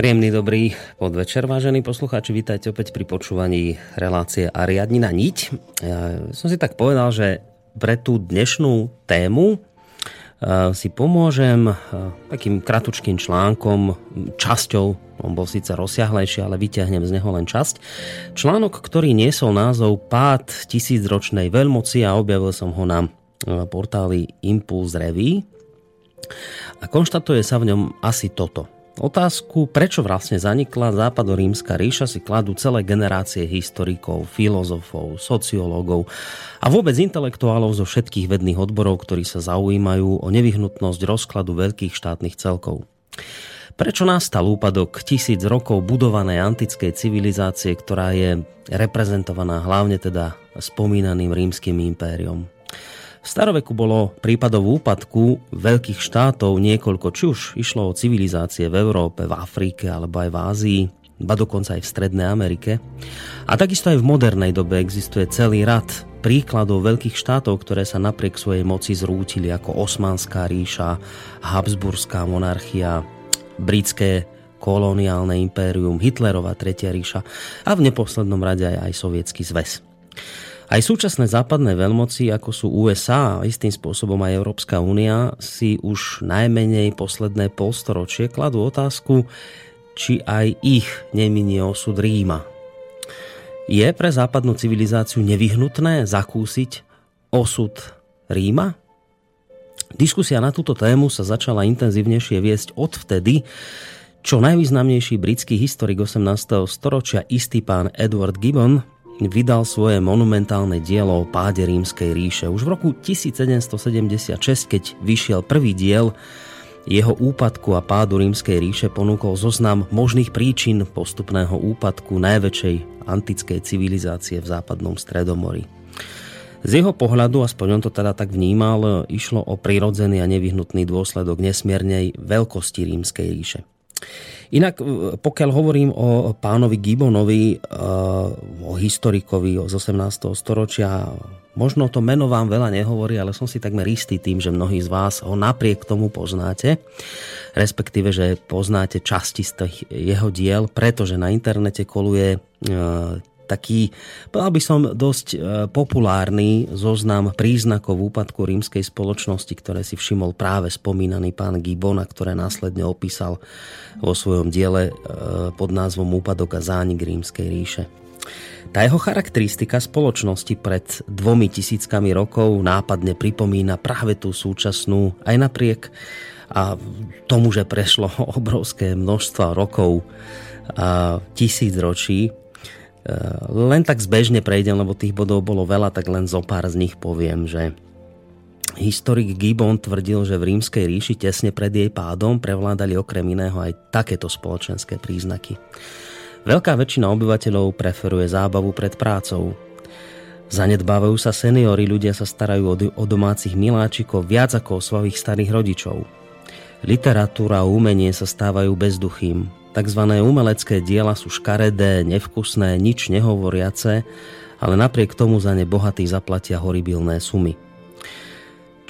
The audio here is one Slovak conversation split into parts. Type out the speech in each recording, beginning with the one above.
Príjemný dobrý podvečer, vážení poslucháči. Vítajte opäť pri počúvaní relácie Ariadnina niť. Ja som si tak povedal, že pre tú dnešnú tému eh, si pomôžem eh, takým kratučkým článkom, časťou, on bol síce rozsiahlejší, ale vyťahnem z neho len časť. Článok, ktorý niesol názov Pád tisícročnej veľmoci a objavil som ho na portáli Impulse Revy. A konštatuje sa v ňom asi toto – Otázku, prečo vlastne zanikla západorímska ríša, si kladú celé generácie historikov, filozofov, sociológov a vôbec intelektuálov zo všetkých vedných odborov, ktorí sa zaujímajú o nevyhnutnosť rozkladu veľkých štátnych celkov. Prečo nastal úpadok tisíc rokov budovanej antickej civilizácie, ktorá je reprezentovaná hlavne teda spomínaným rímským impériom? V staroveku bolo prípadov úpadku veľkých štátov niekoľko, či už išlo o civilizácie v Európe, v Afrike alebo aj v Ázii, ba dokonca aj v Strednej Amerike. A takisto aj v modernej dobe existuje celý rad príkladov veľkých štátov, ktoré sa napriek svojej moci zrútili ako Osmanská ríša, Habsburská monarchia, britské koloniálne impérium, Hitlerova Tretia ríša a v neposlednom rade aj, aj Sovietský zväz. Aj súčasné západné veľmoci, ako sú USA a istým spôsobom aj Európska únia, si už najmenej posledné polstoročie kladú otázku, či aj ich neminie osud Ríma. Je pre západnú civilizáciu nevyhnutné zakúsiť osud Ríma? Diskusia na túto tému sa začala intenzívnejšie viesť odvtedy, čo najvýznamnejší britský historik 18. storočia, istý pán Edward Gibbon, vydal svoje monumentálne dielo o páde rímskej ríše. Už v roku 1776, keď vyšiel prvý diel jeho úpadku a pádu rímskej ríše ponúkol zoznam možných príčin postupného úpadku najväčšej antickej civilizácie v západnom stredomori. Z jeho pohľadu, aspoň on to teda tak vnímal, išlo o prirodzený a nevyhnutný dôsledok nesmiernej veľkosti rímskej ríše. Inak, e, pokiaľ hovorím o pánovi Gibonovi, e, o historikovi z 18. storočia, možno to meno vám veľa nehovorí, ale som si takmer istý tým, že mnohí z vás ho napriek tomu poznáte, respektíve, že poznáte časti z tých jeho diel, pretože na internete koluje e, taký, povedal by som, dosť e, populárny zoznam príznakov úpadku rímskej spoločnosti, ktoré si všimol práve spomínaný pán Gibbon a ktoré následne opísal vo svojom diele e, pod názvom Úpadok a zánik rímskej ríše. Tá jeho charakteristika spoločnosti pred dvomi tisíckami rokov nápadne pripomína práve tú súčasnú, aj napriek a tomu, že prešlo obrovské množstva rokov a tisíc ročí. E, len tak zbežne prejdem, lebo tých bodov bolo veľa, tak len zo pár z nich poviem, že Historik Gibbon tvrdil, že v rímskej ríši tesne pred jej pádom prevládali okrem iného aj takéto spoločenské príznaky. Veľká väčšina obyvateľov preferuje zábavu pred prácou. Zanedbávajú sa seniory, ľudia sa starajú o domácich miláčikov viac ako o svojich starých rodičov. Literatúra a umenie sa stávajú bezduchým. Takzvané umelecké diela sú škaredé, nevkusné, nič nehovoriace, ale napriek tomu za ne bohatí zaplatia horibilné sumy.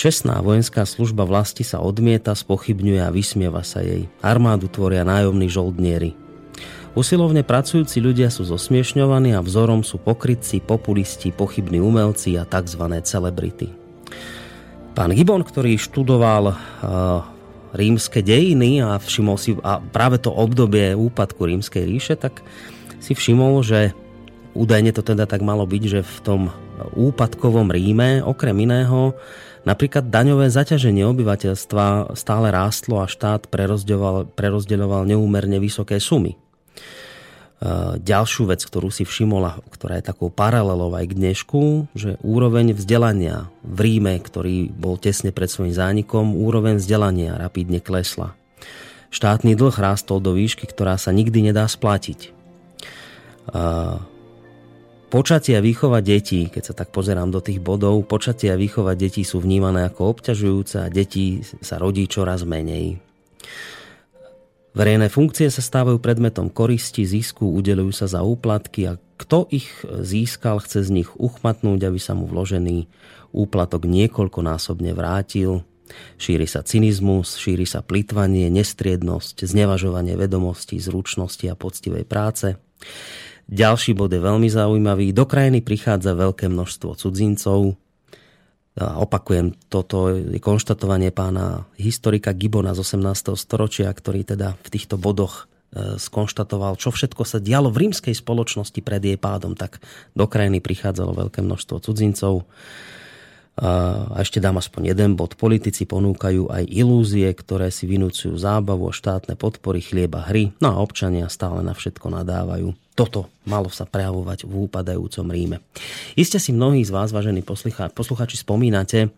Čestná vojenská služba vlasti sa odmieta, spochybňuje a vysmieva sa jej. Armádu tvoria nájomní žoldnieri. Usilovne pracujúci ľudia sú zosmiešňovaní a vzorom sú pokrytci, populisti, pochybní umelci a tzv. celebrity. Pán Gibon, ktorý študoval uh, rímske dejiny a všimol si a práve to obdobie úpadku rímskej ríše, tak si všimol, že údajne to teda tak malo byť, že v tom úpadkovom Ríme okrem iného napríklad daňové zaťaženie obyvateľstva stále rástlo a štát prerozdeľoval neúmerne vysoké sumy. Eh, ďalšiu vec, ktorú si všimol ktorá je takou paralelou aj k dnešku, že úroveň vzdelania v Ríme, ktorý bol tesne pred svojím zánikom, úroveň vzdelania rapidne klesla. Štátny dlh rástol do výšky, ktorá sa nikdy nedá splatiť. Eh, počatie a výchova detí, keď sa tak pozerám do tých bodov, počatie a výchova detí sú vnímané ako obťažujúce a detí sa rodí čoraz menej. Verejné funkcie sa stávajú predmetom koristi, zisku, udelujú sa za úplatky a kto ich získal, chce z nich uchmatnúť, aby sa mu vložený úplatok niekoľkonásobne vrátil. Šíri sa cynizmus, šíri sa plitvanie, nestriednosť, znevažovanie vedomostí, zručnosti a poctivej práce. Ďalší bod je veľmi zaujímavý. Do krajiny prichádza veľké množstvo cudzincov, Opakujem, toto je konštatovanie pána historika Gibona z 18. storočia, ktorý teda v týchto bodoch e, skonštatoval, čo všetko sa dialo v rímskej spoločnosti pred jej pádom, tak do krajiny prichádzalo veľké množstvo cudzincov. A ešte dám aspoň jeden bod. Politici ponúkajú aj ilúzie, ktoré si vynúcujú zábavu a štátne podpory, chlieba, hry, no a občania stále na všetko nadávajú. Toto malo sa prejavovať v úpadajúcom Ríme. Iste si mnohí z vás, vážení posluchači, spomínate,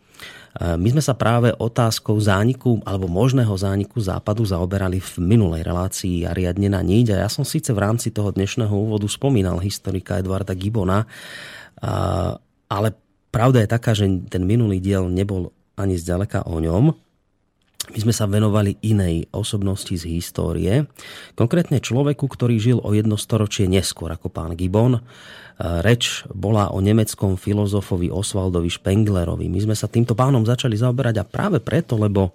my sme sa práve otázkou zániku alebo možného zániku západu zaoberali v minulej relácii a riadne na niť. A ja som síce v rámci toho dnešného úvodu spomínal historika Eduarda Gibona, ale Pravda je taká, že ten minulý diel nebol ani zďaleka o ňom. My sme sa venovali inej osobnosti z histórie, konkrétne človeku, ktorý žil o jedno storočie neskôr ako pán Gibbon. Reč bola o nemeckom filozofovi Osvaldovi Spenglerovi. My sme sa týmto pánom začali zaoberať a práve preto, lebo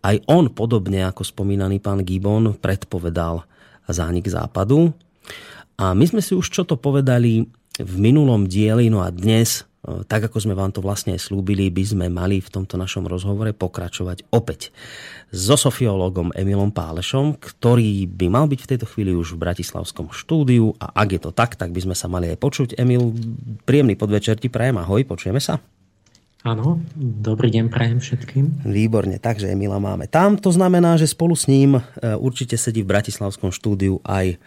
aj on, podobne ako spomínaný pán Gibbon, predpovedal zánik západu. A my sme si už čo to povedali v minulom dieli, no a dnes tak ako sme vám to vlastne aj slúbili, by sme mali v tomto našom rozhovore pokračovať opäť so sofiológom Emilom Pálešom, ktorý by mal byť v tejto chvíli už v Bratislavskom štúdiu a ak je to tak, tak by sme sa mali aj počuť. Emil, príjemný podvečer ti prajem, ahoj, počujeme sa. Áno, dobrý deň prajem všetkým. Výborne, takže Emila máme tam. To znamená, že spolu s ním e, určite sedí v Bratislavskom štúdiu aj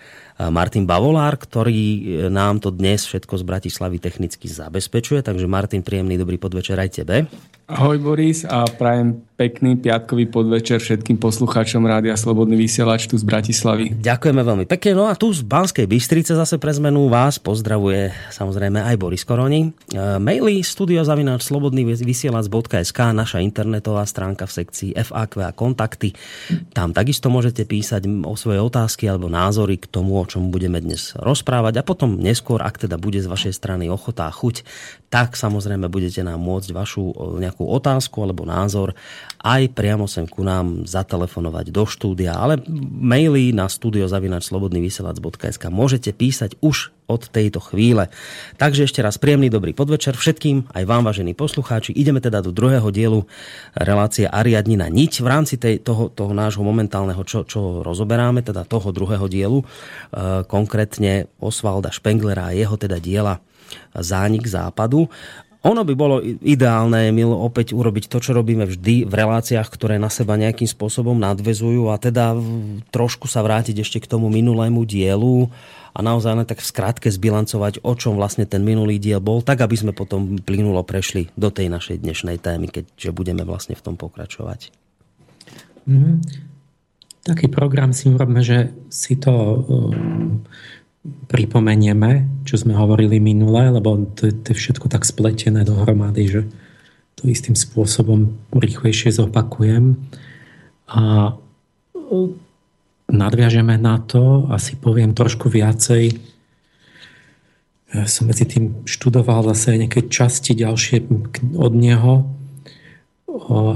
Martin Bavolár, ktorý e, nám to dnes všetko z Bratislavy technicky zabezpečuje. Takže Martin, príjemný dobrý podvečer aj tebe. Ahoj Boris a prajem pekný piatkový podvečer všetkým poslucháčom Rádia Slobodný vysielač tu z Bratislavy. Ďakujeme veľmi pekne. No a tu z Banskej Bystrice zase pre zmenu vás pozdravuje samozrejme aj Boris Koroni. E, maily studiozavináč slobodný vysielač.sk naša internetová stránka v sekcii FAQ a kontakty. Tam takisto môžete písať o svoje otázky alebo názory k tomu, o čom budeme dnes rozprávať a potom neskôr, ak teda bude z vašej strany ochota a chuť, tak samozrejme budete nám môcť vašu nejakú otázku alebo názor aj priamo sem ku nám zatelefonovať do štúdia, ale maily na studiozavinačslobodnyvysielac.sk môžete písať už od tejto chvíle. Takže ešte raz príjemný dobrý podvečer všetkým, aj vám, vážení poslucháči. Ideme teda do druhého dielu relácie Ariadnina niť v rámci tej, toho, toho nášho momentálneho, čo, čo rozoberáme, teda toho druhého dielu, e, konkrétne Osvalda Špenglera a jeho teda diela Zánik západu. Ono by bolo ideálne, Emil, opäť urobiť to, čo robíme vždy v reláciách, ktoré na seba nejakým spôsobom nadvezujú a teda trošku sa vrátiť ešte k tomu minulému dielu a naozaj len tak v skratke zbilancovať, o čom vlastne ten minulý diel bol, tak aby sme potom plynulo prešli do tej našej dnešnej témy, keďže budeme vlastne v tom pokračovať. Mm, taký program si urobme, že si to um, pripomenieme, čo sme hovorili minule, lebo to, to je všetko tak spletené dohromady, že to istým spôsobom rýchlejšie zopakujem. A nadviažeme na to, asi poviem trošku viacej. Som medzi tým študoval zase nejaké časti ďalšie od neho,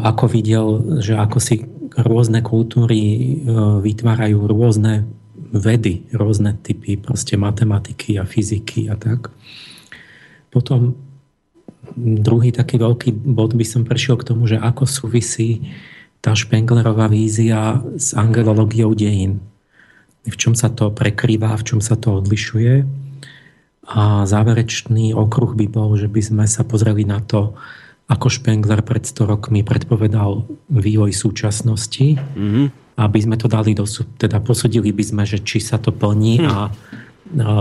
ako videl, že ako si rôzne kultúry e, vytvárajú rôzne vedy, rôzne typy proste matematiky a fyziky a tak. Potom druhý taký veľký bod by som prešiel k tomu, že ako súvisí tá Špenglerová vízia s angelológiou dejín. V čom sa to prekrýva, v čom sa to odlišuje. A záverečný okruh by bol, že by sme sa pozreli na to, ako Špengler pred 100 rokmi predpovedal vývoj súčasnosti. Mm-hmm aby sme to dali do teda posudili by sme, že či sa to plní hm. a, a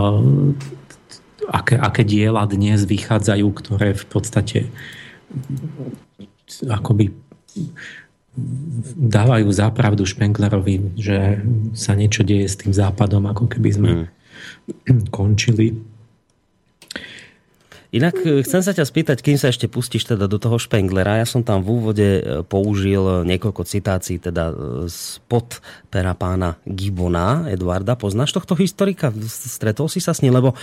aké, aké diela dnes vychádzajú, ktoré v podstate akoby dávajú zápravdu Špenglerovi, že sa niečo deje s tým západom, ako keby sme hmm. končili Inak e, chcem sa ťa spýtať, kým sa ešte pustíš teda do toho Špenglera. Ja som tam v úvode e, použil niekoľko citácií teda spod pera pána Gibona, Eduarda. Poznáš tohto historika? Stretol si sa s ním? Lebo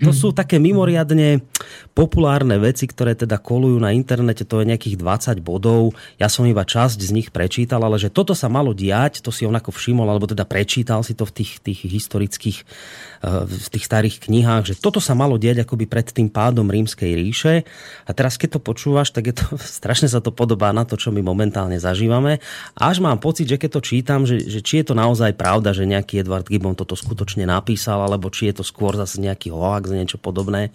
to sú také mimoriadne populárne veci, ktoré teda kolujú na internete. To je nejakých 20 bodov. Ja som iba časť z nich prečítal, ale že toto sa malo diať, to si onako všimol, alebo teda prečítal si to v tých, tých historických v tých starých knihách, že toto sa malo diať akoby pred tým pádom rímskej ríše. A teraz, keď to počúvaš, tak je to, strašne sa to podobá na to, čo my momentálne zažívame. Až mám pocit, že keď to čítam, že, že či je to naozaj pravda, že nejaký Edward Gibbon toto skutočne napísal, alebo či je to skôr zase nejaký hoax, niečo podobné.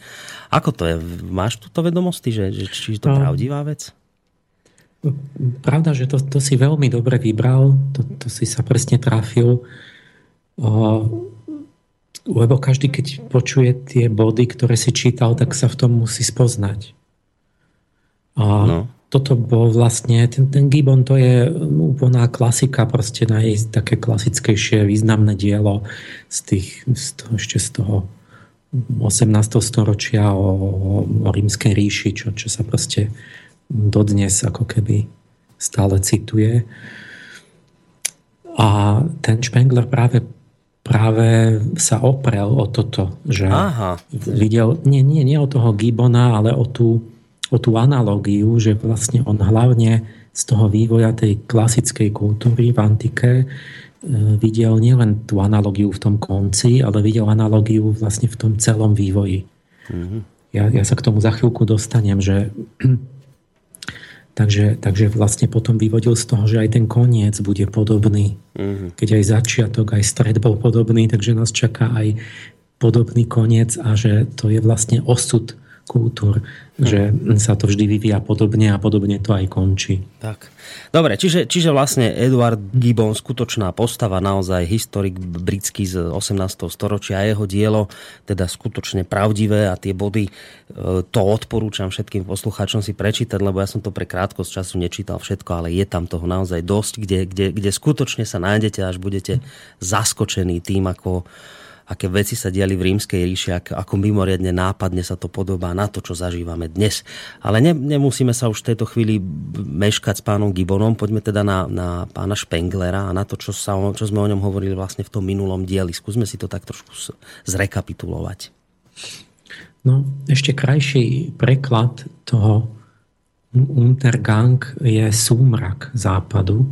Ako to je? Máš túto vedomosti, že, že či je to no. pravdivá vec? Pravda, že to, to si veľmi dobre vybral, to, to si sa presne trafil. Lebo každý, keď počuje tie body, ktoré si čítal, tak sa v tom musí spoznať. A no. toto bol vlastne, ten, ten Gibbon to je úplná klasika, proste naj, také klasickejšie významné dielo z tých, z toho, ešte z toho 18. storočia o, o rímskej ríši, čo, čo sa proste dodnes ako keby stále cituje. A ten Spengler práve práve sa oprel o toto, že Aha. videl, nie, nie, nie o toho Gibona, ale o tú, o tú analógiu, že vlastne on hlavne z toho vývoja tej klasickej kultúry v antike e, videl nielen tú analogiu v tom konci, ale videl analogiu vlastne v tom celom vývoji. Mm-hmm. Ja, ja sa k tomu za chvíľku dostanem, že Takže, takže vlastne potom vyvodil z toho, že aj ten koniec bude podobný. Mm-hmm. Keď aj začiatok, aj stred bol podobný, takže nás čaká aj podobný koniec a že to je vlastne osud kultúr, že sa to vždy vyvíja podobne a podobne to aj končí. Tak. Dobre, čiže, čiže vlastne Edward Gibbon, skutočná postava, naozaj historik britský z 18. storočia a jeho dielo, teda skutočne pravdivé a tie body, e, to odporúčam všetkým poslucháčom si prečítať, lebo ja som to pre krátkosť času nečítal všetko, ale je tam toho naozaj dosť, kde, kde, kde skutočne sa nájdete, až budete zaskočení tým, ako aké veci sa diali v rímskej ríši, ako, ako mimoriadne nápadne sa to podobá na to, čo zažívame dnes. Ale ne, nemusíme sa už v tejto chvíli meškať s pánom Gibonom, poďme teda na, na pána Špenglera a na to, čo, sa, čo sme o ňom hovorili vlastne v tom minulom dieli. Skúsme si to tak trošku zrekapitulovať. No, ešte krajší preklad toho Untergang je súmrak západu.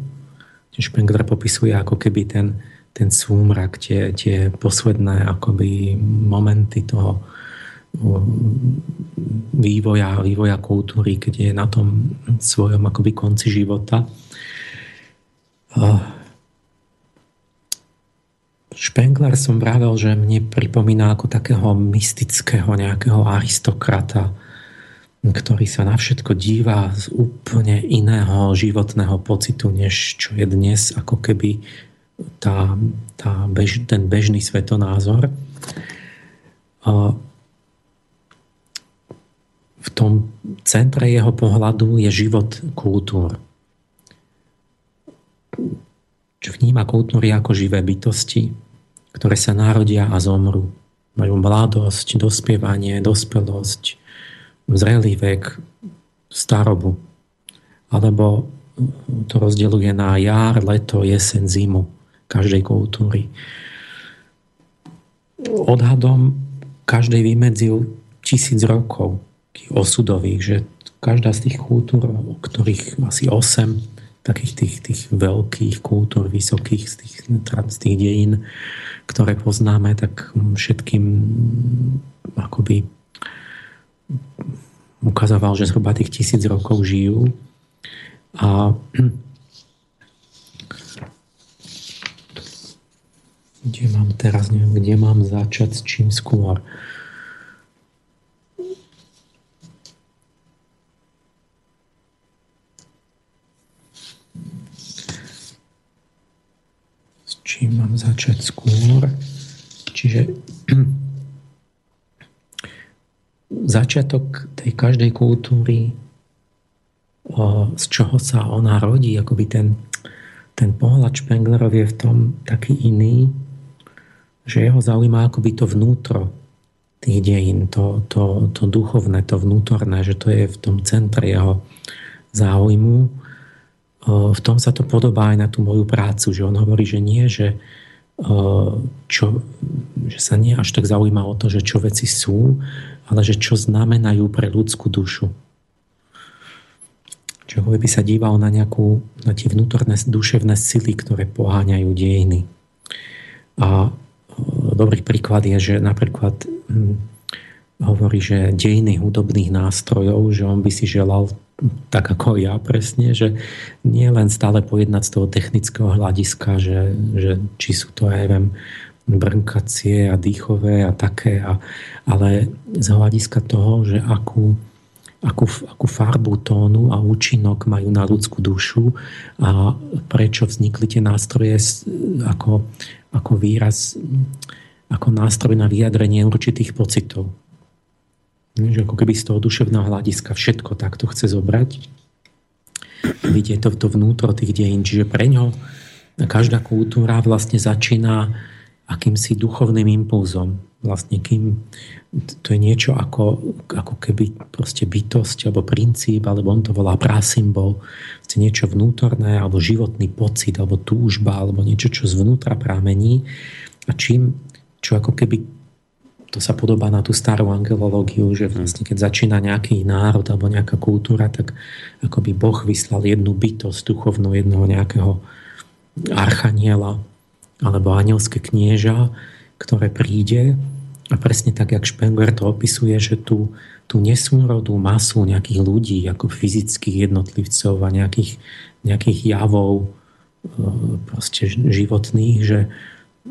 Špengler popisuje ako keby ten ten súmrak, tie, tie posledné akoby momenty toho vývoja, vývoja kultúry, keď je na tom svojom akoby konci života. Špengler som vravel, že mne pripomína ako takého mystického nejakého aristokrata, ktorý sa na všetko díva z úplne iného životného pocitu, než čo je dnes ako keby tá, tá bež, ten bežný svetonázor. V tom centre jeho pohľadu je život kultúr. Vníma kultúry ako živé bytosti, ktoré sa narodia a zomrú. Majú mladosť, dospievanie, dospelosť, zrelý vek, starobu. Alebo to rozdeluje na jar, leto, jesen, zimu každej kultúry. Odhadom každej vymedzil tisíc rokov osudových, že každá z tých kultúr, o ktorých asi 8 takých tých, tých veľkých kultúr, vysokých z tých, z tých dejín, ktoré poznáme, tak všetkým akoby ukazoval, že zhruba tých tisíc rokov žijú. A kde mám teraz, neviem, kde mám začať s čím skôr. S čím mám začať skôr? Čiže začiatok tej každej kultúry, z čoho sa ona rodí, akoby ten, ten pohľad Špenglerov je v tom taký iný, že jeho zaujíma akoby to vnútro tých dejín, to, to, to duchovné, to vnútorné, že to je v tom centre jeho záujmu. V tom sa to podobá aj na tú moju prácu, že on hovorí, že nie, že čo, že sa nie až tak zaujíma o to, že čo veci sú, ale že čo znamenajú pre ľudskú dušu. Čo by sa díval na, nejakú, na tie vnútorné duševné sily, ktoré poháňajú dejiny. A dobrý príklad je, že napríklad hm, hovorí, že dejiny hudobných nástrojov, že on by si želal tak ako ja presne, že nie len stále pojednať z toho technického hľadiska, že, že či sú to, ja neviem, brnkacie a dýchové a také, a, ale z hľadiska toho, že akú, akú, akú farbu, tónu a účinok majú na ľudskú dušu a prečo vznikli tie nástroje ako, ako výraz, ako nástroj na vyjadrenie určitých pocitov. Že ako keby z toho duševného hľadiska všetko takto chce zobrať. Vidie to, to vnútro tých dejín. Čiže pre ňo každá kultúra vlastne začína akýmsi duchovným impulzom. Vlastne kým to je niečo ako, ako keby proste bytosť alebo princíp, alebo on to volá prásymbol, to niečo vnútorné alebo životný pocit alebo túžba alebo niečo, čo zvnútra pramení a čím, čo ako keby to sa podobá na tú starú angelológiu, že vlastne keď začína nejaký národ alebo nejaká kultúra, tak ako by Boh vyslal jednu bytosť duchovnú, jedného nejakého archaniela alebo anielské knieža, ktoré príde a presne tak, jak Spengler to opisuje, že tú, tú nesúrodú masu nejakých ľudí, ako fyzických jednotlivcov a nejakých, nejakých javov e, proste životných, že,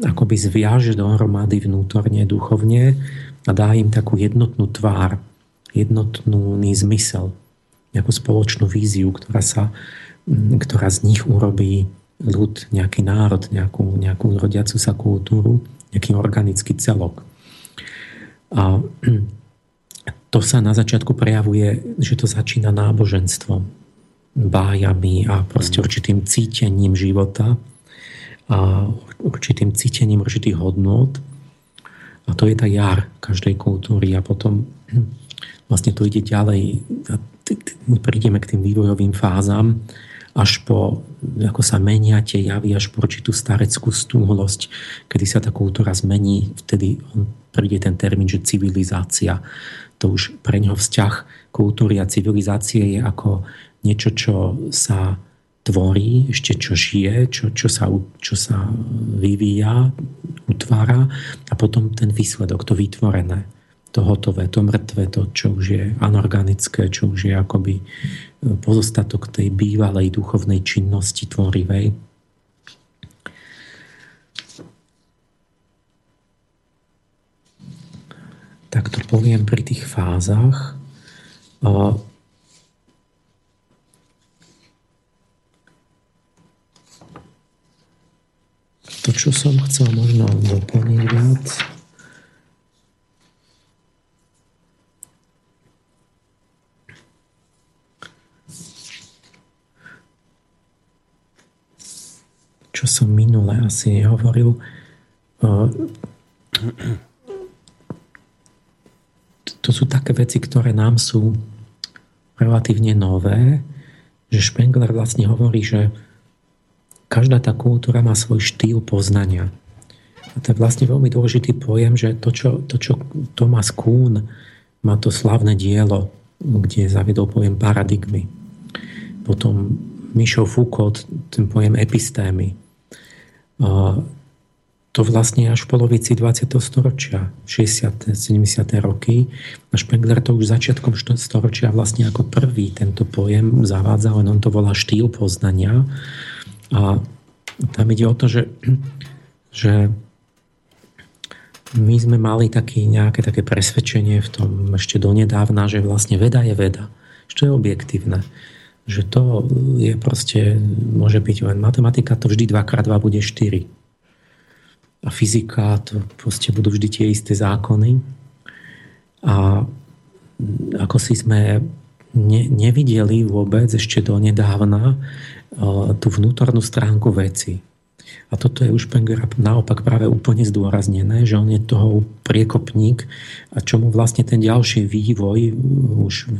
akoby zviaže dohromady vnútorne, duchovne a dá im takú jednotnú tvár, jednotný zmysel, nejakú spoločnú víziu, ktorá, sa, ktorá z nich urobí ľud, nejaký národ, nejakú, nejakú rodiacu sa kultúru, nejaký organický celok. A to sa na začiatku prejavuje, že to začína náboženstvom, bájami a proste určitým cítením života, a určitým cítením určitých hodnôt. A to je tá jar každej kultúry. A potom vlastne to ide ďalej. A prídeme k tým vývojovým fázam, až po, ako sa menia tie javy, až po určitú stareckú stúhlosť, kedy sa tá kultúra zmení, vtedy príde ten termín, že civilizácia. To už pre ňoho vzťah kultúry a civilizácie je ako niečo, čo sa tvorí, ešte čo žije, čo, čo, sa, čo sa vyvíja, utvára a potom ten výsledok, to vytvorené, to hotové, to mŕtve, to, čo už je anorganické, čo už je akoby pozostatok tej bývalej duchovnej činnosti tvorivej. Tak to poviem pri tých fázach. To, čo som chcel možno doplniť viac. Čo som minule asi nehovoril. To sú také veci, ktoré nám sú relatívne nové, že Spengler vlastne hovorí, že každá tá kultúra má svoj štýl poznania. A to je vlastne veľmi dôležitý pojem, že to, čo, to, čo Thomas Kuhn má to slavné dielo, kde zaviedol pojem paradigmy. Potom Michel Foucault, ten pojem epistémy. To vlastne až v polovici 20. storočia, 60. 70. roky. A Spengler to už začiatkom storočia vlastne ako prvý tento pojem zavádza, len on to volá štýl poznania. A tam ide o to, že, že my sme mali taký, nejaké také presvedčenie v tom ešte donedávna, že vlastne veda je veda. To je objektívne. Že to je proste, môže byť len matematika, to vždy 2x2 bude 4. A fyzika, to proste budú vždy tie isté zákony. A ako si sme ne, nevideli vôbec ešte do nedávna, tú vnútornú stránku veci. A toto je už Spenger naopak práve úplne zdôraznené, že on je toho priekopník a čomu vlastne ten ďalší vývoj už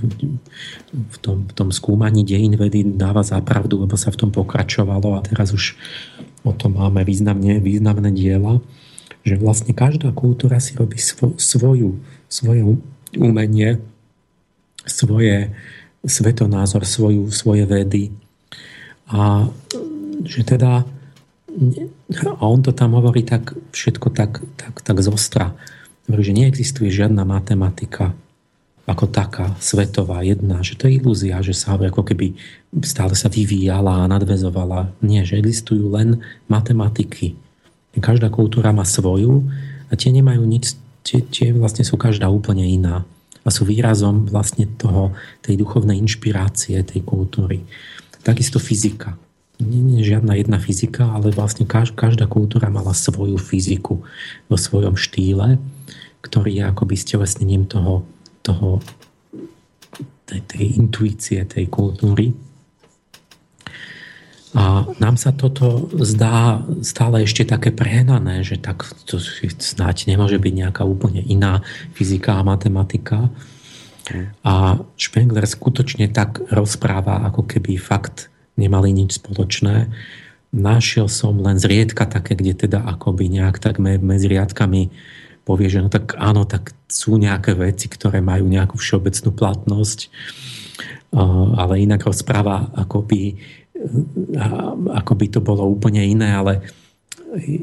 v tom, v tom skúmaní dejín vedy dáva zapravdu, lebo sa v tom pokračovalo a teraz už o tom máme významne, významné diela, že vlastne každá kultúra si robí svo, svoju, svoje umenie, svoje svetonázor, svoju, svoje vedy, a že teda a on to tam hovorí tak, všetko tak, tak, tak zostra. Hovorí, že neexistuje žiadna matematika ako taká, svetová, jedna, že to je ilúzia, že sa ako keby stále sa vyvíjala a nadvezovala. Nie, že existujú len matematiky. Každá kultúra má svoju a tie nemajú nič, tie, tie vlastne sú každá úplne iná a sú výrazom vlastne toho, tej duchovnej inšpirácie tej kultúry. Takisto fyzika. Nie je žiadna jedna fyzika, ale vlastne každá kultúra mala svoju fyziku vo svojom štýle, ktorý je akoby stelesnením toho, toho tej, tej intuície tej kultúry. A nám sa toto zdá stále ešte také prehnané, že tak to snáď nemôže byť nejaká úplne iná fyzika a matematika. A Spengler skutočne tak rozpráva, ako keby fakt nemali nič spoločné. Našiel som len zriedka také, kde teda akoby nejak tak medzi riadkami povie, že no tak áno, tak sú nejaké veci, ktoré majú nejakú všeobecnú platnosť, ale inak rozpráva akoby, akoby to bolo úplne iné, ale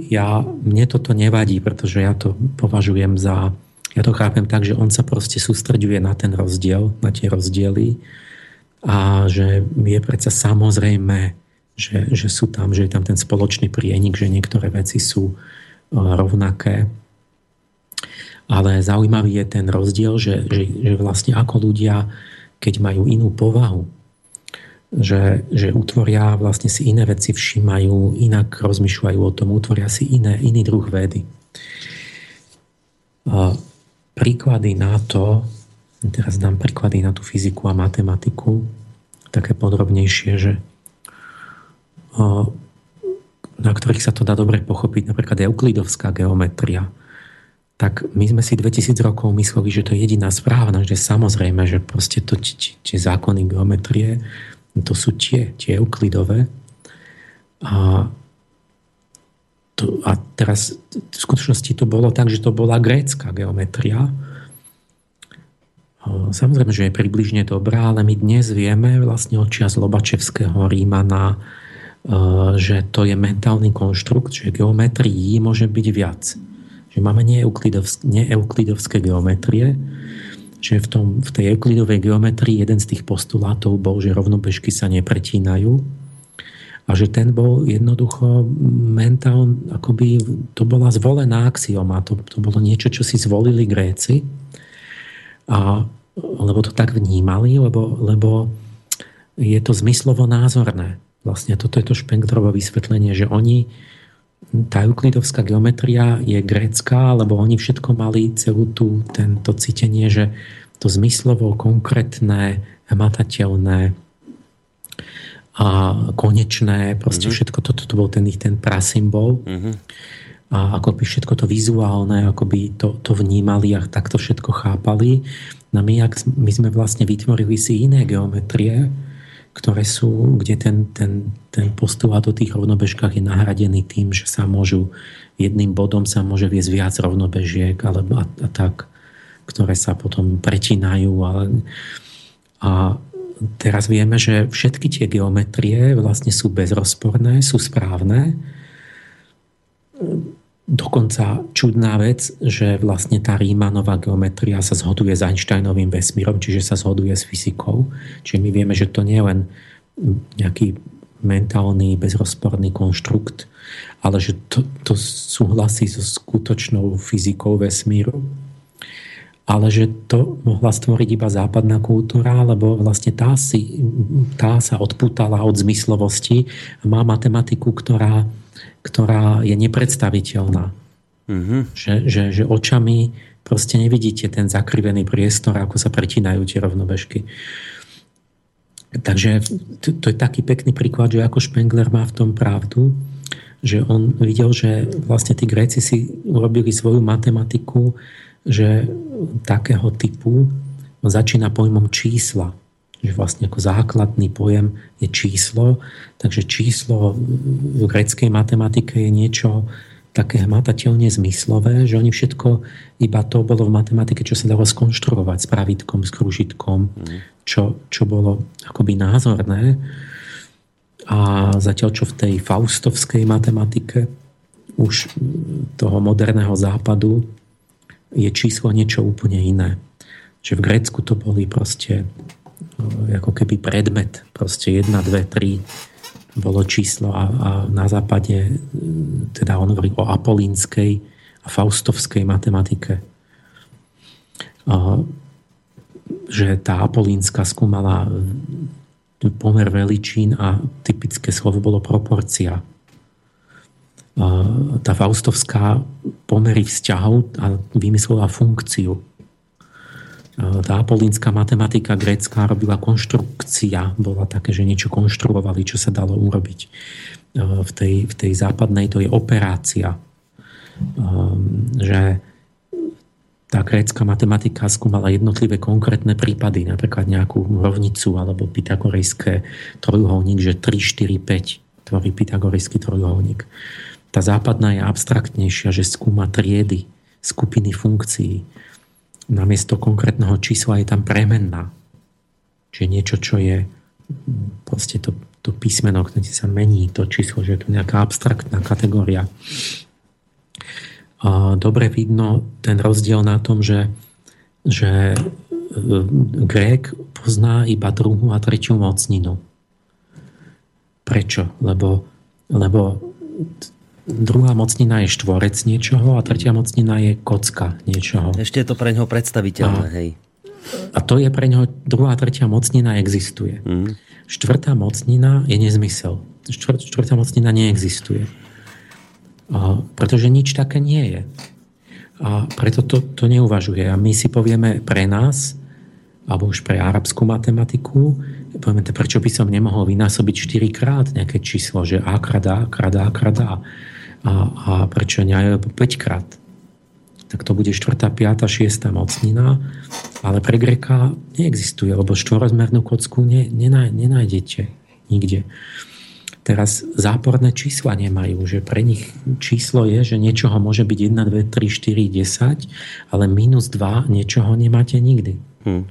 ja, mne toto nevadí, pretože ja to považujem za ja to chápem tak, že on sa proste sústreďuje na ten rozdiel, na tie rozdiely a že je predsa samozrejme, že, že sú tam, že je tam ten spoločný prienik, že niektoré veci sú e, rovnaké. Ale zaujímavý je ten rozdiel, že, že, že vlastne ako ľudia, keď majú inú povahu, že, že utvoria vlastne si iné veci, všímajú, inak rozmýšľajú o tom, utvoria si iné, iný druh vedy príklady na to, teraz dám príklady na tú fyziku a matematiku, také podrobnejšie, že na ktorých sa to dá dobre pochopiť, napríklad euklidovská geometria, tak my sme si 2000 rokov mysleli, že to je jediná správna, že samozrejme, že proste to, tie zákony geometrie, to sú tie, tie euklidové. A to, a teraz v skutočnosti to bolo tak, že to bola grécka geometria. Samozrejme, že je približne dobrá, ale my dnes vieme vlastne od čias Lobačevského Rímana, že to je mentálny konštrukt, že geometrií môže byť viac. Že máme neeuklidovské geometrie, že v, tom, v tej euklidovej geometrii jeden z tých postulátov bol, že rovnobežky sa nepretínajú a že ten bol jednoducho mentál, akoby to bola zvolená axioma, to, to bolo niečo, čo si zvolili Gréci, a, lebo to tak vnímali, lebo, lebo je to zmyslovo názorné. Vlastne toto je to Špenglrovo vysvetlenie, že oni tá euklidovská geometria je grécka, lebo oni všetko mali celú tú, tento cítenie, že to zmyslovo konkrétne, hmatateľné a konečné, proste mm-hmm. všetko toto to bol ten ich ten prasymbol. Mm-hmm. A ako by všetko to vizuálne, ako by to, to vnímali a takto všetko chápali. No my, ak, my sme vlastne vytvorili si iné geometrie, ktoré sú, kde ten, ten, ten postulát o tých rovnobežkách je nahradený tým, že sa môžu jedným bodom sa môže viesť viac rovnobežiek alebo a, a tak, ktoré sa potom pretínajú. Ale, a teraz vieme, že všetky tie geometrie vlastne sú bezrozporné, sú správne Dokonca čudná vec, že vlastne tá Rímanová geometria sa zhoduje s Einsteinovým vesmírom, čiže sa zhoduje s fyzikou. Čiže my vieme, že to nie je len nejaký mentálny, bezrozporný konštrukt, ale že to, to súhlasí so skutočnou fyzikou vesmíru. Ale že to mohla stvoriť iba západná kultúra, lebo vlastne tá, si, tá sa odputala od zmyslovosti a má matematiku, ktorá ktorá je nepredstaviteľná. Mm-hmm. Že, že, že očami proste nevidíte ten zakrivený priestor, ako sa pretínajú tie rovnobežky. Takže to, to je taký pekný príklad, že ako Spengler má v tom pravdu, že on videl, že vlastne tí Gréci si urobili svoju matematiku, že takého typu začína pojmom čísla že vlastne ako základný pojem je číslo, takže číslo v greckej matematike je niečo také hmatateľne zmyslové, že oni všetko, iba to bolo v matematike, čo sa dalo skonštruovať s pravítkom, s kružitkom, mhm. čo, čo bolo akoby názorné. A zatiaľ, čo v tej faustovskej matematike už toho moderného západu je číslo niečo úplne iné. Že v Grécku to boli proste ako keby predmet, proste 1, 2, 3 bolo číslo a, a na západe teda on hovorí o apolínskej a faustovskej matematike. A, že tá apolínska skúmala pomer veličín a typické slovo bolo proporcia. Tá faustovská pomery vzťahov a vymyslela funkciu tá apolínska matematika grécka robila konštrukcia, bola také, že niečo konštruovali, čo sa dalo urobiť. E, v tej, v tej západnej to je operácia. E, že tá grécka matematika skúmala jednotlivé konkrétne prípady, napríklad nejakú rovnicu alebo pythagorejské trojuholník, že 3, 4, 5 tvorí pythagorejský trojuholník. Tá západná je abstraktnejšia, že skúma triedy, skupiny funkcií namiesto konkrétneho čísla je tam premenná. Čiže niečo, čo je proste to, to písmeno, ktoré sa mení, to číslo, že je to nejaká abstraktná kategória. Dobre vidno ten rozdiel na tom, že, že e, Grék pozná iba druhú a tretiu mocninu. Prečo? Lebo, lebo druhá mocnina je štvorec niečoho a tretia mocnina je kocka niečoho. Ešte je to pre neho predstaviteľné, a, hej. A to je pre neho, druhá a tretia mocnina existuje. Mm. Štvrtá mocnina je nezmysel. Štvrt, štvrtá mocnina neexistuje. A, pretože nič také nie je. A preto to, to neuvažuje. A my si povieme pre nás, alebo už pre arabskú matematiku, povieme, prečo by som nemohol vynásobiť 4 krát nejaké číslo, že A krát A krát A krát A a, a prečo nie 5 krát. Tak to bude 4., 5., 6. mocnina, ale pre Greka neexistuje, lebo štvorozmernú kocku ne, nená, nenájdete nikde. Teraz záporné čísla nemajú, že pre nich číslo je, že niečoho môže byť 1, 2, 3, 4, 10, ale minus 2 niečoho nemáte nikdy. Hmm.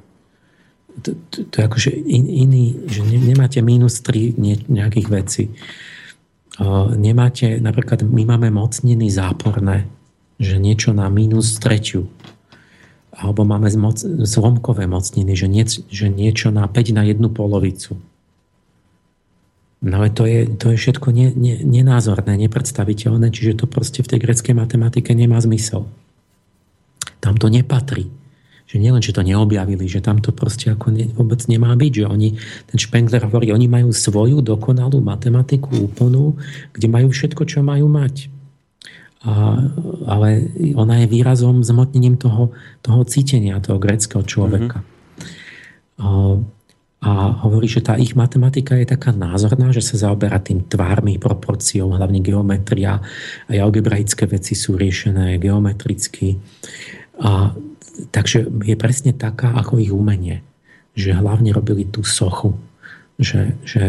To, to, to je akože in, iný, že ne, nemáte minus 3 ne, nejakých vecí. Nemáte, napríklad my máme mocniny záporné, že niečo na minus tretiu. Alebo máme moc, zlomkové mocniny, že, nie, že niečo na 5 na jednu polovicu. No ale to je, to je všetko ne, ne, nenázorné, nepredstaviteľné, čiže to proste v tej greckej matematike nemá zmysel. Tam to nepatrí. Že nielen, že to neobjavili, že tam to proste ako ne, vôbec nemá byť, že oni, ten Spengler hovorí, oni majú svoju dokonalú matematiku úplnú, kde majú všetko, čo majú mať. A, ale ona je výrazom, zmotnením toho, toho cítenia, toho greckého človeka. Mm-hmm. A, a hovorí, že tá ich matematika je taká názorná, že sa zaoberá tým tvármi, proporciou, hlavne geometria. Aj algebraické veci sú riešené geometricky. A, takže je presne taká, ako ich umenie. Že hlavne robili tú sochu. Že, že,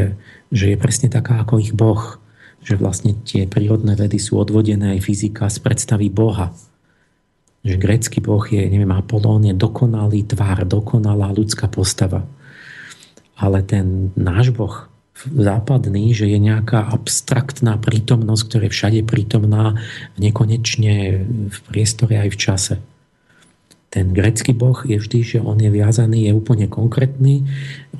že je presne taká, ako ich Boh. Že vlastne tie prírodné vedy sú odvodené aj fyzika z predstavy Boha. Že grécky Boh je, neviem, Apolón je dokonalý tvár, dokonalá ľudská postava ale ten náš Boh západný, že je nejaká abstraktná prítomnosť, ktorá je všade prítomná nekonečne v priestore aj v čase. Ten grecký boh je vždy, že on je viazaný, je úplne konkrétny.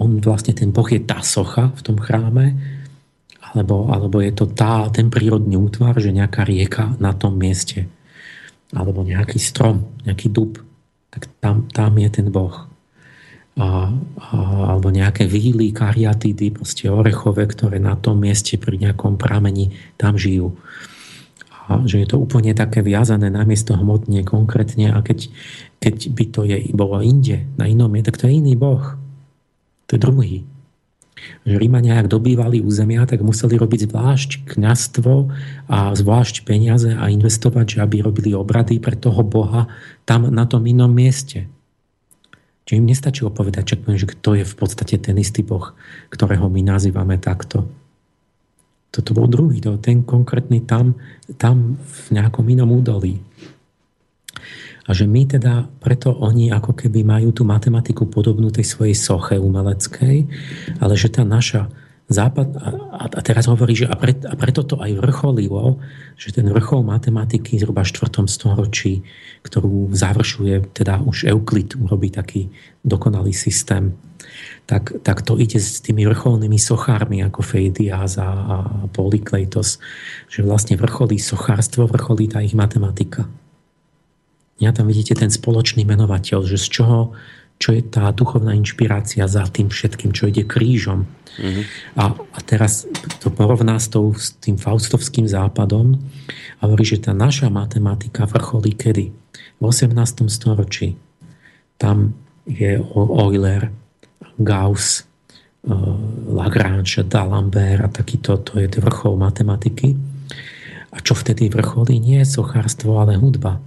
On vlastne, ten boh je tá socha v tom chráme, alebo, alebo je to tá, ten prírodný útvar, že nejaká rieka na tom mieste. Alebo nejaký strom, nejaký dub. Tak tam, tam je ten boh a, a, alebo nejaké výly, kariatidy, proste orechové, ktoré na tom mieste pri nejakom pramení tam žijú. A že je to úplne také viazané na miesto hmotne, konkrétne a keď, keď by to je, bolo inde, na inom je, tak to je iný boh. To je druhý. Že Rímania, ak dobývali územia, tak museli robiť zvlášť kňastvo a zvlášť peniaze a investovať, že aby robili obrady pre toho Boha tam na tom inom mieste. Čiže im nestačilo povedať, že kto je v podstate ten istý Boh, ktorého my nazývame takto. Toto bol druhý, to, ten konkrétny tam, tam v nejakom inom údolí. A že my teda, preto oni ako keby majú tú matematiku podobnú tej svojej soche umeleckej, ale že tá naša západ, a, a teraz hovorí, že a, pre, a preto to aj vrcholilo, že ten vrchol matematiky zhruba v 4. storočí, ktorú završuje teda už Euklid, urobí taký dokonalý systém, tak, tak to ide s tými vrcholnými sochármi ako Feidias a, a Polykleitos, že vlastne vrcholí sochárstvo, vrcholí tá ich matematika. Ja tam vidíte ten spoločný menovateľ, že z čoho, čo je tá duchovná inšpirácia za tým všetkým, čo ide krížom. Mm-hmm. A, a teraz to porovná s, tou, s tým faustovským západom a hovorí, že tá naša matematika vrcholí kedy? V 18. storočí. Tam je Euler, Gauss, eh, Lagrange, D'Alembert a takýto, to je vrchol matematiky. A čo vtedy vrcholí? Nie je sochárstvo, ale hudba.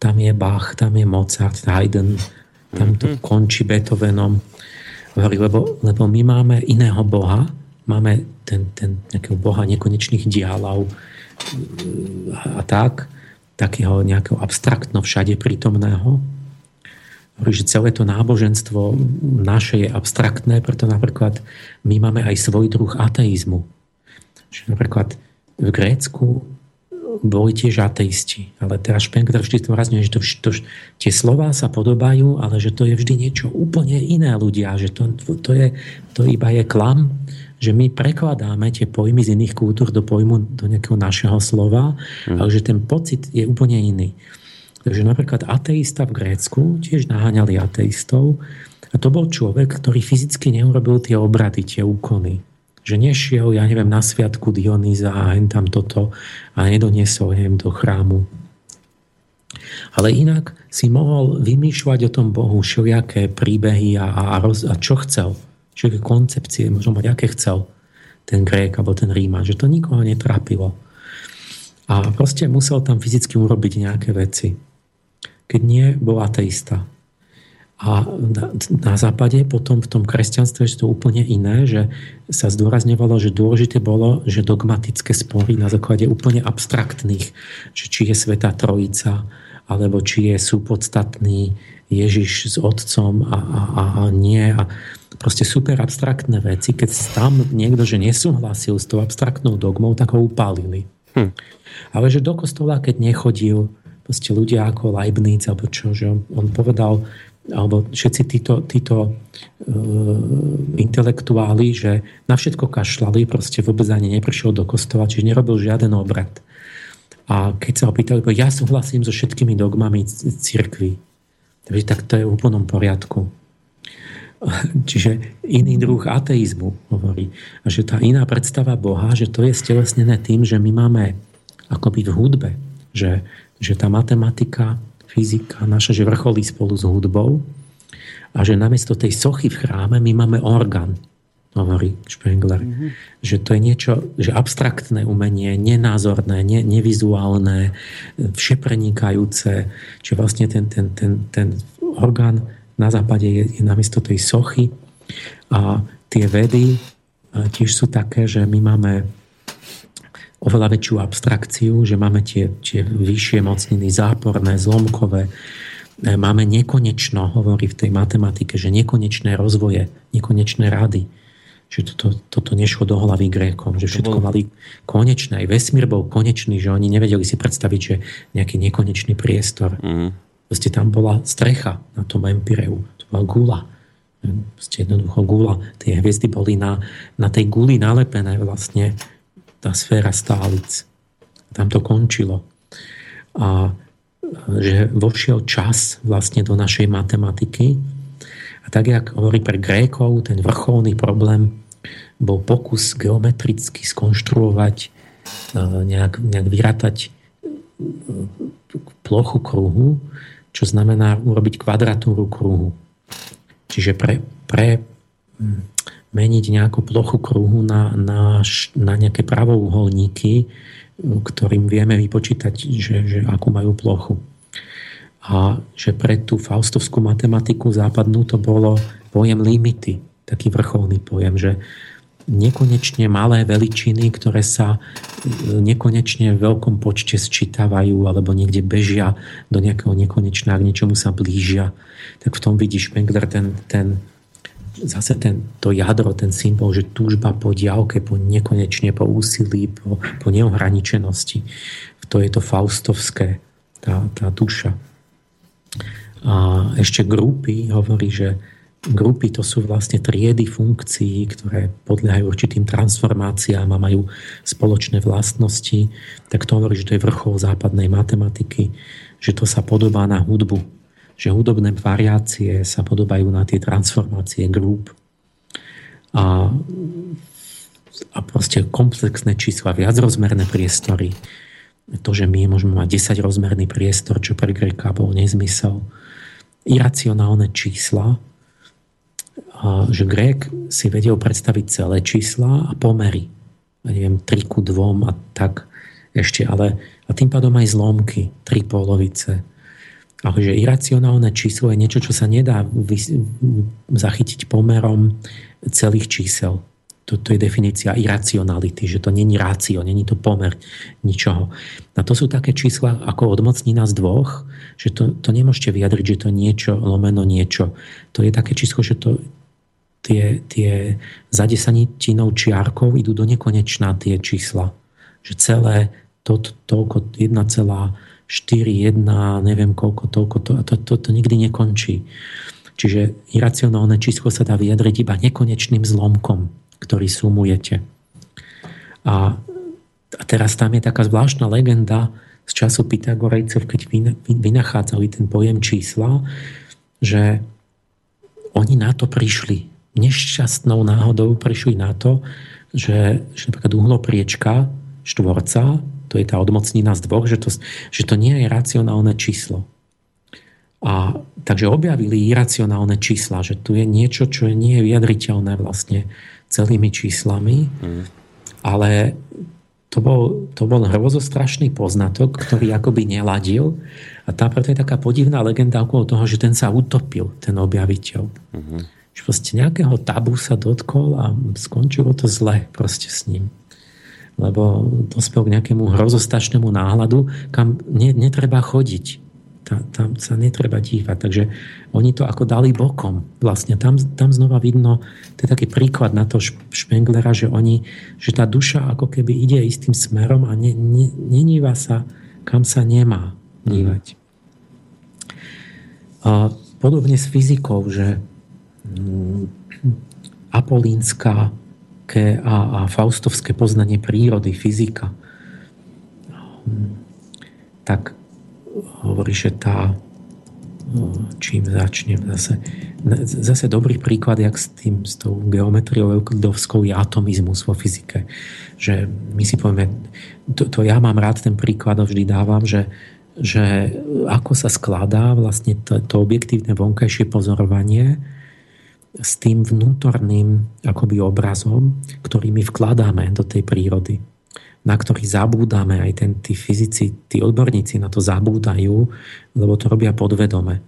Tam je Bach, tam je Mozart, Haydn, tam to mhm. končí Beethovenom Hovorí, lebo, lebo my máme iného Boha, máme ten, ten nejakého Boha nekonečných dialov a tak, takého nejakého abstraktno všade prítomného. Hovorí, že celé to náboženstvo naše je abstraktné, preto napríklad my máme aj svoj druh ateizmu. Že napríklad v Grécku boli tiež ateisti. Ale teraz Špenkler vždy zdôrazňuje, že to, to, tie slová sa podobajú, ale že to je vždy niečo úplne iné ľudia. Že to, to, je, to iba je klam, že my prekladáme tie pojmy z iných kultúr do pojmu do nejakého našeho slova, hmm. ale že ten pocit je úplne iný. Takže napríklad ateista v Grécku tiež naháňali ateistov a to bol človek, ktorý fyzicky neurobil tie obrady, tie úkony že nešiel, ja neviem, na sviatku Dionýza a hen tam toto a nedoniesol, neviem, do chrámu. Ale inak si mohol vymýšľať o tom Bohu všelijaké príbehy a, a, roz, a čo chcel. Všelijaké koncepcie, možno mať aké chcel ten Grék alebo ten Ríman, že to nikoho netrápilo. A proste musel tam fyzicky urobiť nejaké veci. Keď nie, bol ateista. A na, na západe potom v tom kresťanstve je to úplne iné, že sa zdôrazňovalo, že dôležité bolo, že dogmatické spory na základe úplne abstraktných, že či je Sveta Trojica, alebo či je súpodstatný Ježiš s otcom a, a, a, a nie. A proste super abstraktné veci. Keď tam niekto, že nesúhlasil s tou abstraktnou dogmou, tak ho upálili. Hm. Ale že do kostola, keď nechodil, proste ľudia ako Leibniz, alebo čo, že on, povedal, alebo všetci títo, títo uh, intelektuáli, že na všetko kašľali, proste vôbec ani neprišiel do kostola, čiže nerobil žiaden obrad. A keď sa ho pýtali, ja súhlasím so všetkými dogmami cirkvi. Takže tak to je v úplnom poriadku. Čiže iný druh ateizmu hovorí. A že tá iná predstava Boha, že to je stelesnené tým, že my máme akoby v hudbe, že, že tá matematika, fyzika naša, že vrcholí spolu s hudbou a že namiesto tej sochy v chráme my máme orgán, hovorí Spengler. Mm-hmm. Že to je niečo, že abstraktné umenie, nenázorné, ne, nevizuálne, všeprenikajúce, že vlastne ten, ten, ten, ten orgán na západe je, je namiesto tej sochy a tie vedy tiež sú také, že my máme oveľa väčšiu abstrakciu, že máme tie, tie vyššie mocniny záporné, zlomkové, e, máme nekonečno, hovorí v tej matematike, že nekonečné rozvoje, nekonečné rady. Že toto, toto nešlo do hlavy Grékom, že všetko mali konečné. Aj vesmír bol konečný, že oni nevedeli si predstaviť, že nejaký nekonečný priestor. Mm. Proste tam bola strecha na tom Empireu. To bola gula. Proste jednoducho gula. Tie hviezdy boli na, na tej guli nalepené vlastne tá sféra stálic. Tam to končilo. A že vošiel čas vlastne do našej matematiky. A tak, jak hovorí pre Grékov, ten vrcholný problém bol pokus geometricky skonštruovať, e, nejak, nejak vyratať e, plochu kruhu, čo znamená urobiť kvadratúru kruhu. Čiže pre, pre hm, meniť nejakú plochu kruhu na, na, na nejaké pravouholníky, ktorým vieme vypočítať, že, že akú majú plochu. A že pre tú faustovskú matematiku západnú to bolo pojem limity, taký vrcholný pojem, že nekonečne malé veličiny, ktoré sa e, nekonečne v veľkom počte sčítavajú alebo niekde bežia do nejakého nekonečná, k niečomu sa blížia. Tak v tom vidíš Spengler ten, ten zase ten, to jadro, ten symbol, že túžba po diálke, po nekonečne, po úsilí, po, po neohraničenosti. To je to faustovské, tá, tá duša. A ešte grupy hovorí, že Grupy to sú vlastne triedy funkcií, ktoré podliehajú určitým transformáciám a majú spoločné vlastnosti. Tak to hovorí, že to je vrchol západnej matematiky, že to sa podobá na hudbu. Že hudobné variácie sa podobajú na tie transformácie grup. A, a proste komplexné čísla, viacrozmerné priestory. To, že my môžeme mať 10-rozmerný priestor, čo pre Greka bol nezmysel. Iracionálne čísla, že Grék si vedel predstaviť celé čísla a pomery. Ja neviem, 3 ku 2 a tak ešte, ale a tým pádom aj zlomky, tri polovice. Ale že iracionálne číslo je niečo, čo sa nedá zachytiť pomerom celých čísel. To, je definícia iracionality, že to není rácio, není to pomer ničoho. A to sú také čísla ako odmocnina z dvoch, že to, to nemôžete vyjadriť, že to niečo lomeno niečo. To je také číslo, že to, tie, tie za čiarkov idú do nekonečná tie čísla. Že celé to, to, toľko 1,4, 1, neviem koľko, toľko, to, to, to, to nikdy nekončí. Čiže iracionálne číslo sa dá vyjadriť iba nekonečným zlomkom ktorý sumujete. A, a teraz tam je taká zvláštna legenda z času Pythagorejcov, keď vynachádzali ten pojem čísla, že oni na to prišli. Nešťastnou náhodou prišli na to, že, že napríklad uhlopriečka štvorca, to je tá odmocnina z dvoch, že to, že to nie je racionálne číslo. A takže objavili iracionálne čísla, že tu je niečo, čo nie je vyjadriteľné vlastne celými číslami, mm. ale to bol, to bol hrozostrašný poznatok, ktorý akoby neladil a tá preto je taká podivná legenda okolo toho, že ten sa utopil, ten objaviteľ. Mm-hmm. Že proste nejakého tabu sa dotkol a skončilo to zle proste s ním. Lebo dospel k nejakému hrozostačnému náhľadu, kam ne, netreba chodiť. Tá, tam sa netreba dívať. Takže oni to ako dali bokom. Vlastne tam, tam znova vidno, to je taký príklad na to Špenglera, že oni, že tá duša ako keby ide istým smerom a ne, ne, neníva sa, kam sa nemá dívať. A podobne s fyzikou, že mm, apolínska a, a faustovské poznanie prírody, fyzika, tak hovorí, že tá čím začnem zase. Zase dobrý príklad, jak s, tým, s tou geometriou euklidovskou je atomizmus vo fyzike. Že my si povieme, to, to ja mám rád ten príklad, vždy dávam, že, že ako sa skladá vlastne to, to objektívne vonkajšie pozorovanie s tým vnútorným akoby obrazom, ktorý my vkladáme do tej prírody na ktorý zabúdame, aj ten, tí fyzici, tí odborníci na to zabúdajú, lebo to robia podvedome.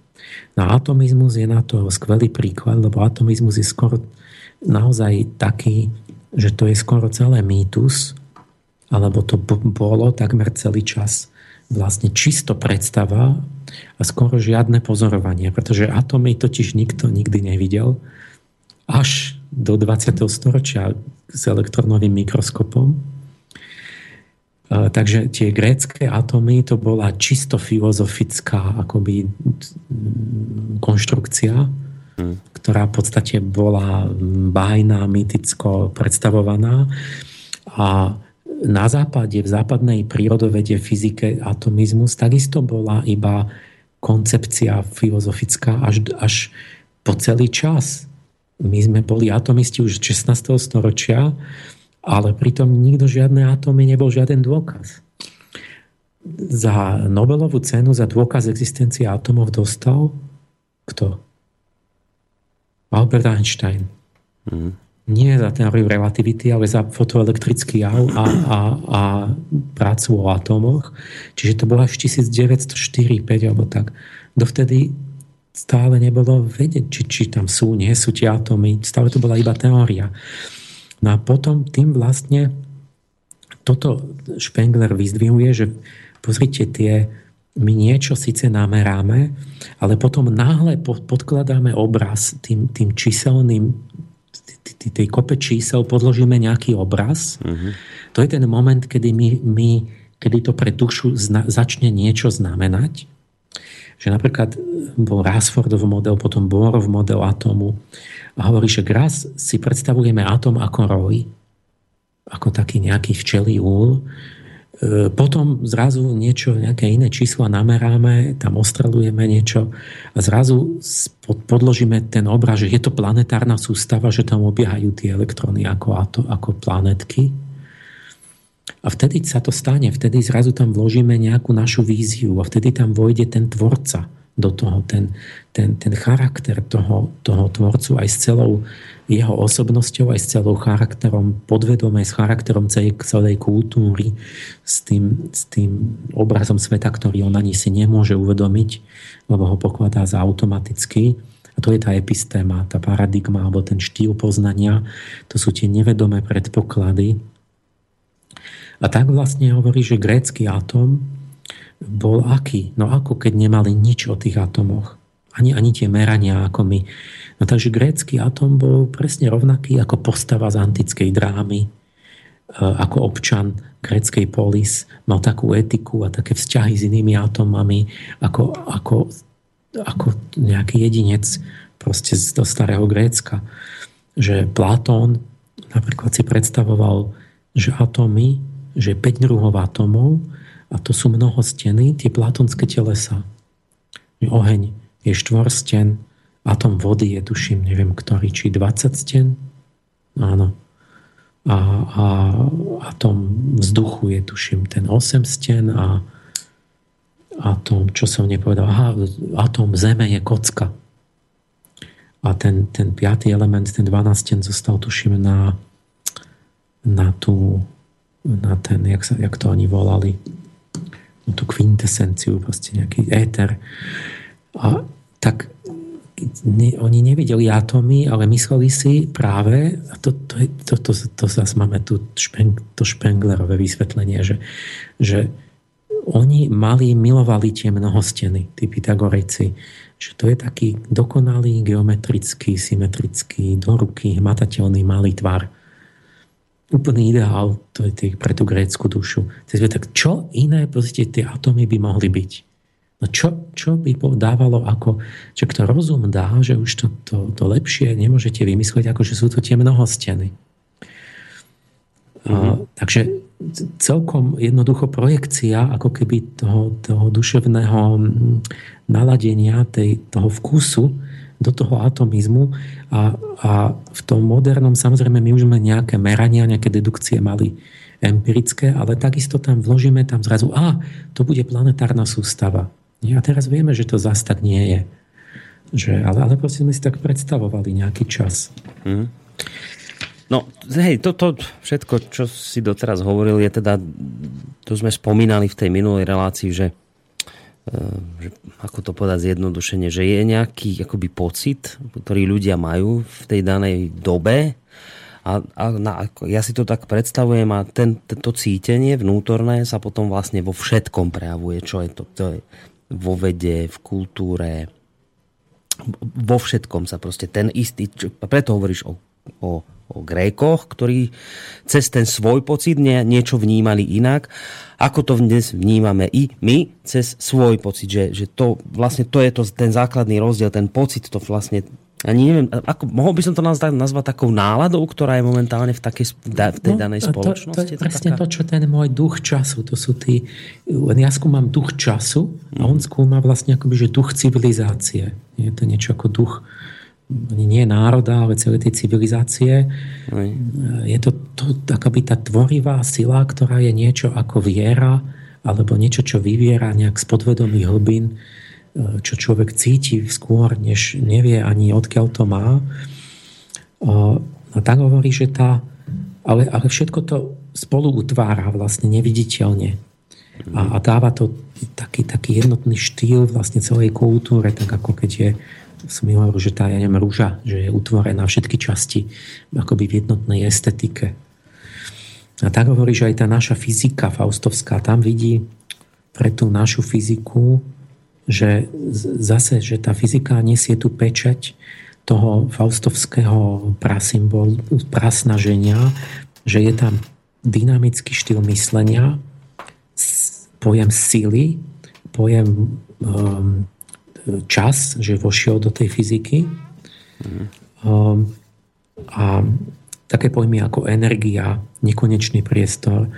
Na atomizmus je na to skvelý príklad, lebo atomizmus je skoro naozaj taký, že to je skoro celé mýtus, alebo to bolo takmer celý čas vlastne čisto predstava a skoro žiadne pozorovanie, pretože atomy totiž nikto nikdy nevidel až do 20. storočia s elektronovým mikroskopom Takže tie grécké atómy to bola čisto filozofická akoby konštrukcia, hmm. ktorá v podstate bola bájna, myticko predstavovaná. A na západe, v západnej prírodovede, fyzike, atomizmus takisto bola iba koncepcia filozofická až, až po celý čas. My sme boli atomisti už 16. storočia ale pritom nikto žiadne atómy nebol žiaden dôkaz. Za Nobelovú cenu za dôkaz existencie atómov dostal kto? Albert Einstein. Mm. Nie za teóriu relativity, ale za fotoelektrický jav a, a, a prácu o atómoch. Čiže to bolo až 1904-5 alebo tak. Dovtedy stále nebolo vedieť, či, či tam sú, nie sú tie atómy. Stále to bola iba teória. No a potom tým vlastne toto Spengler vyzdvihuje, že pozrite tie, my niečo síce nameráme, ale potom náhle podkladáme obraz tým, tým číselným tej kope čísel podložíme nejaký obraz. Uh-huh. To je ten moment, kedy, my, my, kedy to pre dušu zna, začne niečo znamenať. Že napríklad bol Rásfordov model, potom Bohrov model atómu a hovorí, že raz si predstavujeme atom ako roj, ako taký nejaký včelý úl, e, potom zrazu niečo, nejaké iné čísla nameráme, tam ostrelujeme niečo a zrazu podložíme ten obraz, že je to planetárna sústava, že tam obiehajú tie elektróny ako, ako planetky. A vtedy sa to stane, vtedy zrazu tam vložíme nejakú našu víziu a vtedy tam vojde ten tvorca do toho, ten, ten, ten charakter toho, toho tvorcu aj s celou jeho osobnosťou, aj s celou charakterom podvedome, s charakterom celej, celej kultúry, s tým, s tým obrazom sveta, ktorý on ani si nemôže uvedomiť, lebo ho pokladá za automatický. A to je tá epistéma, tá paradigma alebo ten štýl poznania. To sú tie nevedomé predpoklady. A tak vlastne hovorí, že grécky atom bol aký? No ako keď nemali nič o tých atomoch. Ani, ani tie merania ako my. No takže grécky atom bol presne rovnaký ako postava z antickej drámy, e, ako občan gréckej polis, mal takú etiku a také vzťahy s inými atomami, ako, ako, ako nejaký jedinec proste z starého Grécka. Že Platón napríklad si predstavoval, že atómy, že 5 druhov atómov a to sú mnoho steny, tie platonské telesa. Oheň je štvorsten, atom vody je, tuším, neviem ktorý, či 20 sten? Áno. A, a atom vzduchu je, tuším, ten 8 sten a atom, čo som nepovedal, aha, atom zeme je kocka. A ten, ten piatý element, ten 12 sten zostal, tuším, na, na tú na ten, jak, sa, jak to oni volali, tú quintesenciu, proste nejaký éter. A tak ne, oni nevideli atómy, ale mysleli si práve, a to, to, to, to, to zase máme tu špeng, to Špenglerové vysvetlenie, že, že oni mali, milovali tie mnohosteny, tí Pythagorejci. Že to je taký dokonalý, geometrický, symetrický, do ruky, hmatateľný, malý tvar. Úplný ideál to je pre tú grécku dušu. Tak čo iné proste tie atómy by mohli byť? No čo, čo by dávalo ako, čo kto rozum dá, že už to, to, to lepšie nemôžete vymyslieť, ako že sú to tie mnohosteny. Mm-hmm. A, takže celkom jednoducho projekcia ako keby toho, toho duševného mm, naladenia, tej, toho vkusu do toho atomizmu a, a v tom modernom samozrejme my už máme nejaké merania, nejaké dedukcie mali empirické, ale takisto tam vložíme tam zrazu, a to bude planetárna sústava. A teraz vieme, že to zas tak nie je. Že, ale, ale proste sme si tak predstavovali nejaký čas. Mm. No, hej, toto všetko, čo si doteraz hovoril, je teda, to sme spomínali v tej minulej relácii, že, že ako to povedať zjednodušene, že je nejaký akoby pocit, ktorý ľudia majú v tej danej dobe? A, a na, ja si to tak predstavujem a ten, to cítenie vnútorné sa potom vlastne vo všetkom prejavuje, čo je to, to je vo vede, v kultúre, vo všetkom sa proste ten istý, čo, preto hovoríš o, o o Grékoch, ktorí cez ten svoj pocit nie, niečo vnímali inak, ako to dnes vnímame i my cez svoj pocit, že, že to vlastne to je to, ten základný rozdiel, ten pocit to vlastne ani neviem, ako, mohol by som to nazvať, nazvať takou náladou, ktorá je momentálne v, takej, v tej no, danej spoločnosti? To, to je presne taká... to, čo ten môj duch času, to sú tí, ja skúmam duch času a on mhm. skúma vlastne akoby, že duch civilizácie. Je to niečo ako duch ani nie národa, ale celej tej civilizácie. Aj. Je to, to akoby tá tvorivá sila, ktorá je niečo ako viera, alebo niečo, čo vyviera nejak z podvedomých hlbín, čo človek cíti skôr, než nevie ani odkiaľ to má. A tak hovorí, že tá, ale, ale všetko to spolu utvára vlastne neviditeľne. A, a dáva to taký, taký jednotný štýl vlastne celej kultúre, tak ako keď je som hovoril, že tá, ja neviem, rúža, že je utvorená všetky časti akoby v jednotnej estetike. A tak hovorí, že aj tá naša fyzika faustovská, tam vidí pre tú našu fyziku, že zase, že tá fyzika nesie tu pečať toho faustovského prasymbol, prasnaženia, že je tam dynamický štýl myslenia, pojem sily, pojem um, čas, že vošiel do tej fyziky. Mm. A také pojmy ako energia, nekonečný priestor.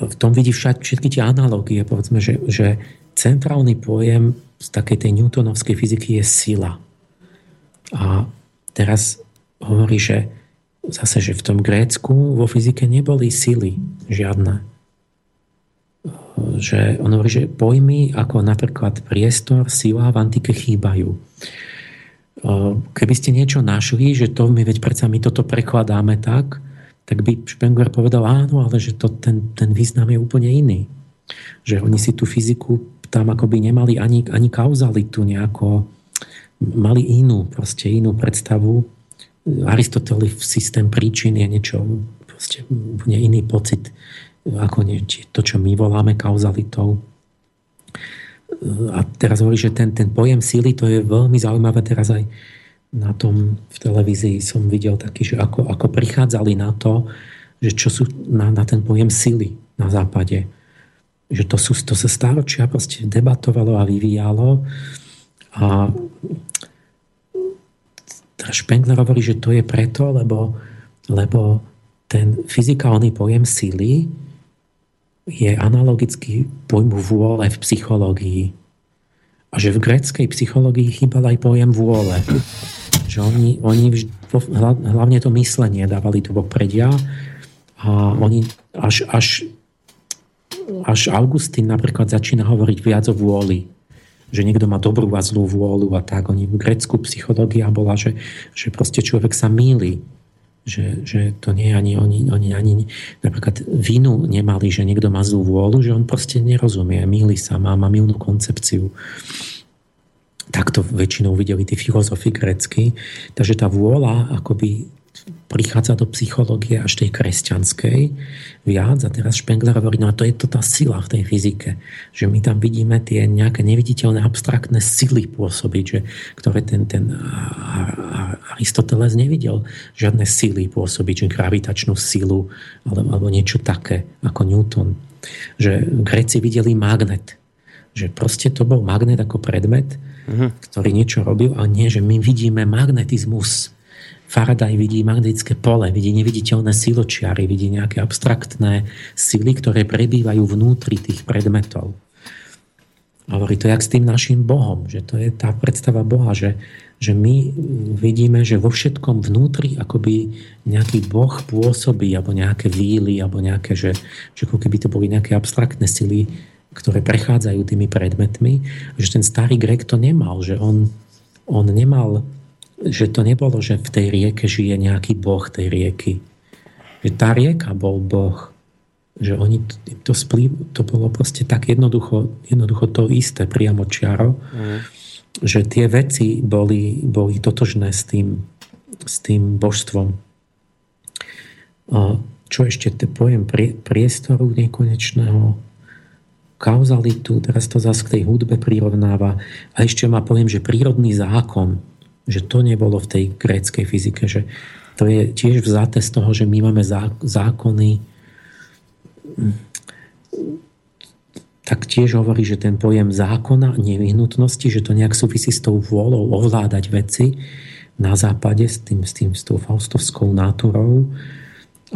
V tom vidí však všetky tie analogie. Povedzme, že, že centrálny pojem z takej tej newtonovskej fyziky je sila. A teraz hovorí, že zase, že v tom Grécku vo fyzike neboli sily žiadne že on hovorí, že pojmy ako napríklad priestor, sila v antike chýbajú. Keby ste niečo našli, že to my veď predsa my toto prekladáme tak, tak by Spengler povedal áno, ale že to, ten, ten význam je úplne iný. Že oni si tú fyziku tam akoby nemali ani, ani kauzalitu nejako, mali inú, proste inú predstavu. Aristotelov systém príčin je niečo, proste úplne iný pocit ako nie, to, čo my voláme kauzalitou. A teraz hovorí, že ten, ten pojem síly, to je veľmi zaujímavé teraz aj na tom v televízii som videl taký, že ako, ako prichádzali na to, že čo sú na, na ten pojem sily na západe. Že to, sú, to sa stáročia proste debatovalo a vyvíjalo a Špengler hovorí, že to je preto, lebo, lebo ten fyzikálny pojem sily je analogický pojmu vôle v psychológii. A že v gréckej psychológii chýbal aj pojem vôle. Že oni, oni vždy, hlavne to myslenie dávali do popredia a oni až, až, až Augustín napríklad začína hovoriť viac o vôli že niekto má dobrú a zlú vôľu a tak. Oni v grécku psychológia bola, že, že proste človek sa míli že, že to nie ani oni, oni ani napríklad vinu nemali, že niekto má zlú vôľu, že on proste nerozumie, míli sa, má, má milnú koncepciu. Takto väčšinou videli tí filozofi grecky. Takže tá vôľa akoby prichádza do psychológie až tej kresťanskej viac a teraz Spengler hovorí, no a to je to tá sila v tej fyzike, že my tam vidíme tie nejaké neviditeľné abstraktné sily pôsobiť, že, ktoré ten, ten Aristoteles nevidel žiadne sily pôsobiť, že gravitačnú silu alebo, alebo niečo také ako Newton. Že Gréci videli magnet, že proste to bol magnet ako predmet, uh-huh. ktorý niečo robil a nie, že my vidíme magnetizmus Faraday vidí magnetické pole, vidí neviditeľné siločiary, vidí nejaké abstraktné sily, ktoré prebývajú vnútri tých predmetov. Hovorí to jak s tým našim Bohom, že to je tá predstava Boha, že, že my vidíme, že vo všetkom vnútri akoby nejaký Boh pôsobí, alebo nejaké víly, alebo nejaké, že, že ako keby to boli nejaké abstraktné sily, ktoré prechádzajú tými predmetmi, že ten starý Grek to nemal, že on, on nemal že to nebolo, že v tej rieke žije nejaký boh tej rieky. Že tá rieka bol boh. Že oni to, splý, to bolo proste tak jednoducho, jednoducho to isté, priamo čiaro. Mm. Že tie veci boli, boli totožné s tým, s tým božstvom. Čo ešte, te pojem priestoru nekonečného, kauzalitu, teraz to zase k tej hudbe prirovnáva. A ešte ma poviem, že prírodný zákon, že to nebolo v tej gréckej fyzike, že to je tiež vzaté z toho, že my máme zákony tak tiež hovorí, že ten pojem zákona, nevyhnutnosti, že to nejak súvisí s tou vôľou ovládať veci na západe s, tým, s, tým, s tou faustovskou náturou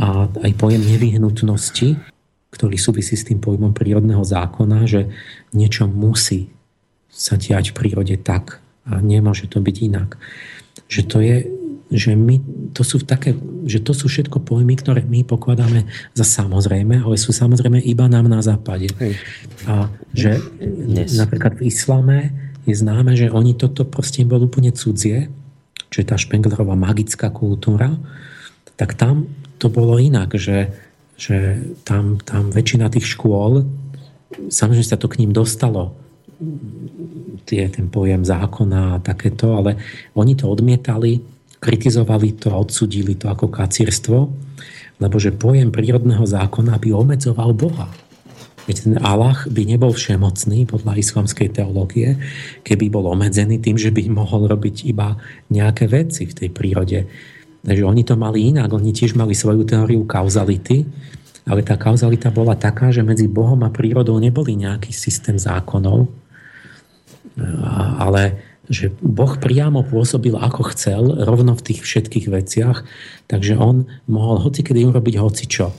a aj pojem nevyhnutnosti, ktorý súvisí s tým pojmom prírodného zákona, že niečo musí sa diať v prírode tak, a nemôže to byť inak. Že to je, že my, to sú také, že to sú všetko pojmy, ktoré my pokladáme za samozrejme, ale sú samozrejme iba nám na západe. A že Dnes. napríklad v islame je známe, že oni toto proste im bolo úplne cudzie, čo je tá špenglerová magická kultúra, tak tam to bolo inak, že, že tam, tam väčšina tých škôl, samozrejme sa to k ním dostalo tie, ten pojem zákona a takéto, ale oni to odmietali, kritizovali to a odsudili to ako kacírstvo, lebo že pojem prírodného zákona by obmedzoval Boha. Veď ten Allah by nebol všemocný podľa islamskej teológie, keby bol obmedzený tým, že by mohol robiť iba nejaké veci v tej prírode. Takže oni to mali inak, oni tiež mali svoju teóriu kauzality, ale tá kauzalita bola taká, že medzi Bohom a prírodou neboli nejaký systém zákonov, ale že Boh priamo pôsobil ako chcel, rovno v tých všetkých veciach, takže on mohol hoci kedy urobiť hoci čo.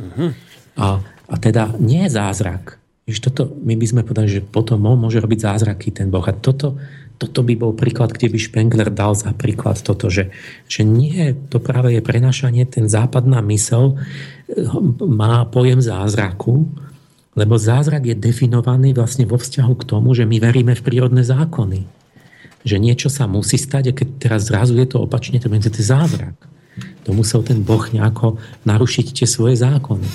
Uh-huh. A, a teda nie je zázrak. Jež toto, my by sme povedali, že potom on môže robiť zázraky ten Boh. A toto, toto by bol príklad, kde by Spengler dal za príklad toto, že, že nie, to práve je prenašanie, ten západná mysel eh, má pojem zázraku, lebo zázrak je definovaný vlastne vo vzťahu k tomu, že my veríme v prírodné zákony. Že niečo sa musí stať a keď teraz zrazu je to opačne, to je zázrak. To musel ten Boh nejako narušiť tie svoje zákony.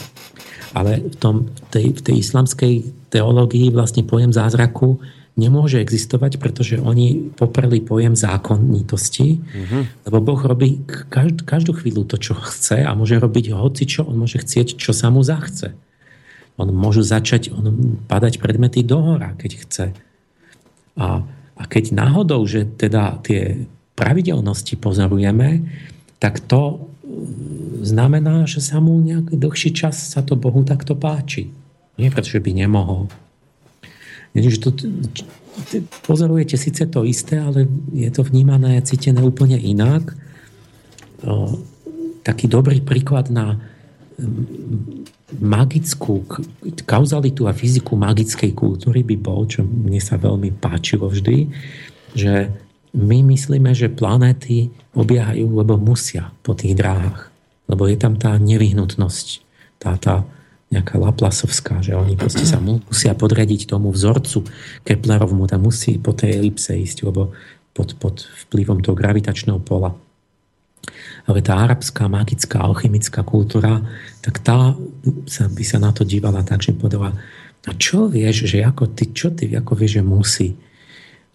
Ale v, tom, v, tej, v tej islamskej teológii vlastne pojem zázraku nemôže existovať, pretože oni popreli pojem zákonitosti, mm-hmm. lebo Boh robí každú, každú chvíľu to, čo chce a môže robiť hoci čo, on môže chcieť, čo sa mu zachce. On môžu začať on, padať predmety do hora, keď chce. A, a keď náhodou, že teda tie pravidelnosti pozorujeme, tak to mm, znamená, že sa mu nejaký dlhší čas sa to Bohu takto páči. Nie preto, že by nemohol. Že to, pozorujete síce to isté, ale je to vnímané a cítené úplne inak. O, taký dobrý príklad na magickú kauzalitu a fyziku magickej kultúry by bol, čo mne sa veľmi páčilo vždy, že my myslíme, že planéty obiehajú, lebo musia po tých dráhach. Lebo je tam tá nevyhnutnosť, tá, tá nejaká Laplasovská, že oni proste sa musia podrediť tomu vzorcu Keplerovmu, tam musí po tej elipse ísť, lebo pod, pod vplyvom toho gravitačného pola ale tá arabská magická alchymická kultúra, tak tá sa, by sa na to dívala tak, že povedala, a čo vieš, že ako ty, čo ty ako vieš, že musí?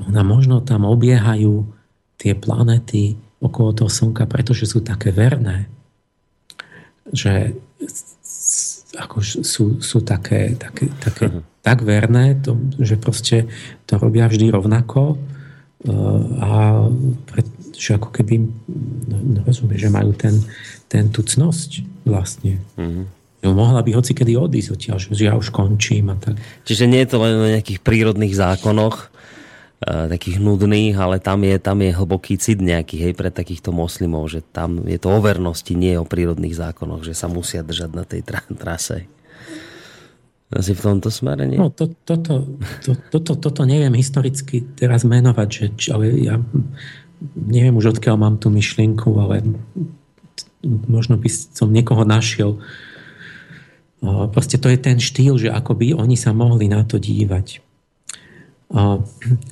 Ona možno tam obiehajú tie planety okolo toho slnka, pretože sú také verné, že ako sú, sú také, také, také uh-huh. tak verné, to, že proste to robia vždy rovnako a pre, že ako keby no, no rozumie, že majú ten, ten tú cnosť vlastne. Uh-huh. Mohla by hoci kedy odísť odtiaľ, že ja už končím a tak. Čiže nie je to len o nejakých prírodných zákonoch, uh, takých nudných, ale tam je, tam je hlboký cit nejaký, hej, pre takýchto moslimov, že tam je to o vernosti, nie o prírodných zákonoch, že sa musia držať na tej tra- trase. Asi v tomto smere, nie? No, to, toto, to, toto, toto neviem historicky teraz menovať, že, ale ja neviem už odkiaľ mám tú myšlienku, ale možno by som niekoho našiel. Proste to je ten štýl, že akoby oni sa mohli na to dívať.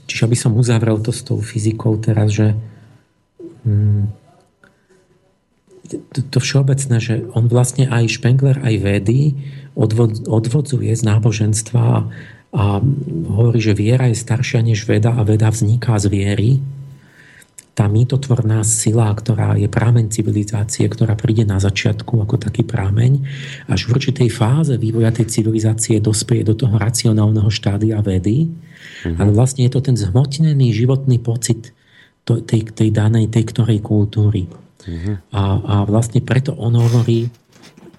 Čiže aby som uzavrel to s tou fyzikou teraz, že hm, to, všeobecné, že on vlastne aj Spengler, aj vedy odvod, odvodzuje z náboženstva a hovorí, že viera je staršia než veda a veda vzniká z viery tá mýtotvorná sila, ktorá je prámeň civilizácie, ktorá príde na začiatku ako taký prámeň, až v určitej fáze vývoja tej civilizácie dospeje do toho racionálneho štádia vedy. Mm-hmm. Ale vlastne je to ten zhmotnený životný pocit tej, tej danej, tej ktorej kultúry. Mm-hmm. A, a vlastne preto on hovorí,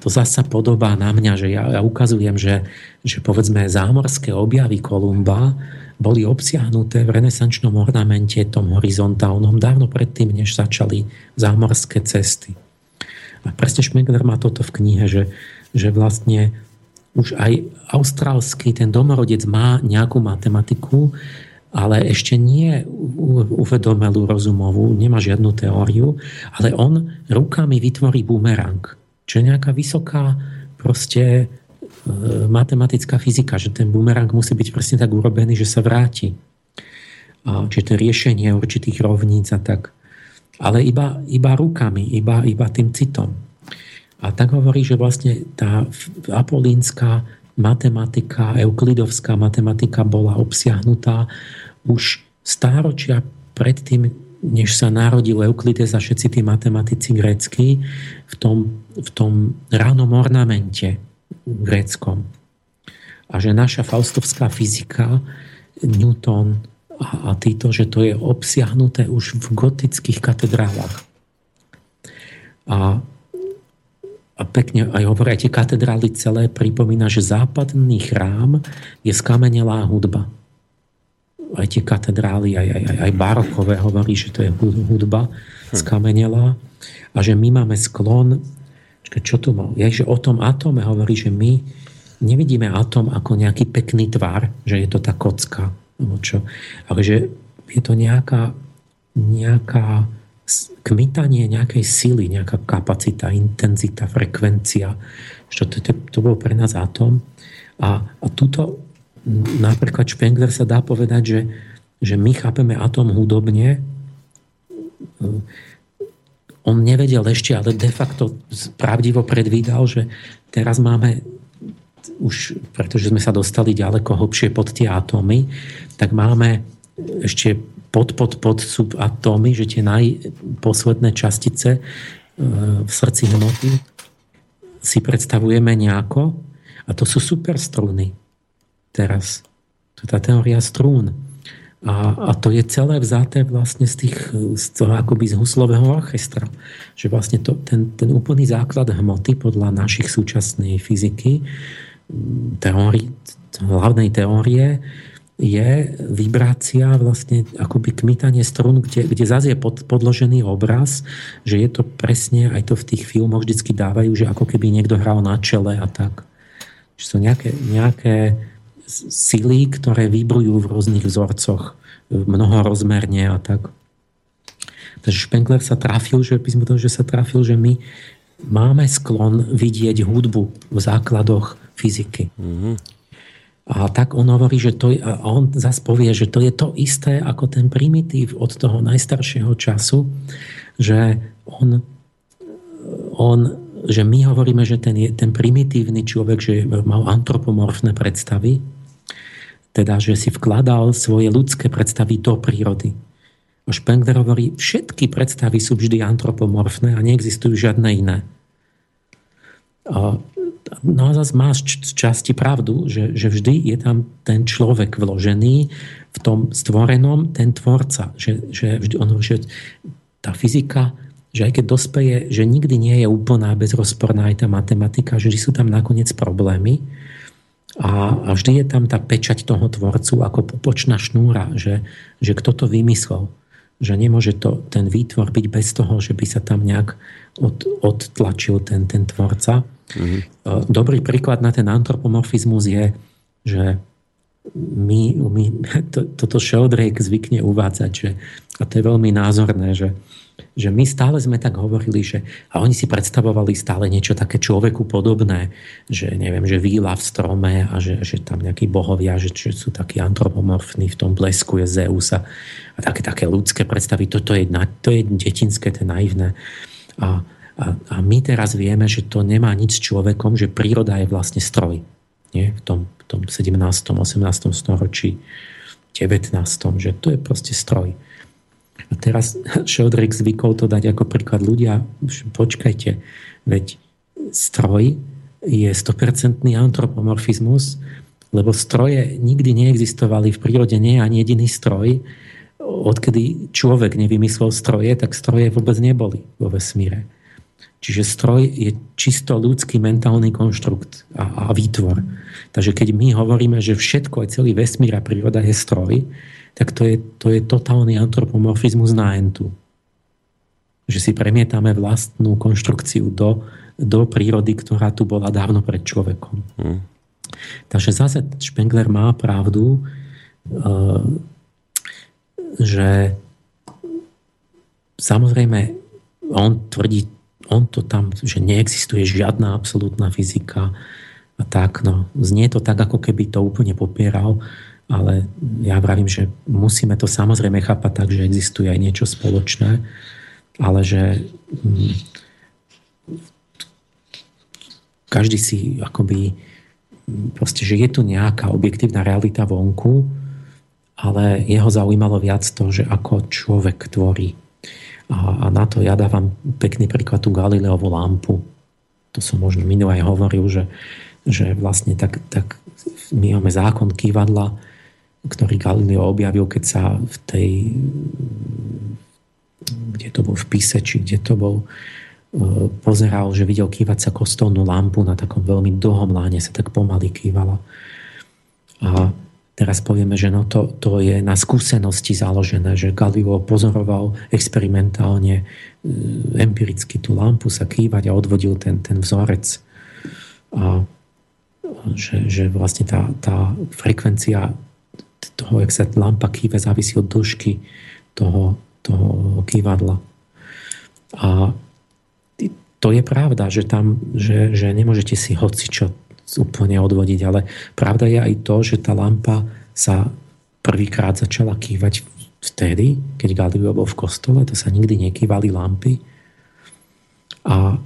to zasa podobá na mňa, že ja, ja ukazujem, že, že povedzme zámorské objavy Kolumba boli obsiahnuté v renesančnom ornamente tom horizontálnom dávno predtým, než začali zámorské cesty. A presne Šmegler má toto v knihe, že, že vlastne už aj austrálsky ten domorodec má nejakú matematiku, ale ešte nie uvedomelú rozumovú, nemá žiadnu teóriu, ale on rukami vytvorí bumerang, čo je nejaká vysoká proste matematická fyzika, že ten bumerang musí byť presne tak urobený, že sa vráti. A, čiže to riešenie určitých rovníc a tak. Ale iba, iba rukami, iba, iba tým citom. A tak hovorí, že vlastne tá apolínska matematika, euklidovská matematika bola obsiahnutá už stáročia predtým, než sa narodil Euklides a všetci tí matematici grécky v tom, v tom ránom ornamente, gréckom. A že naša faustovská fyzika, Newton a, a títo, že to je obsiahnuté už v gotických katedrálach. A, a pekne aj hovorí, aj tie katedrály celé pripomína, že západný chrám je skamenelá hudba. Aj tie katedrály, aj, aj, aj barokové hovorí, že to je hudba skamenelá a že my máme sklon čo tu mal? Ja, že o tom atóme hovorí, že my nevidíme atóm ako nejaký pekný tvar, že je to tá kocka, čo, ale že je to nejaká, nejaká kmitanie nejakej sily, nejaká kapacita, intenzita, frekvencia. Čo to, to, to bol pre nás atóm. A, a tuto napríklad Spengler sa dá povedať, že, že my chápeme atóm hudobne, on nevedel ešte, ale de facto pravdivo predvídal, že teraz máme už, pretože sme sa dostali ďaleko hlbšie pod tie atómy, tak máme ešte pod, pod, pod subatómy, že tie najposledné častice e, v srdci hmoty si predstavujeme nejako a to sú superstruny teraz. To je tá teória strún. A, a to je celé vzaté vlastne z tých, z toho akoby z huslového orchestra. Že vlastne to, ten, ten úplný základ hmoty podľa našich súčasnej fyziky, teórii, hlavnej teórie, je vibrácia vlastne akoby kmitanie strun, kde, kde zase je pod, podložený obraz, že je to presne, aj to v tých filmoch vždycky dávajú, že ako keby niekto hral na čele a tak. Že sú nejaké, nejaké sily, ktoré vybrujú v rôznych vzorcoch mnohorozmerne a tak. Takže Špengler sa trafil, že to, že sa trafil, že my máme sklon vidieť hudbu v základoch fyziky. Mm-hmm. A tak on hovorí, že to je, a on zase povie, že to je to isté ako ten primitív od toho najstaršieho času, že on, on že my hovoríme, že ten, ten primitívny človek, že mal antropomorfné predstavy, teda, že si vkladal svoje ľudské predstavy do prírody. Spengler hovorí, všetky predstavy sú vždy antropomorfné a neexistujú žiadne iné. A, no a zase máš z časti pravdu, že, že vždy je tam ten človek vložený v tom stvorenom, ten tvorca. Že, že, vždy, on, že tá fyzika, že aj keď dospeje, že nikdy nie je úplná, bezrozporná aj tá matematika, že sú tam nakoniec problémy, a, a vždy je tam tá pečať toho tvorcu ako popočná šnúra, že, že kto to vymyslel že nemôže to, ten výtvor byť bez toho, že by sa tam nejak od, odtlačil ten, ten tvorca. Mm-hmm. Dobrý príklad na ten antropomorfizmus je, že my, my to, toto Sheldrake zvykne uvádzať, že, a to je veľmi názorné, že, že my stále sme tak hovorili, že a oni si predstavovali stále niečo také človeku podobné, že neviem, že víla v strome a že, že tam nejakí bohovia, že, že sú takí antropomorfní v tom blesku je Zeus a, a také, také ľudské predstavy. Toto je, to je detinské, to je naivné. A, a, a my teraz vieme, že to nemá nič s človekom, že príroda je vlastne stroj. Nie? V, tom, v tom 17. 18. storočí, 19. že to je proste stroj. A teraz Sheldrick zvykol to dať ako príklad ľudia, počkajte, veď stroj je 100% antropomorfizmus, lebo stroje nikdy neexistovali, v prírode nie je ani jediný stroj. Odkedy človek nevymyslel stroje, tak stroje vôbec neboli vo vesmíre. Čiže stroj je čisto ľudský mentálny konštrukt a, a výtvor. Takže keď my hovoríme, že všetko, aj celý vesmír a príroda je stroj, tak to je, to je totálny antropomorfizmus na entu. Že si premietame vlastnú konštrukciu do, do prírody, ktorá tu bola dávno pred človekom. Hmm. Takže zase Spengler má pravdu, eh, že samozrejme on tvrdí, on to tam, že neexistuje žiadna absolútna fyzika a tak, no, znie to tak, ako keby to úplne popieral, ale ja vravím, že musíme to samozrejme chápať tak, že existuje aj niečo spoločné, ale že mm, každý si akoby proste, že je tu nejaká objektívna realita vonku, ale jeho zaujímalo viac to, že ako človek tvorí. A, a na to ja dávam pekný príklad tú Galileovú lampu. To som možno minulý aj hovoril, že, že vlastne tak, tak my máme zákon kývadla, ktorý Galileo objavil, keď sa v tej kde to bol v píse, či kde to bol, e, pozeral, že videl kývať sa kostolnú lampu na takom veľmi dlhom láne sa tak pomaly kývala. A teraz povieme, že no to, to je na skúsenosti založené, že Galileo pozoroval experimentálne, e, empiricky tú lampu sa kývať a odvodil ten, ten vzorec. A že, že vlastne tá, tá frekvencia toho, jak sa lampa kýve, závisí od dĺžky toho, toho kývadla. A to je pravda, že tam, že, že nemôžete si hoci čo úplne odvodiť, ale pravda je aj to, že tá lampa sa prvýkrát začala kývať vtedy, keď Galileo bol v kostole, to sa nikdy nekývali lampy. A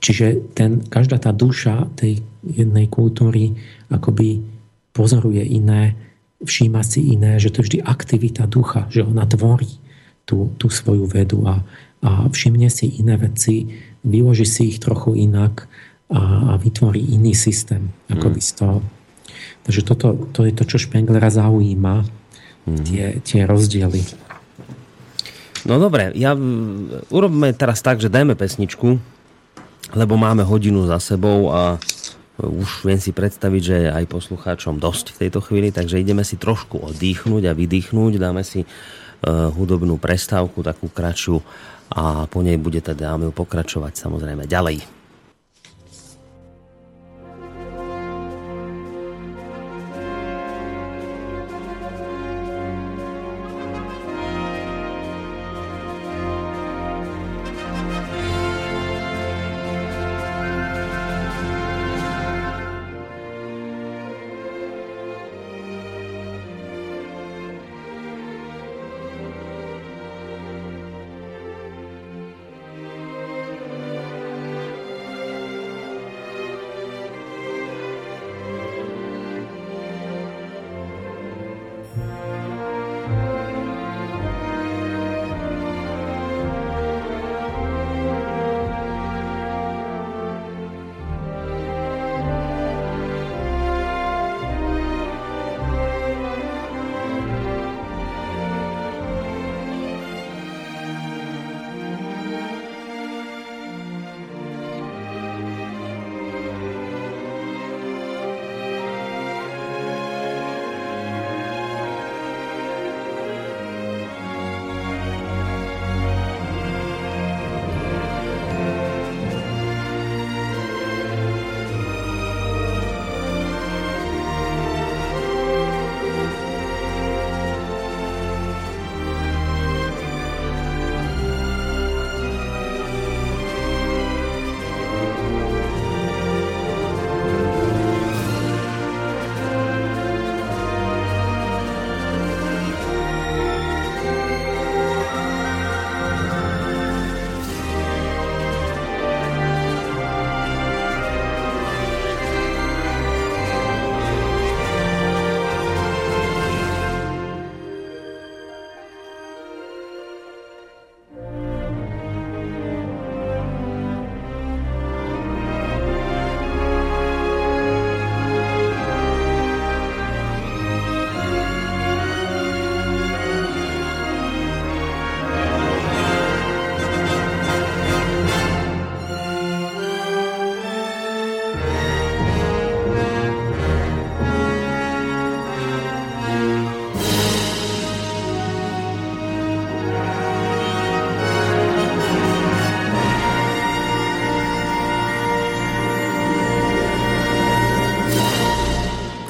čiže ten, každá tá duša tej jednej kultúry akoby pozoruje iné všíma si iné, že to je vždy aktivita ducha, že ona tvorí tú, tú svoju vedu a, a všimne si iné veci, vyloží si ich trochu inak a, a vytvorí iný systém. Ako mm. z toho. Takže toto to je to, čo Špenglera zaujíma, mm. tie, tie rozdiely. No dobre, ja, urobme teraz tak, že dajme pesničku, lebo máme hodinu za sebou a už viem si predstaviť, že aj poslucháčom dosť v tejto chvíli, takže ideme si trošku oddychnúť a vydýchnuť, dáme si uh, hudobnú prestávku, takú kratšiu a po nej bude teda pokračovať samozrejme ďalej.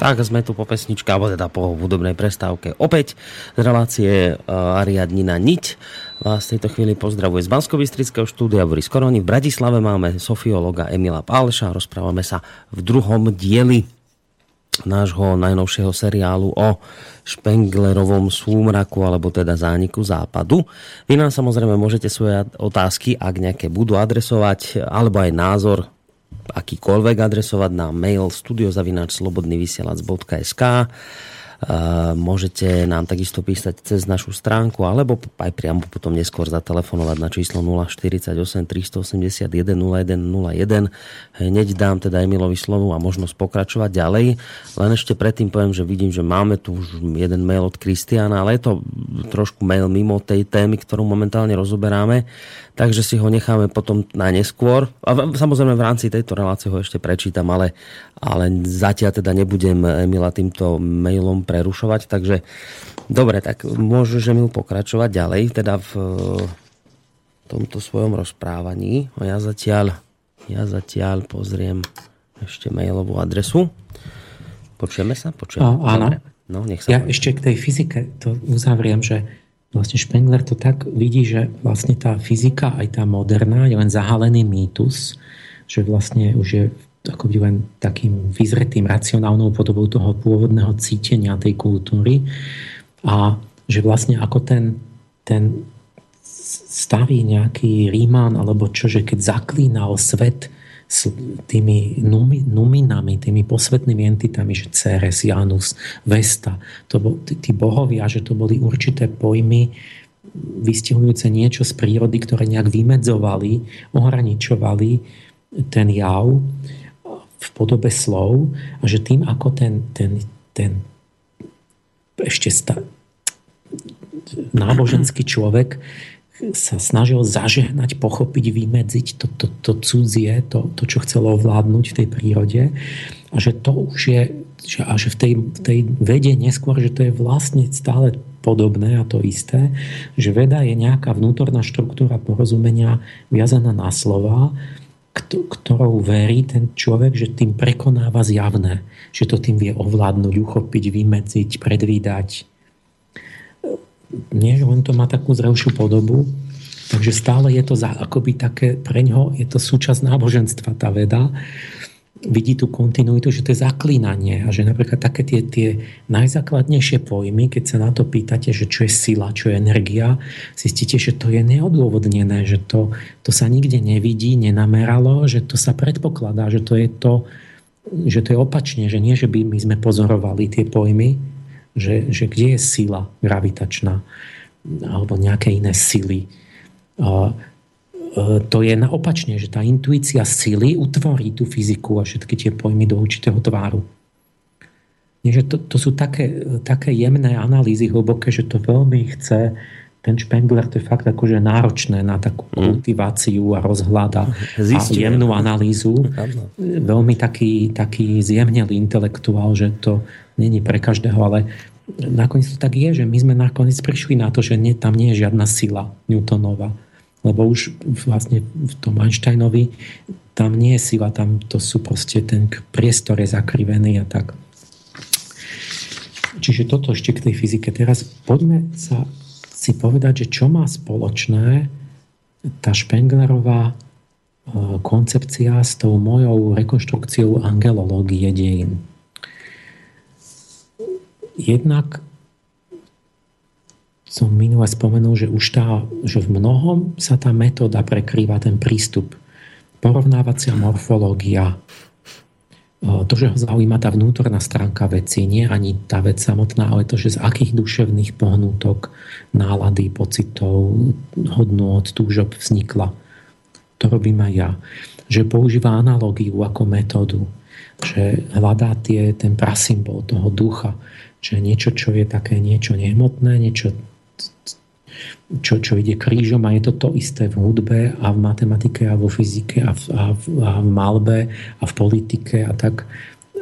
Tak sme tu po pesničke, alebo teda po hudobnej prestávke. Opäť z relácie uh, Ariadnina Niť. Vás v tejto chvíli pozdravuje z bansko štúdia Boris Koroni. V Bratislave máme sofiologa Emila Pálša. Rozprávame sa v druhom dieli nášho najnovšieho seriálu o Špenglerovom súmraku alebo teda zániku západu. Vy nám samozrejme môžete svoje otázky, ak nejaké budú adresovať, alebo aj názor akýkoľvek adresovať na mail studiozavináčslobodnyvysielac.sk Môžete nám takisto písať cez našu stránku alebo aj priamo potom neskôr zatelefonovať na číslo 048 381 0101. Hneď dám teda Emilovi slovu a možnosť pokračovať ďalej. Len ešte predtým poviem, že vidím, že máme tu už jeden mail od Kristiana, ale je to trošku mail mimo tej témy, ktorú momentálne rozoberáme takže si ho necháme potom na neskôr. A samozrejme v rámci tejto relácie ho ešte prečítam, ale, ale zatiaľ teda nebudem Emila týmto mailom prerušovať, takže dobre, tak môžeš Emil pokračovať ďalej, teda v tomto svojom rozprávaní. Ja zatiaľ, ja zatiaľ pozriem ešte mailovú adresu. Počujeme sa? Počujeme. A, áno. No, nech sa ja ešte k tej fyzike to uzavriem, že vlastne Spengler to tak vidí, že vlastne tá fyzika, aj tá moderná, je len zahalený mýtus, že vlastne už je akoby len takým vyzretým racionálnou podobou toho pôvodného cítenia tej kultúry a že vlastne ako ten, ten staví nejaký Ríman alebo čo, že keď zaklínal svet s tými numinami, tými posvetnými entitami, že Ceres, Janus, Vesta, to bol, tí, tí bohovia, že to boli určité pojmy vystihujúce niečo z prírody, ktoré nejak vymedzovali, ohraničovali ten jav v podobe slov a že tým, ako ten, ten, ten ešte sta, náboženský človek sa snažil zažehnať, pochopiť, vymedziť to, to, to cudzie, to, to, čo chcelo ovládnuť v tej prírode a že to už je že, a že v tej, tej vede neskôr, že to je vlastne stále podobné a to isté, že veda je nejaká vnútorná štruktúra porozumenia viazaná na slova, ktorou verí ten človek, že tým prekonáva zjavné, že to tým vie ovládnuť, uchopiť, vymedziť, predvídať, nie, že len to má takú zrelšiu podobu, takže stále je to za, akoby také, pre ňo je to súčasť náboženstva, tá veda, vidí tú kontinuitu, že to je zaklínanie a že napríklad také tie, tie najzákladnejšie pojmy, keď sa na to pýtate, že čo je sila, čo je energia, zistíte, že to je neodôvodnené, že to, to sa nikde nevidí, nenameralo, že to sa predpokladá, že to je to, že to je opačne, že nie, že by my sme pozorovali tie pojmy, že, že kde je sila gravitačná alebo nejaké iné sily. A, to je naopačne, že tá intuícia sily utvorí tú fyziku a všetky tie pojmy do určitého tváru. Nie, že to, to sú také, také jemné analýzy hlboké, že to veľmi chce ten Spengler to je fakt akože náročné na takú mm. kultiváciu a rozhľada a jemnú analýzu. Veľmi taký, taký zjemnelý intelektuál, že to není pre každého, ale nakoniec to tak je, že my sme nakoniec prišli na to, že nie, tam nie je žiadna sila Newtonova. Lebo už vlastne v tom Einsteinovi tam nie je sila, tam to sú proste, ten priestor je zakrivený a tak. Čiže toto ešte k tej fyzike. Teraz poďme sa si povedať, že čo má spoločné tá Spenglerová e, koncepcia s tou mojou rekonštrukciou angelológie dejín. Jednak som minule spomenul, že už tá, že v mnohom sa tá metóda prekrýva, ten prístup. Porovnávacia morfológia, to, že ho zaujíma tá vnútorná stránka veci, nie ani tá vec samotná, ale to, že z akých duševných pohnútok, nálady, pocitov, hodnôt, túžob vznikla. To robím aj ja. Že používa analógiu ako metódu, že hľadá tie, ten prasymbol toho ducha, že niečo, čo je také niečo nehmotné, niečo čo, čo ide krížom a je to to isté v hudbe a v matematike a vo fyzike a v, a v, a v malbe a v politike a tak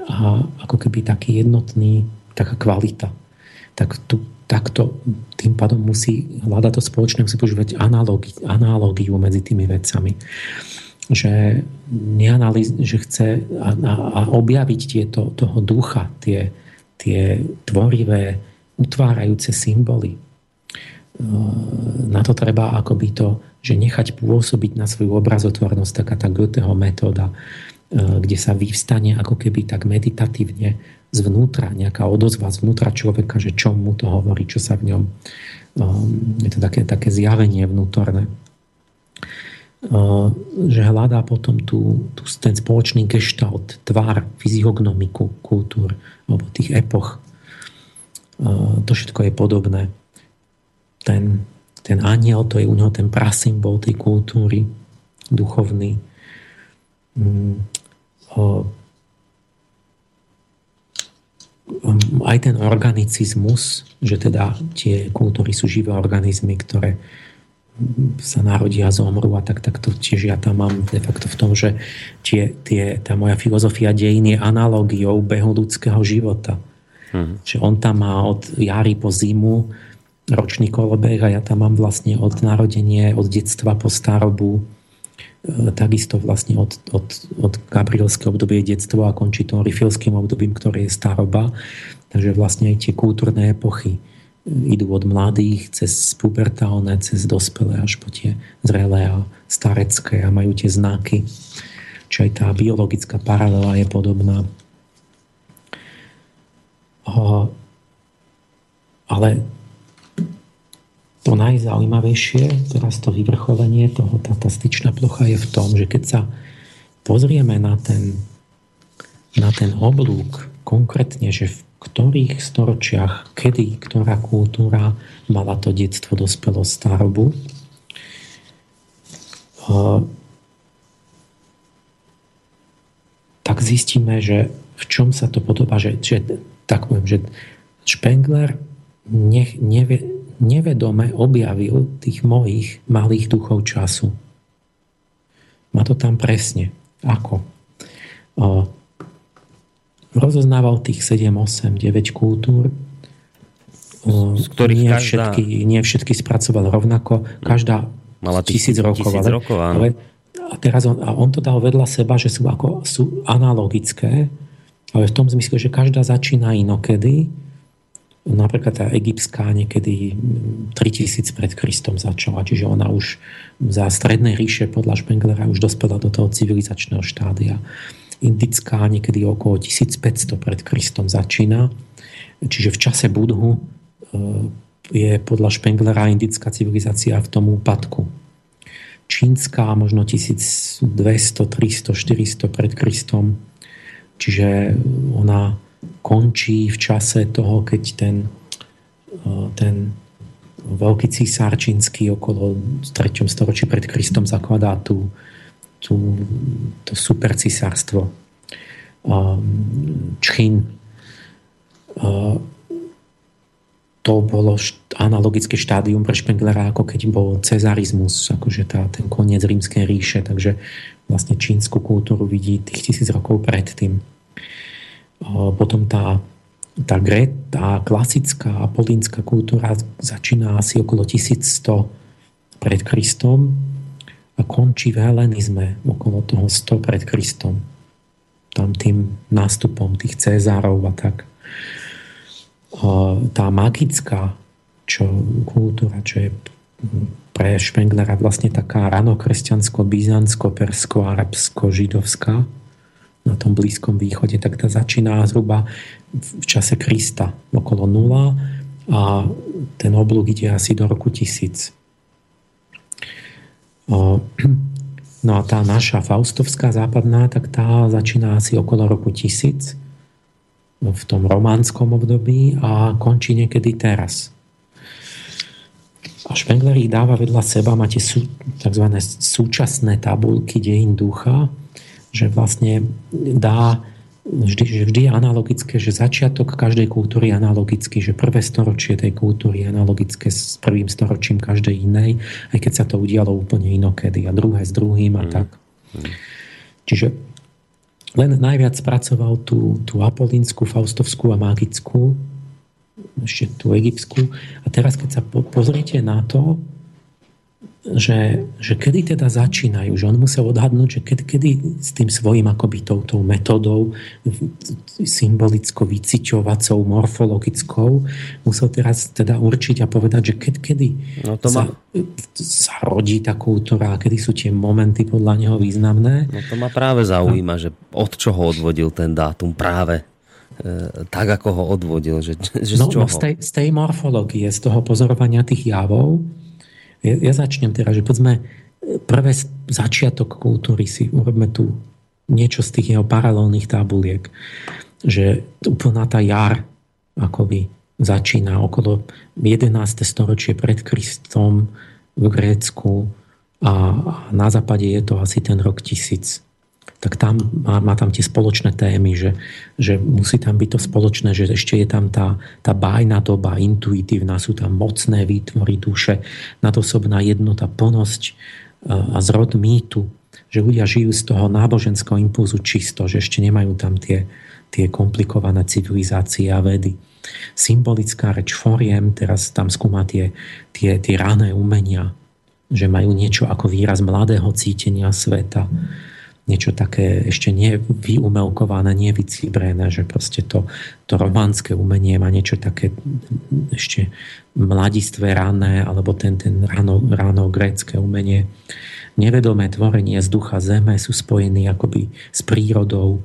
a ako keby taký jednotný, taká kvalita. Tak tu, takto tým pádom musí hľadať to spoločné, musí používať analógi, analógiu medzi tými vecami. že, neanaliz, že chce a, a, a objaviť tieto, toho ducha, tie, tie tvorivé, utvárajúce symboly. Na to treba akoby to, že nechať pôsobiť na svoju obrazotvornosť, taká tá Goetheho metóda, kde sa vyvstane ako keby tak meditatívne zvnútra, nejaká odozva zvnútra človeka, že čo mu to hovorí, čo sa v ňom... Je to také, také zjavenie vnútorné že hľadá potom tú, tú, ten spoločný gestalt, tvár, fyziognomiku kultúr alebo tých epoch. To všetko je podobné. Ten, ten aniel, to je u neho ten prasymbol tej kultúry, duchovný. Mm, aj ten organicizmus, že teda tie kultúry sú živé organizmy, ktoré sa narodia a zomrú a tak, tak to tiež ja tam mám de facto v tom, že tie, tie, tá moja filozofia dejín je analogiou behu ľudského života. Hmm. Že on tam má od jary po zimu ročný kolobeh a ja tam mám vlastne od narodenie, od detstva po starobu e, takisto vlastne od, od, od Gabrielského obdobie detstvo a končí to rifilským obdobím, ktoré je staroba. Takže vlastne aj tie kultúrne epochy idú od mladých cez pubertálne, cez dospelé až po tie zrelé a starecké a majú tie znaky. Čiže aj tá biologická paralela je podobná. Ale to najzaujímavejšie, teraz to vyvrcholenie toho, tá, tá styčná plocha je v tom, že keď sa pozrieme na ten, na ten oblúk, konkrétne, že v ktorých storočiach, kedy, ktorá kultúra mala to detstvo, dospelo starobu. Tak zistíme, že v čom sa to podobá, že, že tak poviem, že Spengler nech, neve, nevedome objavil tých mojich malých duchov času. Má to tam presne. Ako? rozoznával tých 7, 8, 9 kultúr. Z ktorých nie, každá... všetky, nie všetky spracoval rovnako. Každá Mala tisíc rokov. Tisíc ale, rokov áno. ale a teraz on, a on to dal vedľa seba, že sú, ako, sú analogické, ale v tom zmysle, že každá začína inokedy. Napríklad tá egyptská niekedy 3000 pred Kristom začala, čiže ona už za strednej ríše podľa Špenglera už dospela do toho civilizačného štádia indická niekedy okolo 1500 pred Kristom začína. Čiže v čase Budhu e, je podľa Špenglera indická civilizácia v tom úpadku. Čínska možno 1200, 300, 400 pred Kristom. Čiže ona končí v čase toho, keď ten, e, ten veľký císár čínsky okolo 3. storočí pred Kristom zakladá tú tú, to super cisárstvo um, Čín. Uh, to bolo analogické štádium pre Špenglera, ako keď bol cezarizmus, akože tá, ten koniec rímskej ríše, takže vlastne čínsku kultúru vidí tých tisíc rokov predtým. Uh, potom tá, tá, gre, tá klasická apolínska kultúra začína asi okolo 1100 pred Kristom a končí v helenizme okolo toho 100 pred Kristom. Tam tým nástupom tých Cezárov a tak. Tá magická čo, kultúra, čo je pre Špenglera vlastne taká ranokresťansko, na tom Blízkom východe, tak tá začína zhruba v čase Krista okolo nula a ten oblúk ide asi do roku tisíc. No a tá naša faustovská západná, tak tá začína asi okolo roku 1000 v tom románskom období a končí niekedy teraz. A Špengler ich dáva vedľa seba, máte sú, tzv. súčasné tabulky dejín ducha, že vlastne dá vždy, že vždy je analogické, že začiatok každej kultúry je analogický, že prvé storočie tej kultúry je analogické s prvým storočím každej inej, aj keď sa to udialo úplne inokedy a druhé s druhým a mm. tak. Mm. Čiže len najviac spracoval tú, tú apolínsku, faustovskú a magickú, ešte tú egyptskú. A teraz, keď sa po, pozriete na to, že, že kedy teda začínajú, že on musel odhadnúť, že kedy, kedy s tým svojím akoby touto metodou symbolicko vyciťovacou, morfologickou musel teraz teda určiť a povedať, že kedy, kedy no to sa, ma... sa rodí tá kultúra, kedy sú tie momenty podľa neho významné. No to ma práve zaujíma, a... že od čoho odvodil ten dátum práve e, tak, ako ho odvodil. Že, že no, z, čoho? No z, tej, z tej morfológie, z toho pozorovania tých javov, ja, začnem teraz, že povedzme, prvé začiatok kultúry si urobme tu niečo z tých jeho paralelných tabuliek, že úplná tá jar akoby začína okolo 11. storočie pred Kristom v Grécku a na západe je to asi ten rok 1000 tak tam má, má tam tie spoločné témy, že, že musí tam byť to spoločné, že ešte je tam tá, tá bájna doba, intuitívna, sú tam mocné výtvory duše, nadosobná jednota, plnosť e, a zrod mýtu, že ľudia žijú z toho náboženského impulzu čisto, že ešte nemajú tam tie, tie komplikované civilizácie a vedy. Symbolická reč foriem, teraz tam skúma tie, tie, tie rané umenia, že majú niečo ako výraz mladého cítenia sveta niečo také ešte nevyumelkované, nevycibrené, že proste to, to románske umenie má niečo také ešte mladistvé rané, alebo ten, ten ráno, ráno grécké umenie. Nevedomé tvorenie z ducha zeme sú spojení akoby s prírodou,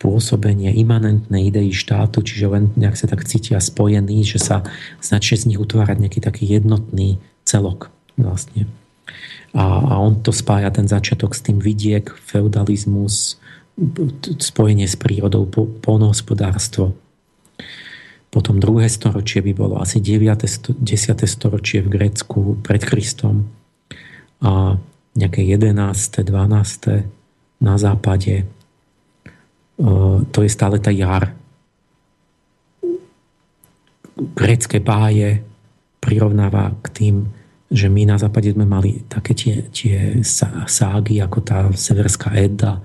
pôsobenie imanentné idei štátu, čiže len nejak sa tak cítia spojení, že sa začne z nich utvárať nejaký taký jednotný celok vlastne a, a on to spája ten začiatok s tým vidiek, feudalizmus, spojenie s prírodou, polnohospodárstvo. Potom druhé storočie by bolo asi 9. 10. storočie v Grécku pred Kristom a nejaké 11. 12. na západe. To je stále tá jar. Grécké báje prirovnáva k tým že my na západe sme mali také tie, tie ságy ako tá Severská Edda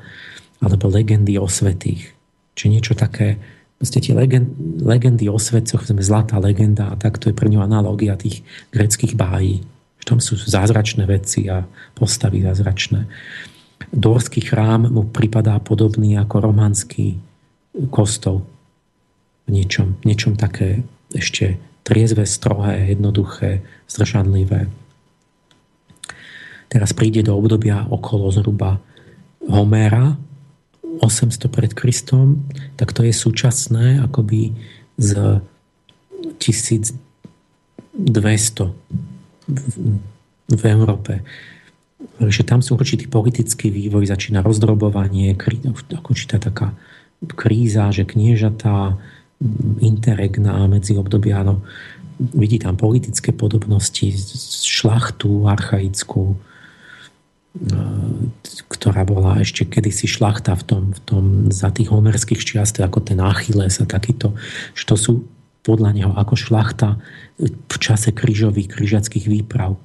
alebo legendy o svetých. Či niečo také, proste tie legend, legendy o svetcoch, sme zlatá legenda a tak to je pre ňu analogia tých greckých bájí. Tam sú zázračné veci a postavy zázračné. Dorský chrám mu pripadá podobný ako romanský kostol. V niečom, niečom také ešte triezve, strohé, jednoduché, zdržanlivé. Teraz príde do obdobia okolo zhruba Homéra, 800 pred Kristom, tak to je súčasné akoby z 1200 v, Európe. Takže tam sú určitý politický vývoj, začína rozdrobovanie, určitá taká kríza, že kniežatá interregná medzi obdobia, no, vidí tam politické podobnosti, šlachtu archaickú, e, ktorá bola ešte kedysi šlachta v tom, v tom za tých homerských čiast, ako ten Achilles a takýto, že to sú podľa neho ako šlachta v čase krížových, križackých výprav.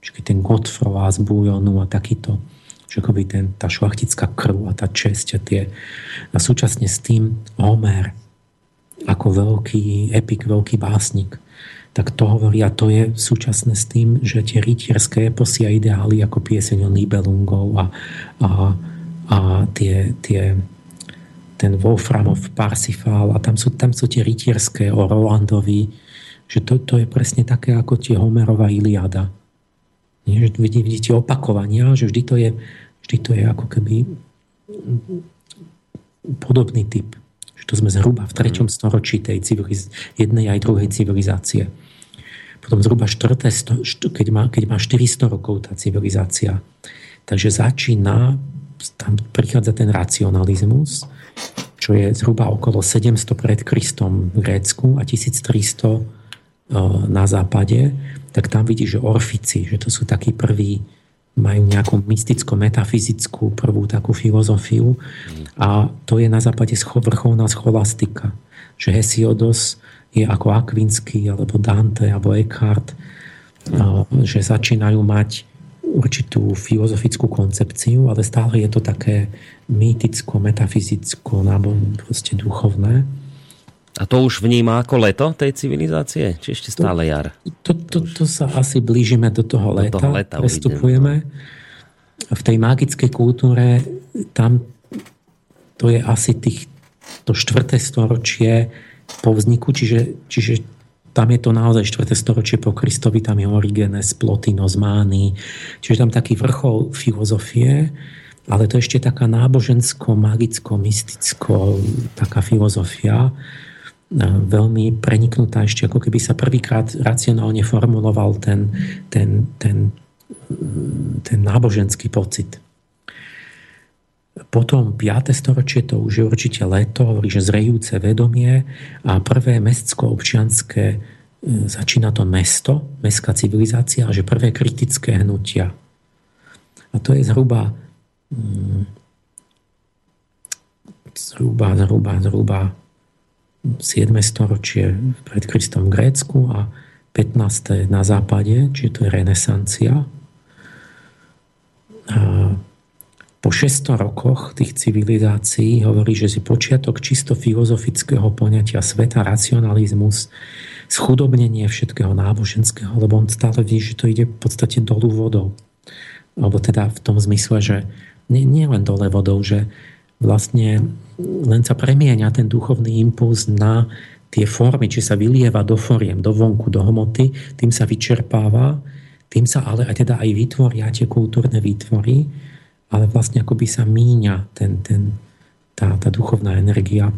Čiže ten Godfrova z Bujonu a takýto že akoby ten, tá šlachtická krv a tá česť a tie. A súčasne s tým Homer, ako veľký epik, veľký básnik, tak to hovorí a to je súčasné s tým, že tie rytierské eposy a ideály ako pieseň o Nibelungov a, a, a tie, tie, ten Wolframov Parsifal a tam sú, tam sú tie rytierské o Rolandovi, že to, to je presne také ako tie Homerova Iliada. Nie, že vidíte opakovania, že vždy to je, vždy to je ako keby podobný typ to sme zhruba v treťom mhm. storočí tej civiliz- jednej aj druhej civilizácie. Potom zhruba štvrté, keď má, keď má 400 rokov tá civilizácia. Takže začína, tam prichádza ten racionalizmus, čo je zhruba okolo 700 pred Kristom v Grécku a 1300 e, na západe, tak tam vidí, že orfici, že to sú takí prví majú nejakú mysticko-metafyzickú prvú takú filozofiu a to je na západe vrcholná scholastika. Že Hesiodos je ako Akvinsky alebo Dante alebo Eckhart, že začínajú mať určitú filozofickú koncepciu, ale stále je to také mýticko, metafyzicko, nábo proste duchovné. A to už vníma ako leto tej civilizácie? Či ešte stále jar? To, to, to sa asi blížime do toho leta. Do toho leta prestupujeme. V tej magickej kultúre tam to je asi tých, to štvrté storočie po vzniku, čiže, čiže tam je to naozaj 4. storočie po Kristovi, tam je Origenes, Plotinos, Mány, čiže tam taký vrchol filozofie, ale to je ešte taká nábožensko, magicko, mysticko, taká filozofia, veľmi preniknutá ešte, ako keby sa prvýkrát racionálne formuloval ten, ten, ten, ten náboženský pocit. Potom 5. storočie to už je určite leto, hovorí, že zrejúce vedomie a prvé mestsko-občianské e, začína to mesto, mestská civilizácia a že prvé kritické hnutia. A to je zhruba mm, zhruba, zhruba, zhruba 7. storočie pred Kristom v Grécku a 15. na západe, čiže to je renesancia. A po 600 rokoch tých civilizácií hovorí, že si počiatok čisto filozofického poňatia sveta, racionalizmus, schudobnenie všetkého náboženského, lebo on stále vidí, že to ide v podstate dolu vodou. Alebo teda v tom zmysle, že nie, nie len dole vodou, že vlastne len sa premieňa ten duchovný impuls na tie formy, či sa vylieva do foriem, do vonku, do hmoty, tým sa vyčerpáva, tým sa ale aj teda aj vytvoria tie kultúrne výtvory, ale vlastne akoby sa míňa ten, ten, tá, tá duchovná energia.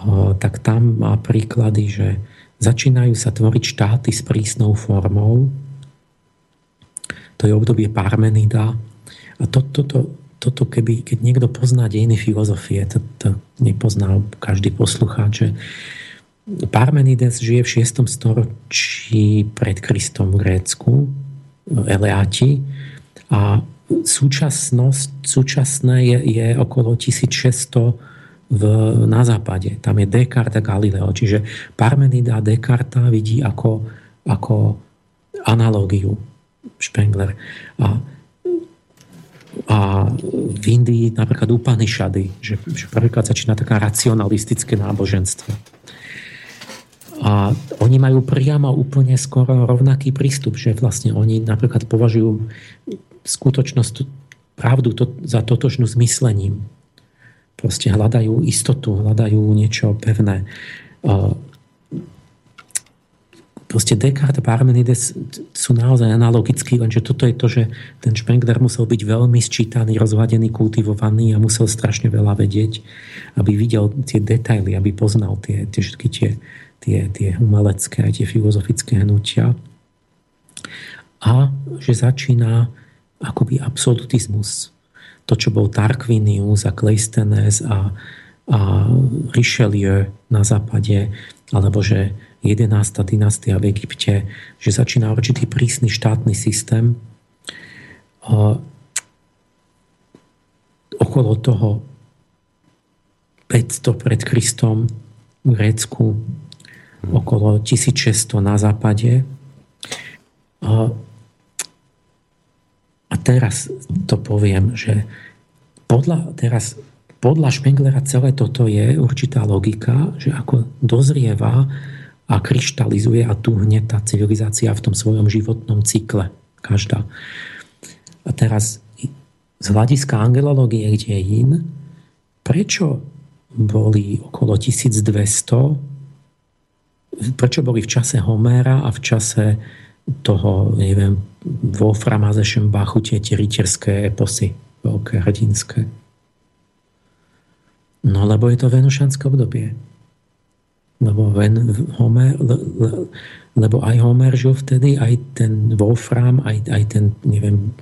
O, tak tam má príklady, že začínajú sa tvoriť štáty s prísnou formou. To je obdobie Parmenida. A to, toto, toto keby, keď niekto pozná dejiny filozofie, to, to nepozná každý poslucháč, že Parmenides žije v 6. storočí pred Kristom v Grécku, Eleáti, a súčasnosť, súčasné je, je okolo 1600 v, na západe. Tam je Descartes a Galileo. Čiže Parmenida a Descartes vidí ako, ako analógiu Spengler. A a v Indii napríklad Upanishady, že, že prvýkrát začína taká racionalistické náboženstvo. A oni majú priamo úplne skoro rovnaký prístup, že vlastne oni napríklad považujú skutočnosť, pravdu to, za totožnú s myslením. Proste hľadajú istotu, hľadajú niečo pevné proste Descartes a Parmenides sú naozaj analogickí, lenže toto je to, že ten Spengler musel byť veľmi sčítaný, rozhľadený, kultivovaný a musel strašne veľa vedieť, aby videl tie detaily, aby poznal tie, tie všetky tie, tie, tie umelecké a tie filozofické hnutia. A že začína akoby absolutizmus. To, čo bol Tarquinius a Cleisthenes a, a Richelieu na západe, alebo že 11. dynastia v Egypte, že začína určitý prísny štátny systém. Okolo toho 500 pred Kristom v Grécku, okolo 1600 na západe. A teraz to poviem, že podľa, teraz, podľa Špenglera celé toto je určitá logika, že ako dozrieva a kryštalizuje a tuhne tá civilizácia v tom svojom životnom cykle. Každá. A teraz z hľadiska angelológie dejín, prečo boli okolo 1200, prečo boli v čase Homéra a v čase toho, neviem, Wolframa ze Šembachu tie, tie rytierské eposy, veľké hrdinské. No lebo je to venušanské obdobie lebo Ven, Homer, le, le, lebo aj Homer žil vtedy, aj ten Wolfram, aj, aj ten, neviem,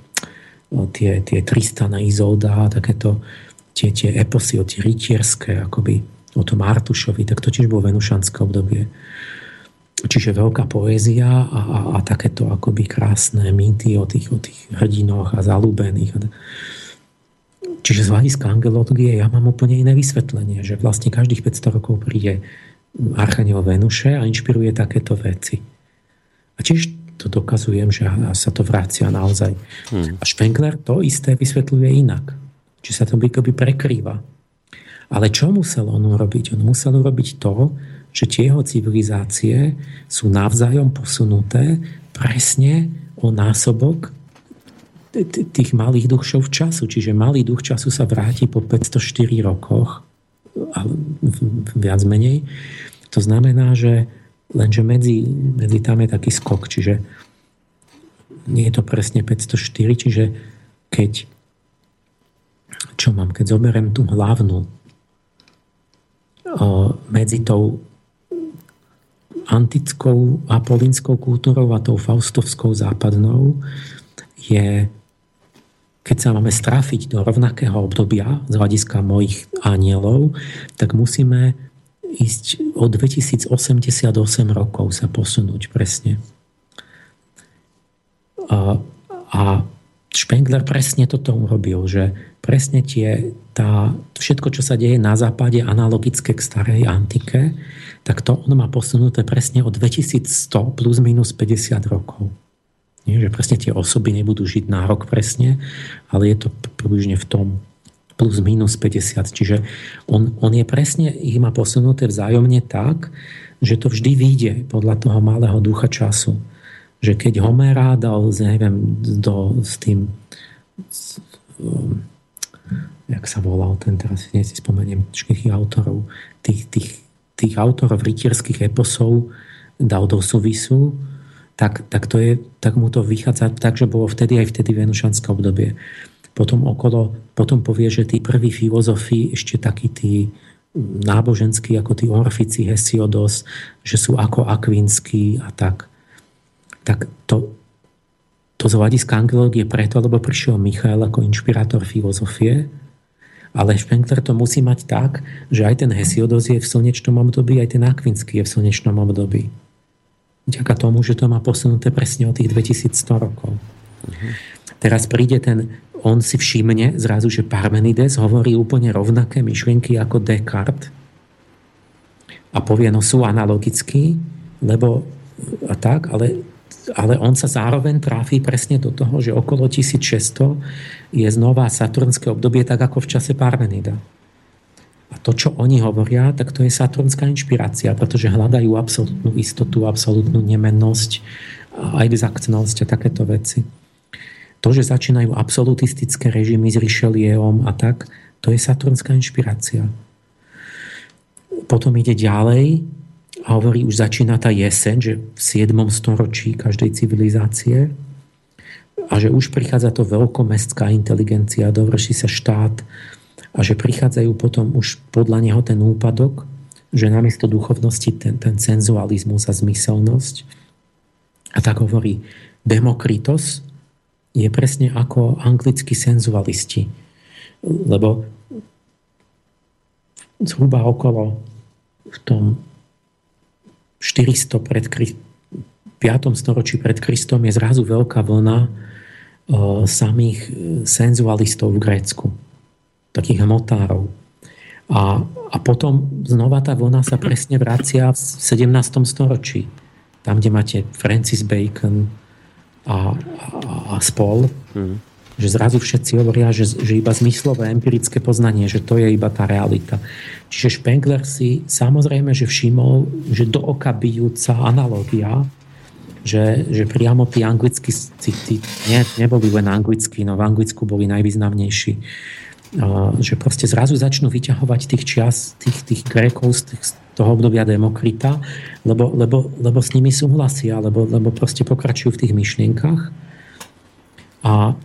tie, tie Tristana, Izolda, takéto tie, tie eposy o tie rytierské, akoby o tom Artušovi, tak to tiež bolo venušanské obdobie. Čiže veľká poézia a, a, a takéto akoby krásne mýty o tých, o tých hrdinoch a zalúbených. Čiže z hľadiska angelológie ja mám úplne iné vysvetlenie, že vlastne každých 500 rokov príde Archaniel Venuše a inšpiruje takéto veci. A tiež to dokazujem, že sa to vracia naozaj. Hmm. A Spengler to isté vysvetľuje inak. Či sa to by prekrýva. Ale čo musel on urobiť? On musel urobiť to, že tie jeho civilizácie sú navzájom posunuté presne o násobok tých malých duchšov času. Čiže malý duch času sa vráti po 504 rokoch, viac menej. To znamená, že lenže medzi, medzi tam je taký skok, čiže nie je to presne 504, čiže keď čo mám, keď zoberiem tú hlavnú medzi tou antickou apolínskou kultúrou a tou faustovskou západnou je, keď sa máme strafiť do rovnakého obdobia z hľadiska mojich anielov, tak musíme ísť o 2088 rokov sa posunúť presne. A, a Spengler presne toto urobil, že presne tie, tá, všetko, čo sa deje na západe, analogické k starej antike, tak to on má posunuté presne o 2100 plus minus 50 rokov. Nie, že presne tie osoby nebudú žiť na rok presne, ale je to približne v tom plus minus 50. Čiže on, on je presne, ich má posunuté vzájomne tak, že to vždy vyjde podľa toho malého ducha času že keď Homera dal, neviem, do, s tým s, um, jak sa volal ten, teraz nie si spomeniem všetkých autorov, tých, tých, tých autorov rytierských eposov dal do súvisu, tak, tak, to je, tak mu to vychádza tak, že bolo vtedy aj vtedy venušanské obdobie. Potom okolo, potom povie, že tí prví filozofi, ešte takí tí náboženskí, ako tí Orfici, Hesiodos, že sú ako Akvinskí a tak tak to, to z hľadiska angelológie preto, lebo prišiel Michael ako inšpirátor filozofie, ale Spengler to musí mať tak, že aj ten Hesiodos je v slnečnom období, aj ten Akvinský je v slnečnom období. Vďaka tomu, že to má posunuté presne o tých 2100 rokov. Uh-huh. Teraz príde ten, on si všimne zrazu, že Parmenides hovorí úplne rovnaké myšlienky ako Descartes a povie, no sú analogickí, lebo a tak, ale ale on sa zároveň tráfi presne do toho, že okolo 1600 je znova saturnské obdobie, tak ako v čase Parmenida. A to, čo oni hovoria, tak to je saturnská inšpirácia, pretože hľadajú absolútnu istotu, absolútnu nemennosť a exaktnosť a takéto veci. To, že začínajú absolutistické režimy s Richelieom a tak, to je saturnská inšpirácia. Potom ide ďalej, a hovorí, už začína tá jeseň, že v 7. storočí každej civilizácie a že už prichádza to veľkomestská inteligencia, dovrší sa štát a že prichádzajú potom už podľa neho ten úpadok, že namiesto duchovnosti ten, ten senzualizmus a zmyselnosť. A tak hovorí, Demokritos je presne ako anglickí senzualisti. Lebo zhruba okolo v tom 400 pred Kri- 5. storočí pred Kristom je zrazu veľká vlna o, samých e, senzualistov v Grécku. Takých hmotárov. A, a potom znova tá vlna sa presne vracia v 17. storočí. Tam, kde máte Francis Bacon a, a, a spol. Mm že zrazu všetci hovoria, že, že iba zmyslové empirické poznanie, že to je iba tá realita. Čiže Spengler si samozrejme, že všimol, že do oka bijúca analogia, že, že priamo tí anglickí, tí, nie, neboli len anglickí, no v Anglicku boli najvýznamnejší, že proste zrazu začnú vyťahovať tých čias, tých, tých Grékov z, tých, z toho obdobia Demokrita, lebo, lebo, lebo s nimi súhlasia, lebo, lebo proste pokračujú v tých myšlienkach. A,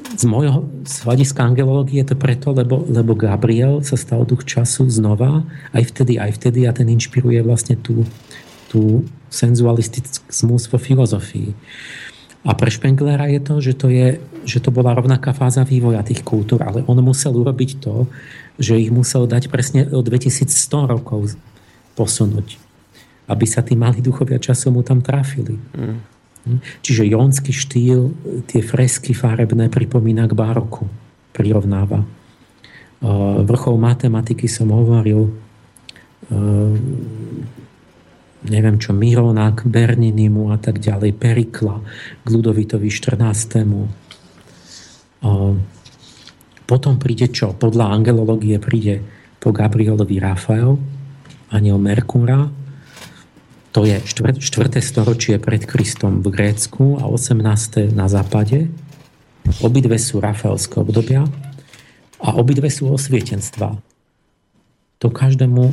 z môjho z hľadiska angelológie je to preto, lebo, lebo Gabriel sa stal duch času znova, aj vtedy, aj vtedy a ten inšpiruje vlastne tú, tú senzualistizmus vo filozofii. A pre Špenglera je to, že to, je, že to bola rovnaká fáza vývoja tých kultúr, ale on musel urobiť to, že ich musel dať presne o 2100 rokov posunúť, aby sa tí malí duchovia času mu tam trafili. Mm. Čiže jónsky štýl, tie fresky farebné pripomína k baroku, prirovnáva. Vrchol matematiky som hovoril, neviem čo, Mironak, Berninimu a tak ďalej, Perikla, k Ludovitovi 14. Potom príde čo? Podľa angelológie príde po Gabrielovi Rafael, aniel Merkúra. To je 4. storočie pred Kristom v Grécku a 18. na západe. Obidve sú Rafaelské obdobia a obidve sú osvietenstva. To každému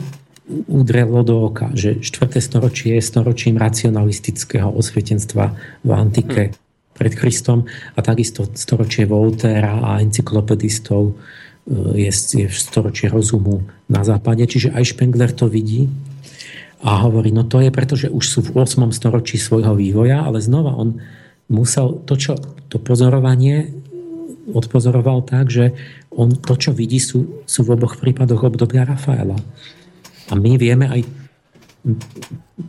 udrelo do oka, že 4. storočie je storočím racionalistického osvietenstva v antike pred Kristom a takisto storočie Voltera a encyklopedistov e, je, je storočie rozumu na západe. Čiže aj Spengler to vidí a hovorí, no to je preto, že už sú v 8. storočí svojho vývoja, ale znova on musel to, čo, to pozorovanie odpozoroval tak, že on to, čo vidí, sú, sú v oboch prípadoch obdobia Rafaela. A my vieme aj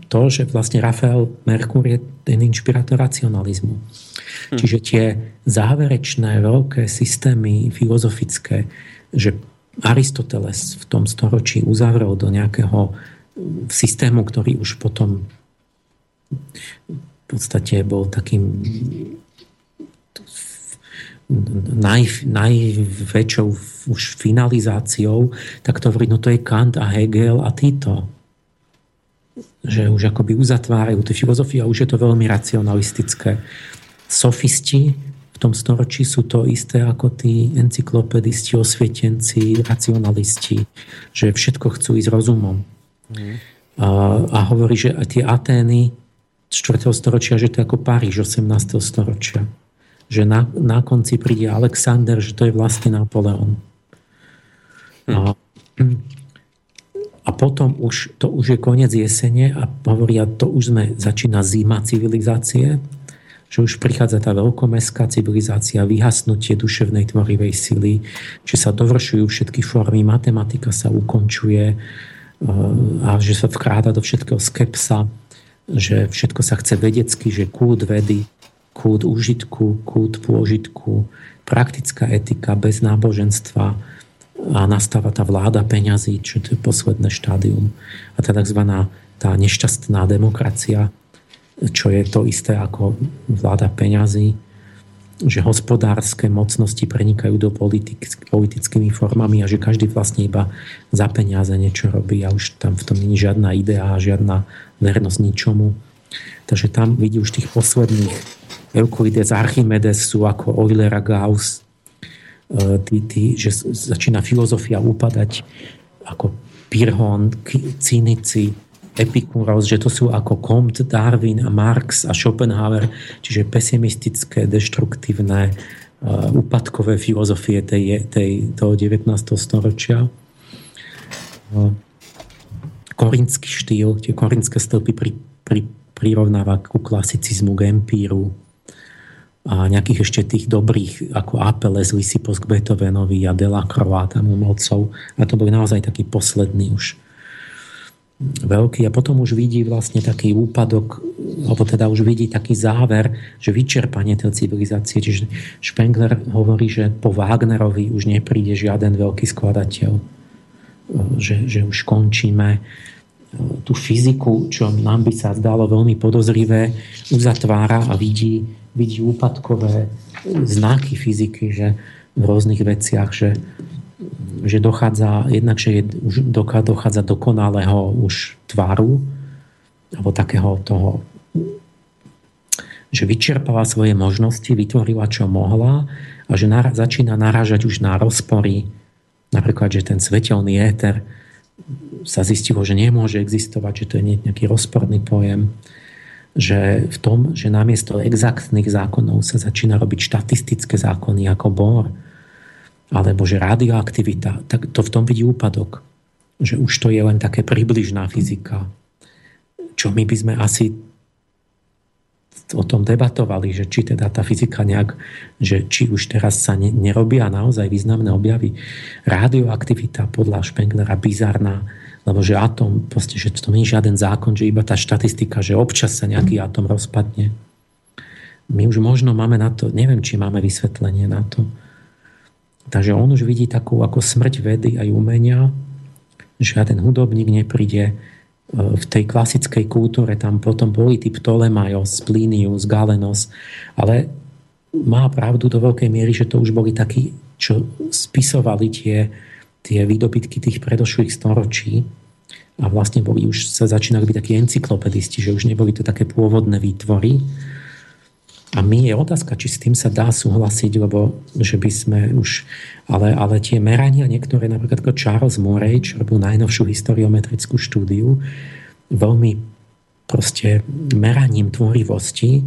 to, že vlastne Rafael Merkur je ten inšpirátor racionalizmu. Hm. Čiže tie záverečné veľké systémy filozofické, že Aristoteles v tom storočí uzavrel do nejakého systému, ktorý už potom v podstate bol takým naj, najväčšou už finalizáciou, tak to hovorí, no to je Kant a Hegel a Tito. Že už akoby uzatvárajú tie filozofie a už je to veľmi racionalistické. Sofisti v tom storočí sú to isté ako tí encyklopedisti, osvietenci, racionalisti, že všetko chcú ísť rozumom. Mm. A, a hovorí, že tie Atény 4. storočia, že to je ako Paríž 18. storočia že na, na konci príde Alexander, že to je vlastne Napoleon. Hm. A, a potom už, to už je koniec jesene a hovoria, to už sme, začína zima civilizácie, že už prichádza tá veľkomestská civilizácia, vyhasnutie duševnej tvorivej sily, že sa dovršujú všetky formy, matematika sa ukončuje e, a že sa vkráda do všetkého skepsa, že všetko sa chce vedecky, že kult vedy kult užitku, kult pôžitku, praktická etika bez náboženstva a nastáva tá vláda peňazí, čo to je posledné štádium. A tá tzv. tá nešťastná demokracia, čo je to isté ako vláda peňazí, že hospodárske mocnosti prenikajú do politik, politickými formami a že každý vlastne iba za peniaze niečo robí a už tam v tom není žiadna idea, žiadna vernosť ničomu. Takže tam vidí už tých posledných Euklides, Archimedes sú ako Euler a Gauss, e, tí, tí, že začína filozofia upadať ako Pirhon, cynici, Epikuros, že to sú ako Comte, Darwin a Marx a Schopenhauer, čiže pesimistické, deštruktívne, uh, úpadkové filozofie tej, tej, toho 19. storočia. Uh, korinský štýl, tie korinské stĺpy pri, pri, prirovnáva ku klasicizmu, k empíru, a nejakých ešte tých dobrých, ako Apelles, Lysipos k Beethovenovi a Delacroix a tam umelcov. A to boli naozaj taký posledný už veľký. A potom už vidí vlastne taký úpadok, alebo teda už vidí taký záver, že vyčerpanie tej civilizácie. Čiže Spengler hovorí, že po Wagnerovi už nepríde žiaden veľký skladateľ. Že, že už končíme tú fyziku, čo nám by sa zdalo veľmi podozrivé, uzatvára a vidí vidí úpadkové znaky fyziky, že v rôznych veciach, že, že dochádza, jednak, že je, už dochádza dokonalého už tvaru, alebo takého toho, že vyčerpala svoje možnosti, vytvorila, čo mohla a že nara, začína narážať už na rozpory. Napríklad, že ten svetelný éter sa zistilo, že nemôže existovať, že to je nejaký rozporný pojem že v tom, že namiesto exaktných zákonov sa začína robiť štatistické zákony ako Bohr, alebo že radioaktivita, tak to v tom vidí úpadok. Že už to je len také približná fyzika. Čo my by sme asi o tom debatovali, že či teda tá fyzika nejak, že či už teraz sa ne, nerobia naozaj významné objavy. Radioaktivita podľa Špenglera bizarná, lebo že atom, proste, že to nie je žiaden zákon, že iba tá štatistika, že občas sa nejaký atom rozpadne. My už možno máme na to, neviem, či máme vysvetlenie na to. Takže on už vidí takú ako smrť vedy aj umenia, žiaden hudobník nepríde, v tej klasickej kultúre tam potom boli tí Ptolemaios, Plinius, Galenos, ale má pravdu do veľkej miery, že to už boli takí, čo spisovali tie tie výdobytky tých predošlých storočí a vlastne boli už sa začínali byť takí encyklopedisti, že už neboli to také pôvodné výtvory. A my je otázka, či s tým sa dá súhlasiť, lebo že by sme už... Ale, ale tie merania, niektoré, napríklad ako Charles Murray, čo robil najnovšiu historiometrickú štúdiu, veľmi proste meraním tvorivosti,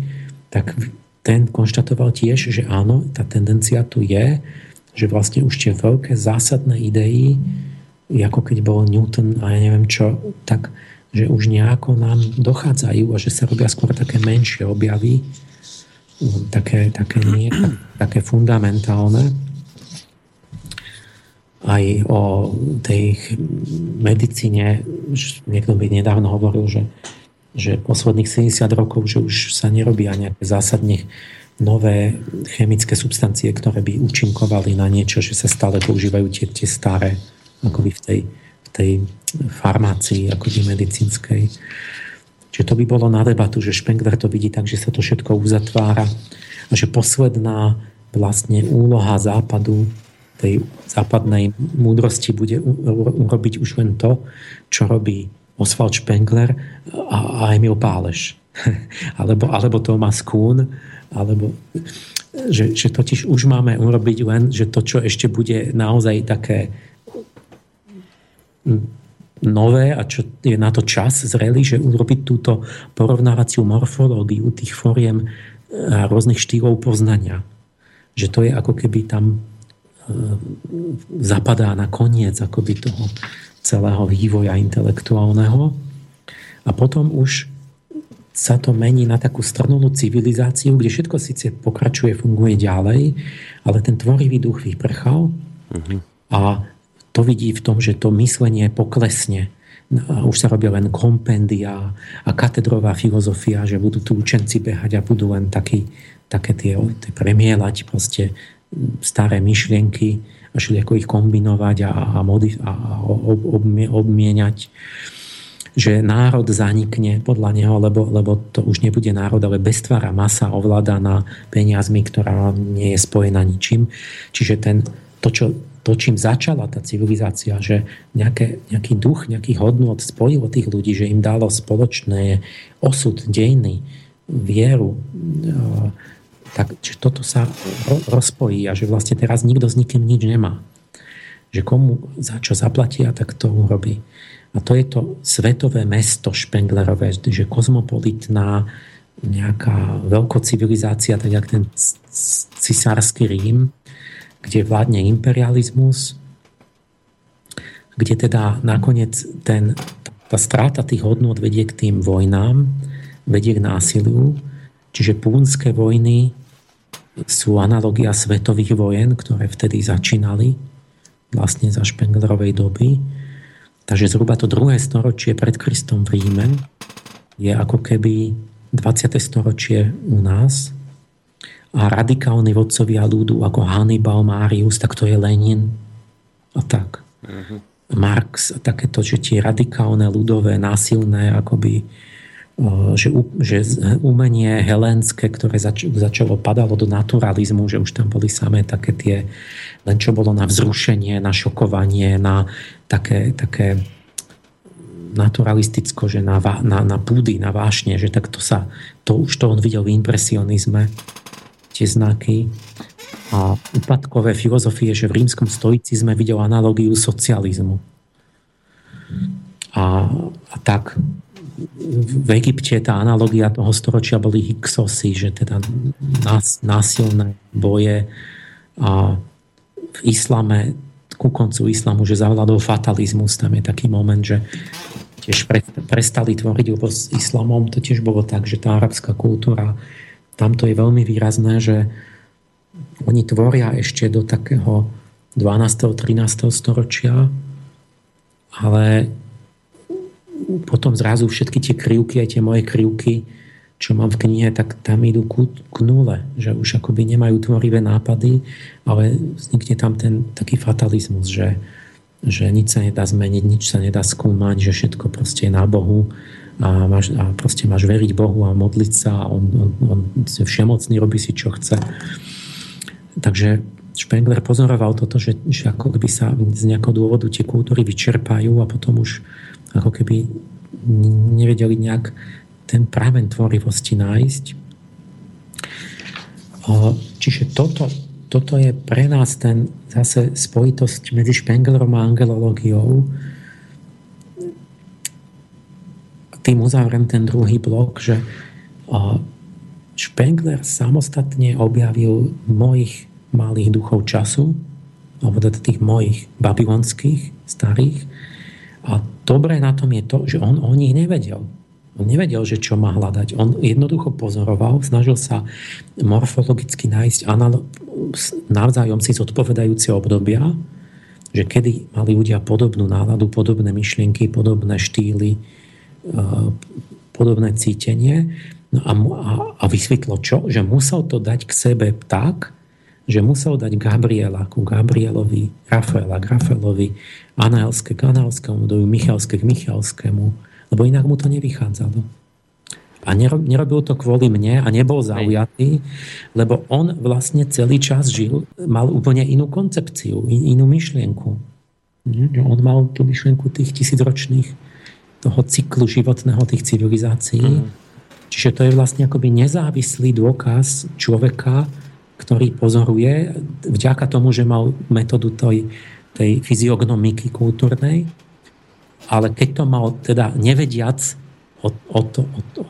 tak ten konštatoval tiež, že áno, tá tendencia tu je, že vlastne už tie veľké zásadné idei, ako keď bol Newton a ja neviem čo, tak že už nejako nám dochádzajú a že sa robia skôr také menšie objavy, také, také, nie, také fundamentálne. Aj o tej medicíne, niekto by nedávno hovoril, že, že posledných 70 rokov, že už sa nerobia nejaké zásadne nové chemické substancie, ktoré by účinkovali na niečo, že sa stále používajú tie, tie staré, ako by v tej, v tej farmácii, ako by medicínskej. Čiže to by bolo na debatu, že Spengler to vidí tak, že sa to všetko uzatvára a že posledná vlastne úloha západu, tej západnej múdrosti bude urobiť už len to, čo robí Oswald Spengler a, a Emil Páleš. alebo, alebo Thomas Kuhn, alebo že, že totiž už máme urobiť len, že to, čo ešte bude naozaj také nové a čo je na to čas zrelý, že urobiť túto porovnávaciu morfológiu tých foriem a rôznych štýlov poznania. Že to je ako keby tam e, zapadá na koniec akoby toho celého vývoja intelektuálneho. A potom už sa to mení na takú strnulú civilizáciu, kde všetko síce pokračuje, funguje ďalej, ale ten tvorivý duch vyprchal uh-huh. a to vidí v tom, že to myslenie poklesne. Už sa robia len kompendia a katedrová filozofia, že budú tu učenci behať a budú len taký, také tie, tie premielať proste staré myšlienky a ako ich kombinovať a, a, modif- a ob, ob, obmieniať že národ zanikne podľa neho, lebo, lebo to už nebude národ, ale beztvara masa ovládaná peniazmi, ktorá nie je spojená ničím. Čiže ten, to, čo, to, čím začala tá civilizácia, že nejaké, nejaký duch, nejaký hodnot spojilo tých ľudí, že im dalo spoločné osud, dejiny, vieru, tak že toto sa rozpojí a že vlastne teraz nikto s nikým nič nemá. Že komu za čo zaplatia, tak to urobí. A to je to svetové mesto Špenglerové, že kozmopolitná nejaká veľkocivilizácia, tak jak ten cisársky Rím, kde vládne imperializmus, kde teda nakoniec ten, tá stráta tých hodnot vedie k tým vojnám, vedie k násiliu. Čiže púnske vojny sú analogia svetových vojen, ktoré vtedy začínali vlastne za Špenglerovej doby Takže zhruba to druhé storočie pred Kristom v Ríme je ako keby 20. storočie u nás a radikálni vodcovia ľudu ako Hannibal, Marius, tak to je Lenin a tak. Uh-huh. Marx a takéto, že tie radikálne, ľudové, násilné akoby že, že umenie helénske, ktoré zač- začalo, padalo do naturalizmu, že už tam boli samé také tie, len čo bolo na vzrušenie, na šokovanie, na také, také naturalisticko, že na, na, na púdy, na vášne, že tak to sa, to už to on videl v impresionizme, tie znaky. A úpadkové filozofie, že v rímskom stoicizme videl analógiu socializmu. A, a tak v Egypte tá analogia toho storočia boli Hyksosy, že teda nás, násilné boje a v islame, ku koncu islamu, že zavládol fatalizmus, tam je taký moment, že tiež prestali tvoriť, lebo s islamom to tiež bolo tak, že tá arabská kultúra, tam to je veľmi výrazné, že oni tvoria ešte do takého 12. 13. storočia, ale potom zrazu všetky tie krivky, aj tie moje krivky, čo mám v knihe, tak tam idú k, k nule, že už akoby nemajú tvorivé nápady, ale vznikne tam ten taký fatalizmus, že, že nič sa nedá zmeniť, nič sa nedá skúmať, že všetko proste je na Bohu a, máš, a proste máš veriť Bohu a modliť sa a on, on, on všemocný robí si čo chce. Takže Spengler pozoroval toto, že, že ako keby sa z nejakého dôvodu tie kultúry vyčerpajú a potom už ako keby nevedeli nejak ten pramen tvorivosti nájsť. Čiže toto, toto je pre nás ten zase spojitosť medzi Špenglerom a angelológiou. Tým uzavriem ten druhý blok, že Špengler samostatne objavil mojich malých duchov času, alebo teda tých mojich babylonských, starých. A dobré na tom je to, že on o nich nevedel. On nevedel, že čo má hľadať. On jednoducho pozoroval, snažil sa morfologicky nájsť analo- navzájom si zodpovedajúce obdobia, že kedy mali ľudia podobnú náladu, podobné myšlienky, podobné štýly, podobné cítenie. No a, a, vysvetlo čo? Že musel to dať k sebe tak, že musel dať Gabriela ku Gabrielovi, Rafaela k Rafaelovi, Anaelské k Anaelskému, Michalské k Michalskému, lebo inak mu to nevychádzalo. A nerobil to kvôli mne a nebol zaujatý, lebo on vlastne celý čas žil, mal úplne inú koncepciu, inú myšlienku. On mal tú myšlienku tých tisícročných toho cyklu životného tých civilizácií. Mm. Čiže to je vlastne akoby nezávislý dôkaz človeka, ktorý pozoruje vďaka tomu, že mal metódu tej, tej fyziognomiky kultúrnej, ale keď to mal teda nevediac o, o, to, o, o,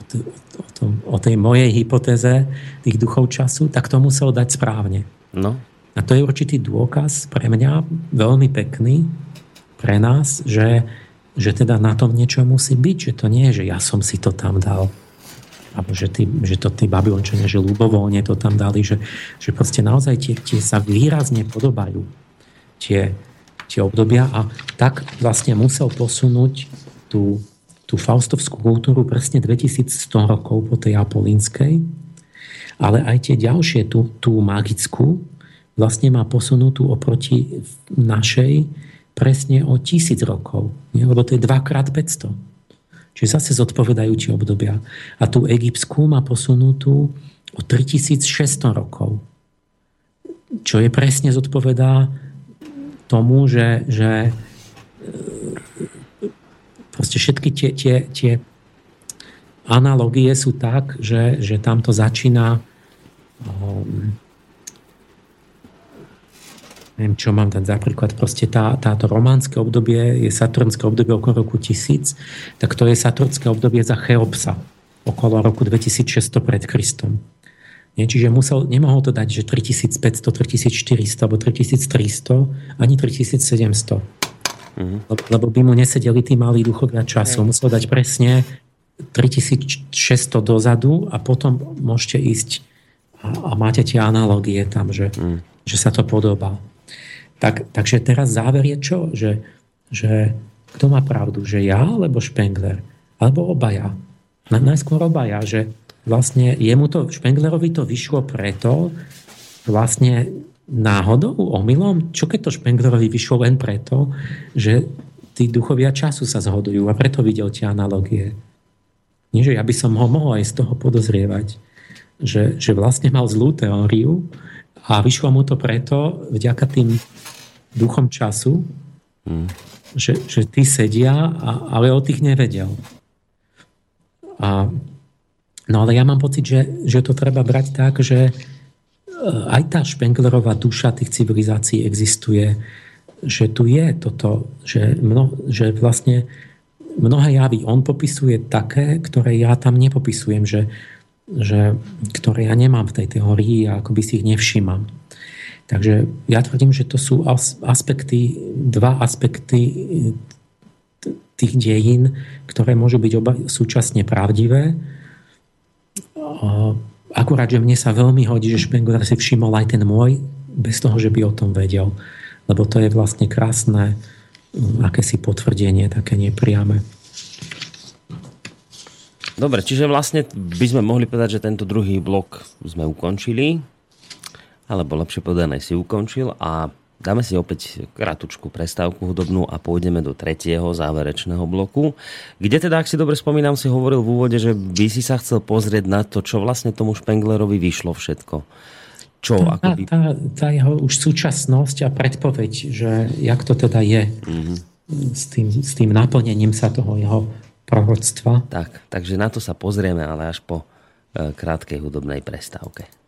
o, tom, o tej mojej hypotéze tých duchov času, tak to musel dať správne. No. A to je určitý dôkaz pre mňa veľmi pekný, pre nás, že, že teda na tom niečo musí byť, že to nie je, že ja som si to tam dal alebo že, tí, že to tí Babylončania, že ľubovoľne to tam dali, že, že proste naozaj tie, tie sa výrazne podobajú. Tie, tie obdobia a tak vlastne musel posunúť tú, tú faustovskú kultúru presne 2100 rokov po tej apolínskej, ale aj tie ďalšie, tú, tú magickú, vlastne má posunutú oproti našej presne o tisíc rokov. Nie? Lebo to je 2x500. Čiže zase zodpovedajú tie obdobia. A tú egyptskú má posunutú o 3600 rokov. Čo je presne zodpovedá tomu, že, že e, proste všetky tie, tie, tie analogie sú tak, že, že tam to začína um, neviem, čo mám dať za príklad, proste tá, táto románske obdobie je saturnské obdobie okolo roku 1000, tak to je saturnské obdobie za Cheopsa, okolo roku 2600 pred Kristom. Nie? Čiže musel, nemohol to dať, že 3500, 3400 alebo 3300, ani 3700. Mm-hmm. Lebo by mu nesedeli tí malí duchovia času. Musel dať presne 3600 dozadu a potom môžete ísť a, a máte tie analogie tam, že, mm. že sa to podobá. Tak, takže teraz záver je čo? Že, že kto má pravdu? Že ja alebo Špengler? Alebo obaja? Najskôr obaja, že vlastne jemu to, Špenglerovi to vyšlo preto, vlastne náhodou, omylom, čo keď to Špenglerovi vyšlo len preto, že tí duchovia času sa zhodujú a preto videl tie analogie. Nie, že ja by som ho mohol aj z toho podozrievať, že, že vlastne mal zlú teóriu a vyšlo mu to preto, vďaka tým duchom času, hmm. že, že tí sedia, a, ale o tých nevedel. A No ale ja mám pocit, že, že to treba brať tak, že e, aj tá Špenglerová duša tých civilizácií existuje, že tu je toto, že, mno, že vlastne mnohé javy on popisuje také, ktoré ja tam nepopisujem, že, že, ktoré ja nemám v tej teórii a akoby si ich nevšímam. Takže ja tvrdím, že to sú aspekty, dva aspekty tých dejín, ktoré môžu byť oba súčasne pravdivé, Akurát, že mne sa veľmi hodí, že Špengler si všimol aj ten môj, bez toho, že by o tom vedel. Lebo to je vlastne krásne akési potvrdenie, také nepriame. Dobre, čiže vlastne by sme mohli povedať, že tento druhý blok sme ukončili, alebo lepšie povedané si ukončil a Dáme si opäť kratučku prestávku hudobnú a pôjdeme do tretieho záverečného bloku, kde teda, ak si dobre spomínam, si hovoril v úvode, že by si sa chcel pozrieť na to, čo vlastne tomu Špenglerovi vyšlo všetko. čo? Tá, akoby... tá, tá jeho už súčasnosť a predpoveď, že jak to teda je mm-hmm. s, tým, s tým naplnením sa toho jeho proroctva. Tak, takže na to sa pozrieme, ale až po e, krátkej hudobnej prestávke.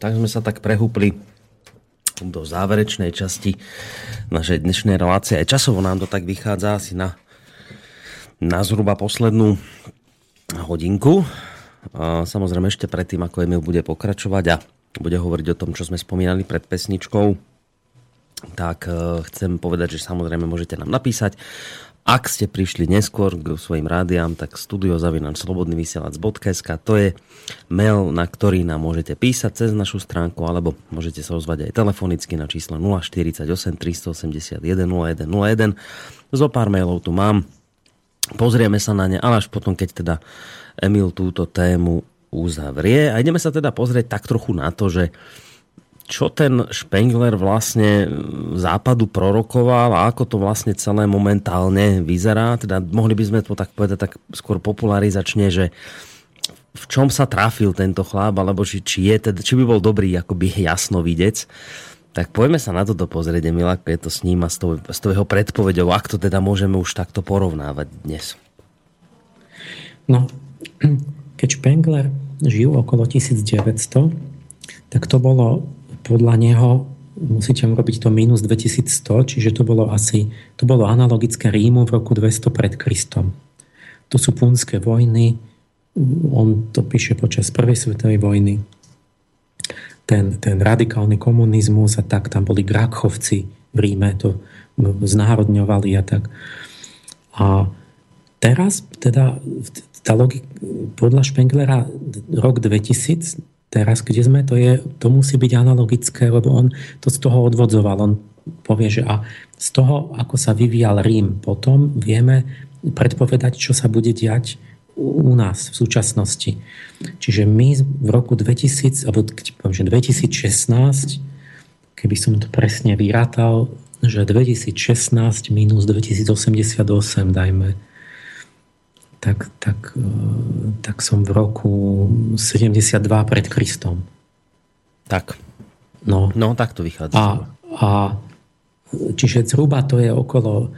Tak sme sa tak prehúpli do záverečnej časti našej dnešnej relácie. Aj časovo nám to tak vychádza asi na, na zhruba poslednú hodinku. A samozrejme ešte predtým, ako Emil bude pokračovať a bude hovoriť o tom, čo sme spomínali pred pesničkou, tak e, chcem povedať, že samozrejme môžete nám napísať ak ste prišli neskôr k svojim rádiám, tak studiozavinanslobodnyvysielac.sk to je mail, na ktorý nám môžete písať cez našu stránku, alebo môžete sa ozvať aj telefonicky na číslo 048 381 0101. Zo pár mailov tu mám. Pozrieme sa na ne, ale až potom, keď teda Emil túto tému uzavrie. A ideme sa teda pozrieť tak trochu na to, že čo ten Spengler vlastne západu prorokoval a ako to vlastne celé momentálne vyzerá. Teda mohli by sme to tak povedať tak skôr popularizačne, že v čom sa trafil tento chlap, alebo či, či, je teda, či by bol dobrý akoby jasno videc. Tak poďme sa na toto pozrieť, Emil, ako je to s ním a s tou, s tou jeho predpovedou, ak to teda môžeme už takto porovnávať dnes. No, keď Spengler žil okolo 1900, tak to bolo podľa neho musíte urobiť to minus 2100, čiže to bolo asi, to bolo analogické Rímu v roku 200 pred Kristom. To sú punské vojny, on to píše počas prvej svetovej vojny. ten, ten radikálny komunizmus a tak, tam boli Grakchovci v Ríme, to znárodňovali a tak. A teraz teda tá logika, podľa Špenglera rok 2000, teraz kde sme, to, je, to musí byť analogické, lebo on to z toho odvodzoval. On povie, že a z toho, ako sa vyvíjal Rím potom, vieme predpovedať, čo sa bude diať u nás v súčasnosti. Čiže my v roku 2000, alebo poviem, že 2016, keby som to presne vyrátal, že 2016 minus 2088, dajme, tak, tak, e, tak som v roku 72 pred Kristom. Tak. No, no tak to vychádza. A, a čiže zhruba to je okolo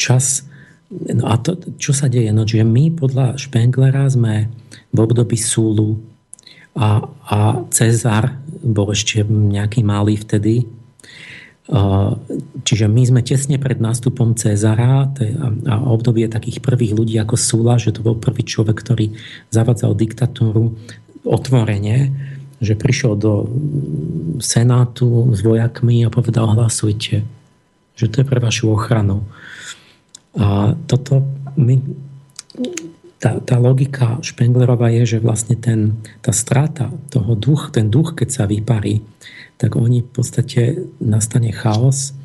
čas No a to, čo sa deje? No, že my podľa Špenglera sme v období Súlu a, a Cezar bol ešte nejaký malý vtedy. Čiže my sme tesne pred nástupom Cezara a obdobie takých prvých ľudí ako Súla, že to bol prvý človek, ktorý zavadzal diktatúru otvorene, že prišiel do Senátu s vojakmi a povedal hlasujte, že to je pre vašu ochranu. A toto my, tá, tá logika Špenglerova je, že vlastne ten, tá strata toho duch, ten duch, keď sa vyparí, tak oni v podstate nastane chaos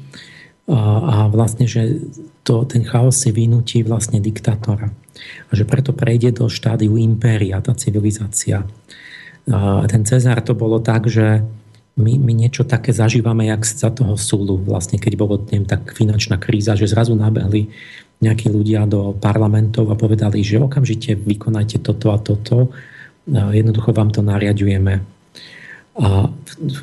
a, a vlastne, že to, ten chaos si vynutí vlastne diktátora. A že preto prejde do štádiu impéria, tá civilizácia. A ten Cezar to bolo tak, že my, my niečo také zažívame, jak za toho súlu, vlastne keď bolo neviem, tak finančná kríza, že zrazu nabehli nejakí ľudia do parlamentov a povedali, že okamžite vykonajte toto a toto, jednoducho vám to nariadujeme. A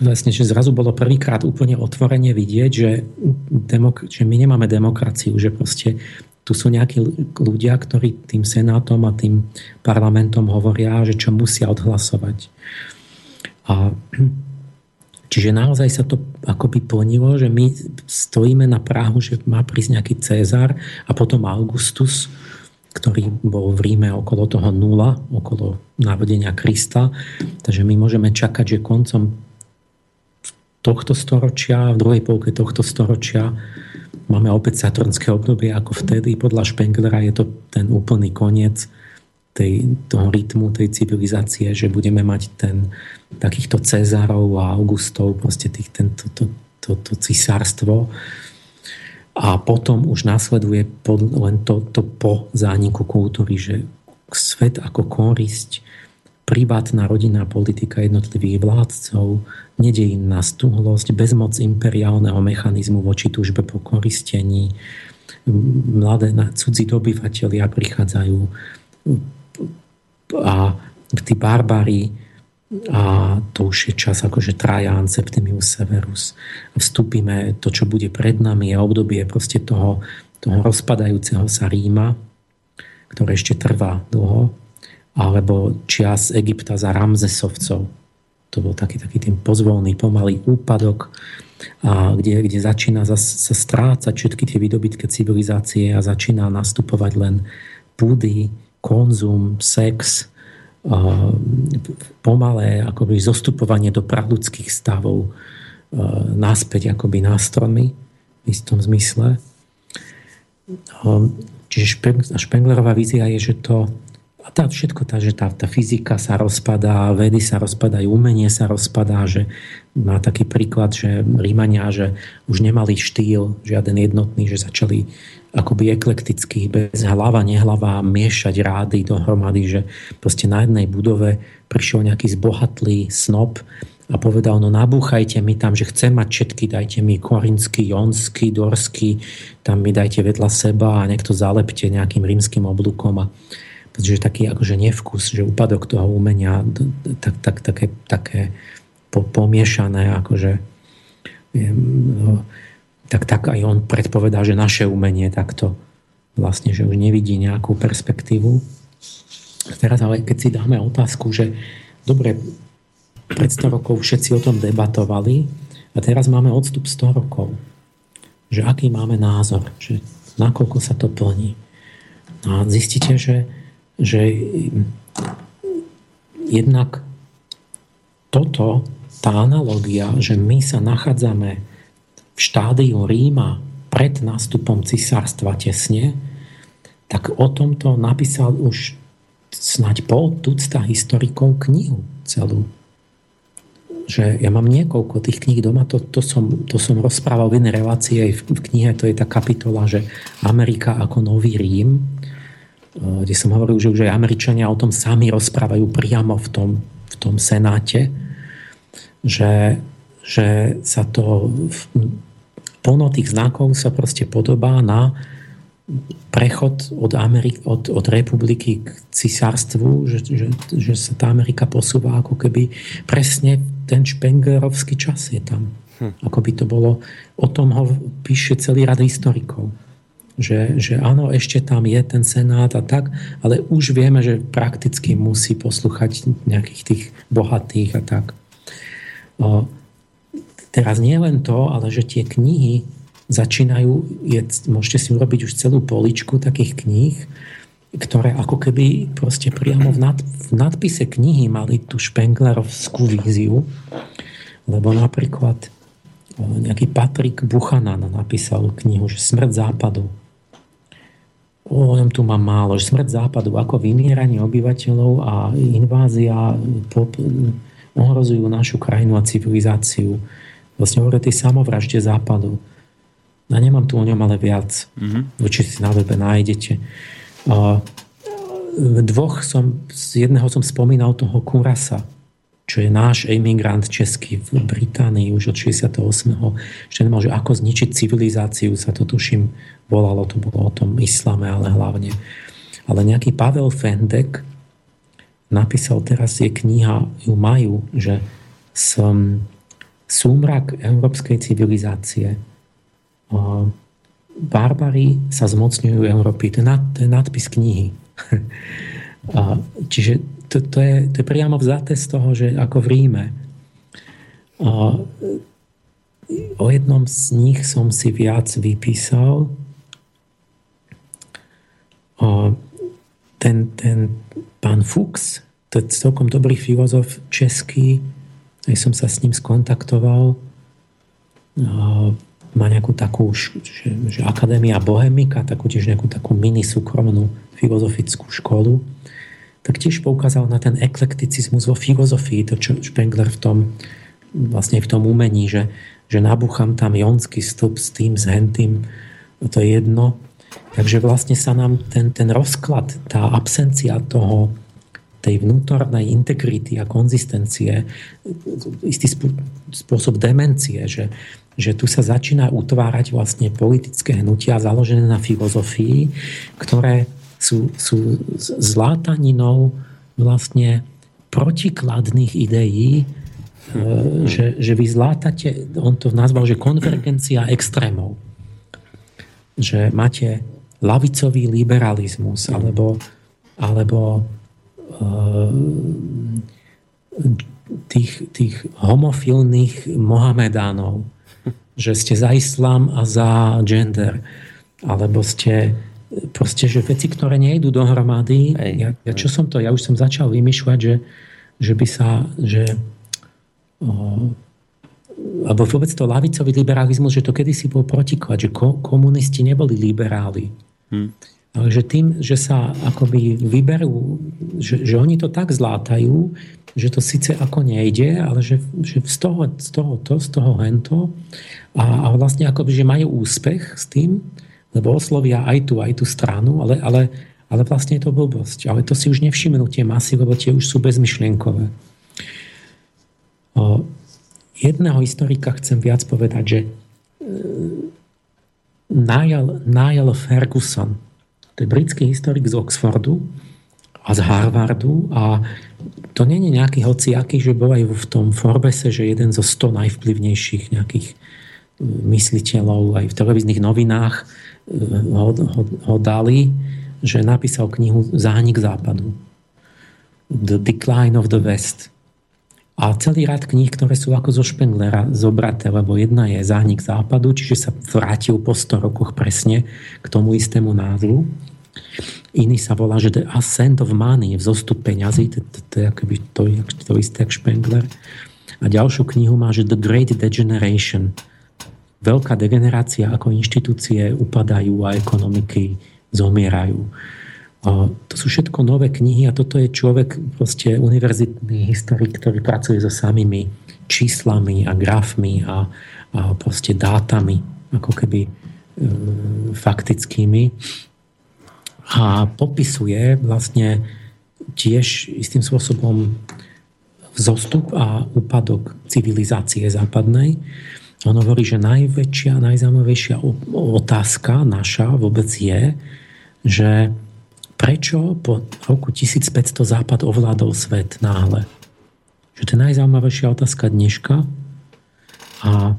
vlastne, že zrazu bolo prvýkrát úplne otvorene vidieť, že, demok- že my nemáme demokraciu, že proste tu sú nejakí ľudia, ktorí tým senátom a tým parlamentom hovoria, že čo musia odhlasovať. A Čiže naozaj sa to akoby plnilo, že my stojíme na Prahu, že má prísť nejaký Cezar a potom Augustus, ktorý bol v Ríme okolo toho nula, okolo narodenia Krista. Takže my môžeme čakať, že koncom tohto storočia, v druhej polke tohto storočia máme opäť saturnské obdobie ako vtedy. Podľa Špenglera je to ten úplný koniec tej, toho rytmu tej civilizácie, že budeme mať ten, takýchto Cezarov a Augustov, proste tých, ten, to, to, to, to cisárstvo. A potom už následuje pod, len to, to po zániku kultúry, že svet ako korisť, privátna rodinná politika jednotlivých vládcov, nedejinná stuhlosť, bezmoc imperiálneho mechanizmu voči túžbe po koristení, mladé cudzí dobyvateľia prichádzajú a tí barbári a to už je čas akože Trajan, Septimius Severus. Vstúpime to, čo bude pred nami a obdobie proste toho, toho rozpadajúceho sa Ríma, ktoré ešte trvá dlho, alebo čias Egypta za Ramzesovcov. To bol taký, taký tým pozvolný, pomalý úpadok, a kde, kde začína sa, sa strácať všetky tie výdobytké civilizácie a začína nastupovať len púdy, konzum, sex, pomalé akoby zostupovanie do praľudských stavov náspäť akoby nástromy v istom zmysle. Čiže Špenglerová vízia je, že to a tá všetko tá, že tá, tá fyzika sa rozpadá, vedy sa rozpadajú, umenie sa rozpadá, že má taký príklad, že Rímania, že už nemali štýl žiaden jednotný, že začali akoby eklekticky, bez hlava, nehlava, miešať rády dohromady, že proste na jednej budove prišiel nejaký zbohatlý snob a povedal, no nabúchajte mi tam, že chcem mať všetky, dajte mi korinský, jonský, dorský, tam mi dajte vedľa seba a nech to zalepte nejakým rímským oblúkom. A pretože taký akože nevkus, že úpadok toho umenia tak, tak, také, také pomiešané akože no, tak, tak aj on predpovedá, že naše umenie takto vlastne, že už nevidí nejakú perspektívu. Teraz ale keď si dáme otázku, že dobre, pred 100 rokov všetci o tom debatovali a teraz máme odstup 100 rokov. Že aký máme názor, že nakoľko sa to plní. A zistíte, že, že jednak toto tá analogia, že my sa nachádzame v štádiu Ríma pred nástupom cisárstva tesne, tak o tomto napísal už snáď pol tucta historikov knihu celú. Že ja mám niekoľko tých kníh doma, to, to, som, to som rozprával v inej relácii aj v, v knihe, to je tá kapitola, že Amerika ako nový Rím, eh, kde som hovoril, že už aj Američania o tom sami rozprávajú priamo v tom, v tom senáte, že, že sa to plno tých znakov sa proste podobá na prechod od, Amerik- od, od republiky k cisárstvu, že, že, že sa tá Amerika posúva ako keby presne ten špenglerovský čas je tam. Hm. Ako by to bolo, o tom ho píše celý rad historikov. Že, že áno, ešte tam je ten senát a tak, ale už vieme, že prakticky musí poslúchať nejakých tých bohatých a tak. O, teraz nie len to, ale že tie knihy začínajú, je, môžete si urobiť už celú poličku takých kníh, ktoré ako keby proste priamo v, nad, v nadpise knihy mali tú špenglerovskú víziu, lebo napríklad nejaký Patrik Buchanan napísal knihu, že Smrť západu. O ňom tu mám málo, že Smrť západu, ako vymieranie obyvateľov a invázia ohrozujú našu krajinu a civilizáciu. Vlastne hovorí o tej samovražde západu. Ja nemám tu o ňom ale viac. Mm-hmm. Určite si na webe nájdete. V dvoch som, z jedného som spomínal toho Kurasa, čo je náš emigrant český v Británii už od 68. Ešte nemal, že ako zničiť civilizáciu, sa to tuším volalo, to bolo o tom islame, ale hlavne. Ale nejaký Pavel Fendek napísal teraz je kniha, ju majú, že som súmrak európskej civilizácie. Barbary sa zmocňujú Európy. To je, nadpis knihy. Čiže to, to, je, to je priamo vzaté z toho, že ako v Ríme. O jednom z nich som si viac vypísal. Ten, ten pán Fuchs, to je celkom dobrý filozof český, aj som sa s ním skontaktoval. Má nejakú takú, že, že Akadémia Bohemika, takú tiež nejakú takú mini súkromnú filozofickú školu. Tak tiež poukázal na ten eklekticizmus vo filozofii, to čo Spengler v tom, vlastne v tom umení, že, že nabúcham tam jonský stĺp s tým, s hentým, to je jedno. Takže vlastne sa nám ten, ten rozklad, tá absencia toho, tej vnútornej integrity a konzistencie, istý spôsob demencie, že, že tu sa začína utvárať vlastne politické hnutia založené na filozofii, ktoré sú, sú zlátaninou vlastne protikladných ideí, hmm. že, že vy zlátate, on to nazval, že konvergencia extrémov. Že máte lavicový liberalizmus, alebo, alebo tých, tých homofilných Mohamedánov, že ste za islám a za gender, alebo ste proste, že veci, ktoré nejdu dohromady, Hej. ja, ja čo som to, ja už som začal vymýšľať, že, že by sa, že o, alebo vôbec to lavicový liberalizmus, že to kedysi bol protiklad, že ko, komunisti neboli liberáli. Hm. Že tým, že sa akoby vyberú, že, že oni to tak zlátajú, že to síce ako nejde, ale že, že z toho, z toho to, z toho hento a, a vlastne akoby, že majú úspech s tým, lebo oslovia aj tú, aj tú stranu, ale, ale, ale vlastne je to blbosť. Ale to si už nevšimnú tie masy, lebo tie už sú bezmyšlienkové. O, jedného historika chcem viac povedať, že e, Niall, Niall Ferguson, to je britský historik z Oxfordu a z Harvardu a to nie je nejaký hociaký, že bol aj v tom Forbese, že jeden zo 100 najvplyvnejších nejakých e, mysliteľov aj v televíznych novinách e, ho, ho, ho dali, že napísal knihu Zánik západu. The Decline of the West. A celý rad kníh, ktoré sú ako zo Špenglera zobraté, lebo jedna je Zánik západu, čiže sa vrátil po 100 rokoch presne k tomu istému názvu. Iný sa volá, že The Ascent of Money, vzostup peňazí, to, to, to, to isté ako Špengler. A ďalšiu knihu má, že The Great Degeneration. Veľká degenerácia, ako inštitúcie upadajú a ekonomiky zomierajú. To sú všetko nové knihy a toto je človek, proste univerzitný historik, ktorý pracuje so samými číslami a grafmi a, a proste dátami, ako keby e, faktickými. A popisuje vlastne tiež istým spôsobom vzostup a úpadok civilizácie západnej. On hovorí, že najväčšia, najzaujímavejšia otázka naša vôbec je, že prečo po roku 1500 Západ ovládol svet náhle. Že to je najzaujímavejšia otázka dneška. A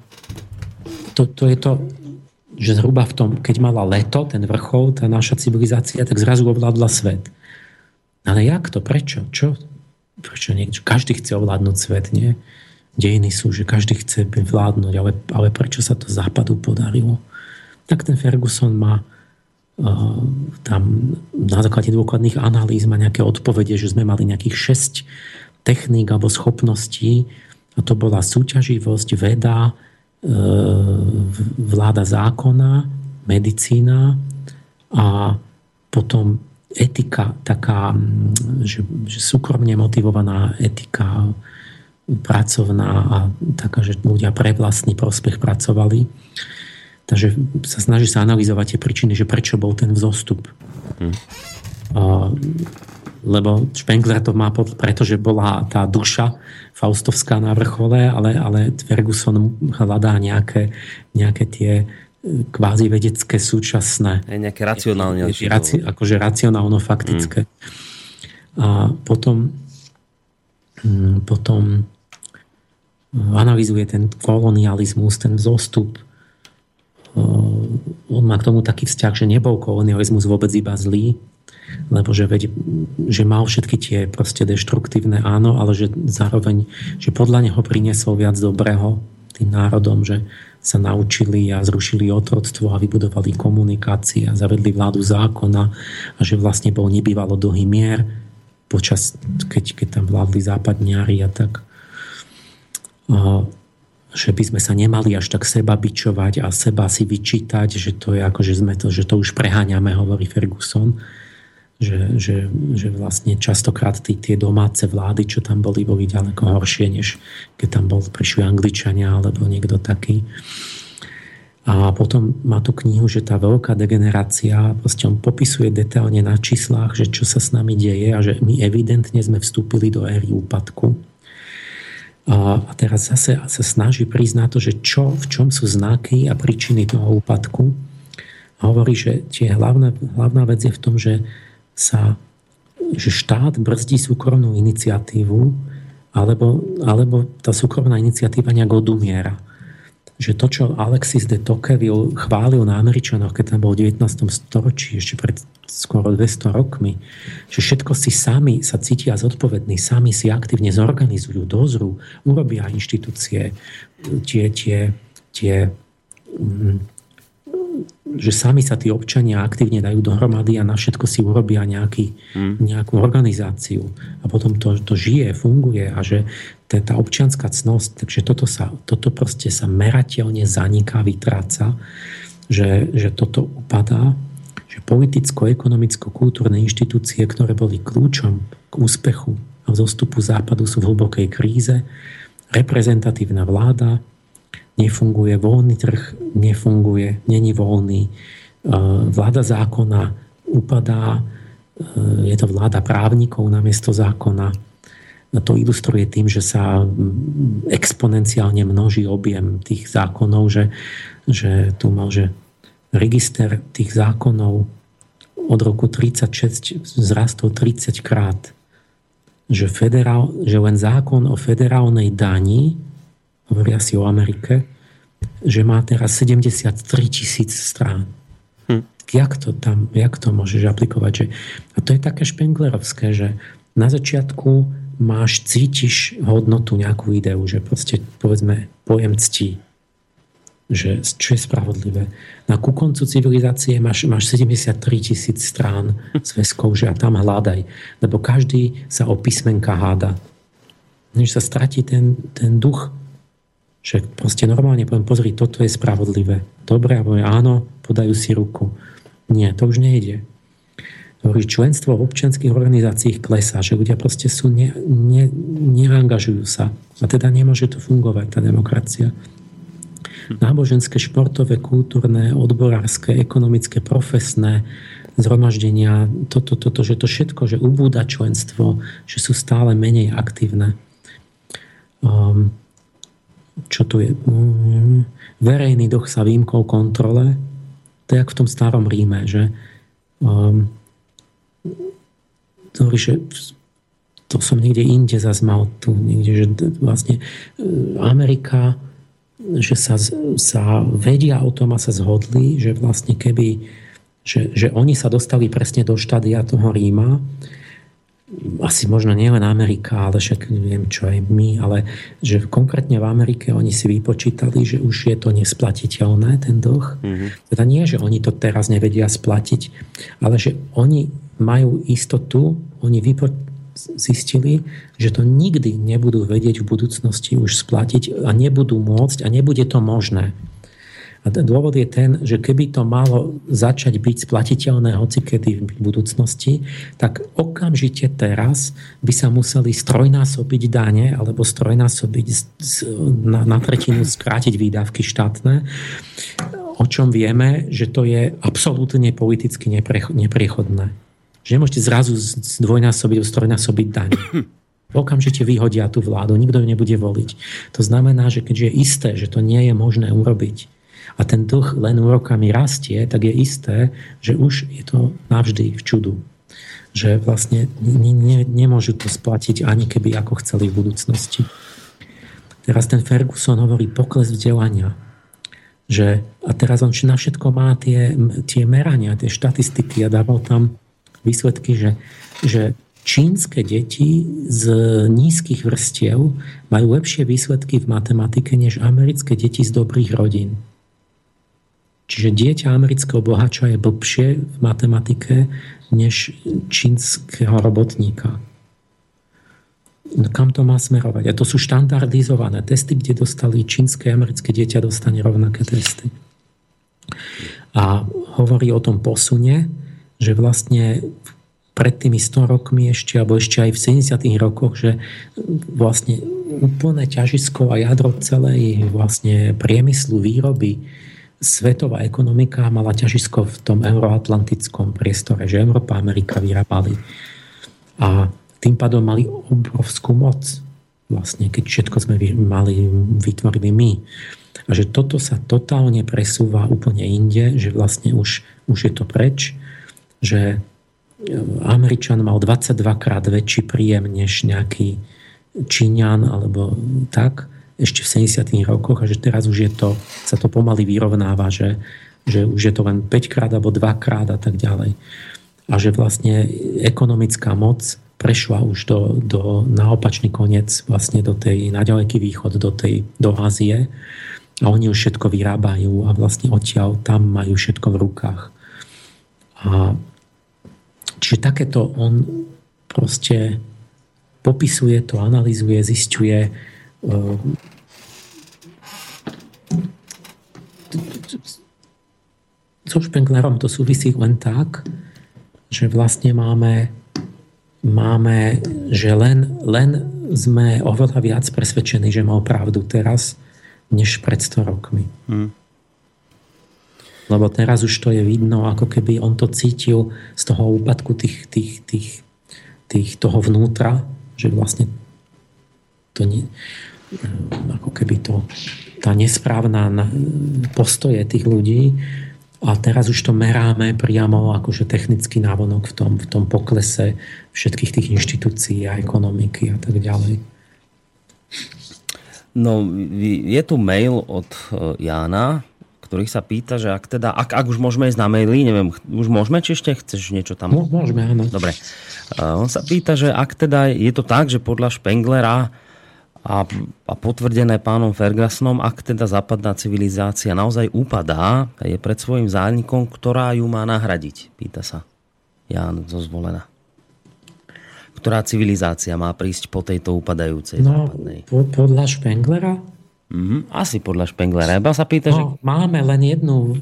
to, to je to, že zhruba v tom, keď mala leto, ten vrchol, tá naša civilizácia, tak zrazu ovládla svet. Ale jak to? Prečo? Čo? Prečo niekto? Každý chce ovládnuť svet, nie? Dejiny sú, že každý chce vládnuť, ale, ale prečo sa to západu podarilo? Tak ten Ferguson má tam na základe dôkladných analýz má nejaké odpovede, že sme mali nejakých 6 techník alebo schopností a to bola súťaživosť, veda, e, vláda zákona, medicína a potom etika, taká, že, že súkromne motivovaná etika pracovná a taká, že ľudia pre vlastný prospech pracovali. Takže sa snaží sa analyzovať tie príčiny, že prečo bol ten vzostup. Hmm. Uh, lebo Spengler to má pretože bola tá duša faustovská na vrchole, ale, ale Ferguson hľadá nejaké, nejaké tie e, kvázi vedecké súčasné. Je nejaké racionálne. Raci, akože racionálno-faktické. Hmm. A potom, hm, potom e, analizuje ten kolonializmus, ten vzostup on má k tomu taký vzťah, že nebol kolonializmus vôbec iba zlý, lebo že, veď, že mal všetky tie proste deštruktívne áno, ale že zároveň, že podľa neho priniesol viac dobrého tým národom, že sa naučili a zrušili otroctvo a vybudovali komunikácie a zavedli vládu zákona a že vlastne bol nebývalo dlhý mier. Počas, keď, keď tam vládli západňári a tak že by sme sa nemali až tak seba bičovať a seba si vyčítať, že to je ako, že, sme to, že to už preháňame, hovorí Ferguson. Že, že, že vlastne častokrát tí, tie domáce vlády, čo tam boli, boli ďaleko horšie, než keď tam bol, prišli Angličania alebo niekto taký. A potom má tu knihu, že tá veľká degenerácia, proste on popisuje detailne na číslach, že čo sa s nami deje a že my evidentne sme vstúpili do éry úpadku a teraz zase sa snaží na to, že čo, v čom sú znaky a príčiny toho úpadku. A hovorí, že tie hlavná, hlavná vec je v tom, že, sa, že štát brzdí súkromnú iniciatívu, alebo, alebo tá súkromná iniciatíva nejak odumiera že to, čo Alexis de Tocqueville chválil na Američanoch, keď tam bol v 19. storočí, ešte pred skoro 200 rokmi, že všetko si sami sa cítia zodpovední, sami si aktívne zorganizujú, dozrú, urobia inštitúcie, tie, tie, tie mm, že sami sa tí občania aktívne dajú dohromady a na všetko si urobia nejaký, hmm. nejakú organizáciu a potom to, to žije, funguje a že to je tá občianská cnosť, takže toto, sa, toto proste sa merateľne zaniká, vytráca, že, že toto upadá, že politicko-ekonomicko-kultúrne inštitúcie, ktoré boli kľúčom k úspechu a vzostupu západu sú v hlbokej kríze, reprezentatívna vláda, nefunguje, voľný trh nefunguje, není voľný, e, vláda zákona upadá, e, je to vláda právnikov namiesto zákona. To ilustruje tým, že sa exponenciálne množí objem tých zákonov, že, že tu môže register tých zákonov od roku 36 zrastol 30 krát. Že, federál, že len zákon o federálnej dani hovoria si o Amerike, že má teraz 73 tisíc strán. Hm. Jak to tam, jak to môžeš aplikovať? Že, a to je také špenglerovské, že na začiatku máš, cítiš hodnotu nejakú ideu, že proste povedzme pojem cti, že čo je spravodlivé. Na ku koncu civilizácie máš, máš 73 tisíc strán zväzkov, že a tam hľadaj. Lebo každý sa o písmenka háda než sa stratí ten, ten duch. Že proste normálne poviem, pozri, toto je spravodlivé. Dobre, a poviem, áno, podajú si ruku. Nie, to už nejde. Hovorí, členstvo v občianských organizáciách klesá, že ľudia proste sú, ne, ne, neangažujú sa. A teda nemôže to fungovať, tá demokracia. Náboženské, športové, kultúrne, odborárske, ekonomické, profesné, zhromaždenia, toto, toto, že to všetko, že ubúda členstvo, že sú stále menej aktívne. Um, čo tu je? Um, verejný doch sa výjimkou kontrole, to je jak v tom starom Ríme, že um, to, že to som niekde inde zase mal tu, niekde, že vlastne uh, Amerika, že sa, sa vedia o tom a sa zhodli, že vlastne keby že, že oni sa dostali presne do štádia toho Ríma, asi možno nielen Amerika, ale však neviem čo aj my, ale že konkrétne v Amerike oni si vypočítali, že už je to nesplatiteľné, ten dlh. Mm-hmm. Teda nie, že oni to teraz nevedia splatiť, ale že oni majú istotu, oni vypo- zistili, že to nikdy nebudú vedieť v budúcnosti už splatiť a nebudú môcť a nebude to možné. A dôvod je ten, že keby to malo začať byť splatiteľné hocikedy v budúcnosti, tak okamžite teraz by sa museli strojnásobiť dane alebo strojnásobiť na, na tretinu skrátiť výdavky štátne, o čom vieme, že to je absolútne politicky nepriechodné. Že nemôžete zrazu zdvojnásobiť, strojnásobiť dane okamžite vyhodia tú vládu, nikto ju nebude voliť. To znamená, že keďže je isté, že to nie je možné urobiť, a ten dlh len úrokami rastie, tak je isté, že už je to navždy v čudu. Že vlastne ne, ne, nemôžu to splatiť ani keby ako chceli v budúcnosti. Teraz ten Ferguson hovorí pokles vzdelania. Že, a teraz on na všetko má tie, tie merania, tie štatistiky a dával tam výsledky, že, že čínske deti z nízkych vrstiev majú lepšie výsledky v matematike než americké deti z dobrých rodín. Čiže dieťa amerického bohača je blbšie v matematike než čínskeho robotníka. No, kam to má smerovať? A to sú štandardizované testy, kde dostali čínske a americké dieťa dostane rovnaké testy. A hovorí o tom posune, že vlastne pred tými 100 rokmi ešte, alebo ešte aj v 70. rokoch, že vlastne úplné ťažisko a jadro celej vlastne priemyslu výroby svetová ekonomika mala ťažisko v tom euroatlantickom priestore, že Európa a Amerika vyrábali. A tým pádom mali obrovskú moc, vlastne, keď všetko sme mali, vytvorili my. A že toto sa totálne presúva úplne inde, že vlastne už, už je to preč, že Američan mal 22 krát väčší príjem než nejaký Číňan alebo tak ešte v 70. rokoch a že teraz už je to, sa to pomaly vyrovnáva, že, že už je to len 5 krát alebo 2 krát a tak ďalej. A že vlastne ekonomická moc prešla už do, do na koniec vlastne do tej, na ďaleký východ, do tej, do Ázie a oni už všetko vyrábajú a vlastne odtiaľ tam majú všetko v rukách. A čiže takéto on proste popisuje to, analizuje, zistuje, so Špenglerom to súvisí len tak, že vlastne máme, máme že len, len sme oveľa viac presvedčení, že mal pravdu teraz, než pred 100 rokmi. Hmm. Lebo teraz už to je vidno, ako keby on to cítil z toho úpadku tých, tých, tých, tých toho vnútra, že vlastne to nie, ako keby to, tá nesprávna postoje tých ľudí a teraz už to meráme priamo akože technický návonok v tom, v tom poklese všetkých tých inštitúcií a ekonomiky a tak ďalej. No, je tu mail od e, Jána, ktorý sa pýta, že ak teda, ak, ak už môžeme ísť na maily, neviem, už môžeme, či ešte chceš niečo tam? Môžeme, áno. Dobre. E, on sa pýta, že ak teda je to tak, že podľa Špenglera a, a potvrdené pánom Fergusonom, ak teda západná civilizácia naozaj upadá, je pred svojim zánikom, ktorá ju má nahradiť, pýta sa Ján zo zvolená. ktorá civilizácia má prísť po tejto upadajúcej no, západnej? Po, podľa Špenglera? Mm-hmm, asi podľa Špenglera. Iba sa pýta, no, že... Máme len jednu,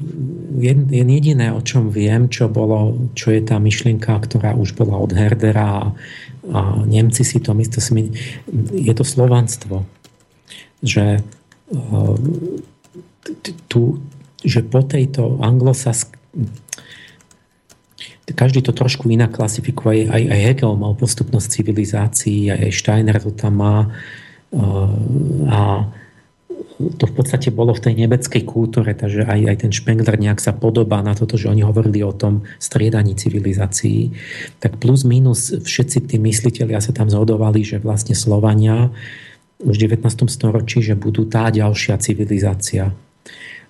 jed, jediné, o čom viem, čo, bolo, čo je tá myšlienka, ktorá už bola od Herdera a, a Nemci si to myslí, je to slovanstvo. Že, uh, tu, že po tejto anglosask každý to trošku inak klasifikuje. Aj, aj Hegel mal postupnosť civilizácií, aj, aj Steiner to tam má. Uh, a to v podstate bolo v tej nebeckej kultúre, takže aj, aj ten Spengler nejak sa podobá na toto, že oni hovorili o tom striedaní civilizácií. Tak plus minus všetci tí mysliteľia sa tam zhodovali, že vlastne Slovania už v 19. storočí, že budú tá ďalšia civilizácia.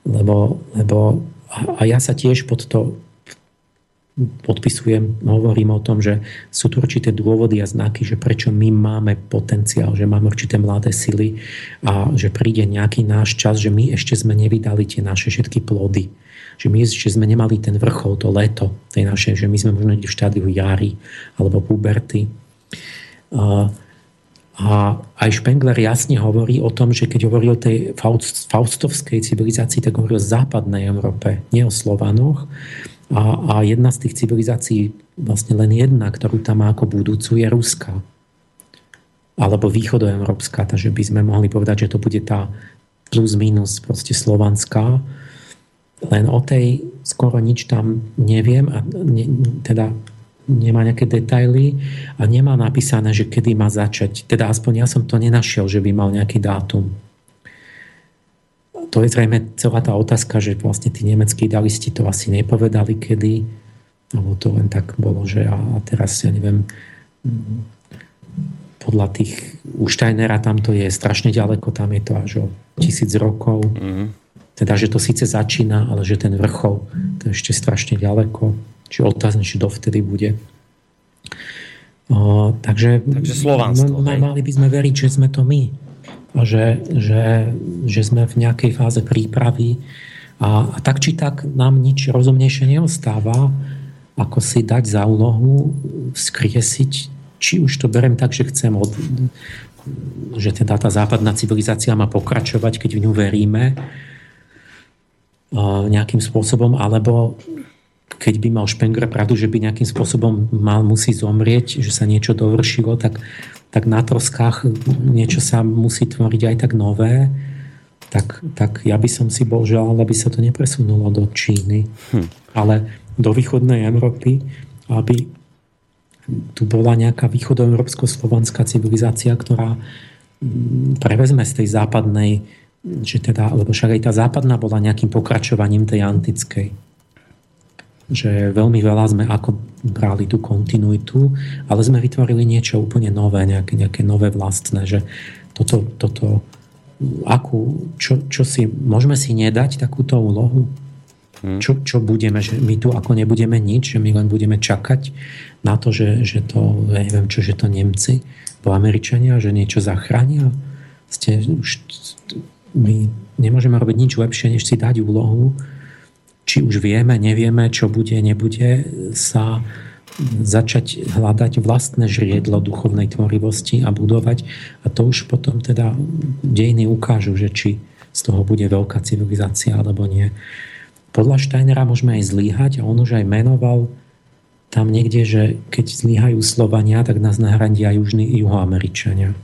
Lebo, lebo a ja sa tiež pod to podpisujem, hovorím o tom, že sú tu určité dôvody a znaky, že prečo my máme potenciál, že máme určité mladé sily a že príde nejaký náš čas, že my ešte sme nevydali tie naše všetky plody. Že my ešte sme nemali ten vrchol, to leto tej našej, že my sme možno v štádiu jary alebo puberty. A aj Špengler jasne hovorí o tom, že keď hovorí o tej faustovskej civilizácii, tak hovorí o západnej Európe, nie o Slovanoch. A, a jedna z tých civilizácií, vlastne len jedna, ktorú tam má ako budúcu, je Ruská. Alebo východoeurópska, takže by sme mohli povedať, že to bude tá plus minus proste slovanská. Len o tej skoro nič tam neviem a ne, teda nemá nejaké detaily a nemá napísané, že kedy má začať. Teda aspoň ja som to nenašiel, že by mal nejaký dátum to je zrejme celá tá otázka, že vlastne tí nemeckí idealisti to asi nepovedali kedy, alebo to len tak bolo, že a, a teraz ja neviem, podľa tých u Steinera tam to je strašne ďaleko, tam je to až o tisíc rokov. Mm-hmm. Teda, že to síce začína, ale že ten vrchol to je ešte strašne ďaleko. Čiže otázne, či dovtedy bude. O, takže, takže Slovanstvo. Mali by sme veriť, že sme to my že, že, že sme v nejakej fáze prípravy a, a tak či tak nám nič rozumnejšie neostáva, ako si dať za úlohu skriesiť, či už to berem tak, že chcem od, že teda tá západná civilizácia má pokračovať, keď v ňu veríme nejakým spôsobom, alebo keď by mal Špengler pravdu, že by nejakým spôsobom mal musí zomrieť, že sa niečo dovršilo, tak tak na troskách niečo sa musí tvoriť aj tak nové, tak, tak ja by som si bol želal, aby sa to nepresunulo do Číny, hm. ale do východnej Európy, aby tu bola nejaká východoeurópsko-slovanská civilizácia, ktorá mm, prevezme z tej západnej, že teda, lebo však aj tá západná bola nejakým pokračovaním tej antickej že veľmi veľa sme ako brali tú kontinuitu, ale sme vytvorili niečo úplne nové, nejaké, nejaké nové vlastné, že toto, toto akú, čo, čo si, môžeme si nedať takúto úlohu? Hmm. Čo, čo budeme, že my tu ako nebudeme nič, že my len budeme čakať na to, že, že to, ja neviem čo, že to Nemci, bo Američania, že niečo zachránia. Ste, už, my nemôžeme robiť nič lepšie, než si dať úlohu, či už vieme, nevieme, čo bude, nebude, sa začať hľadať vlastné žriedlo duchovnej tvorivosti a budovať. A to už potom teda dejiny ukážu, že či z toho bude veľká civilizácia alebo nie. Podľa Steinera môžeme aj zlíhať a on už aj menoval tam niekde, že keď zlíhajú Slovania, tak nás nahradia južní juhoameričania.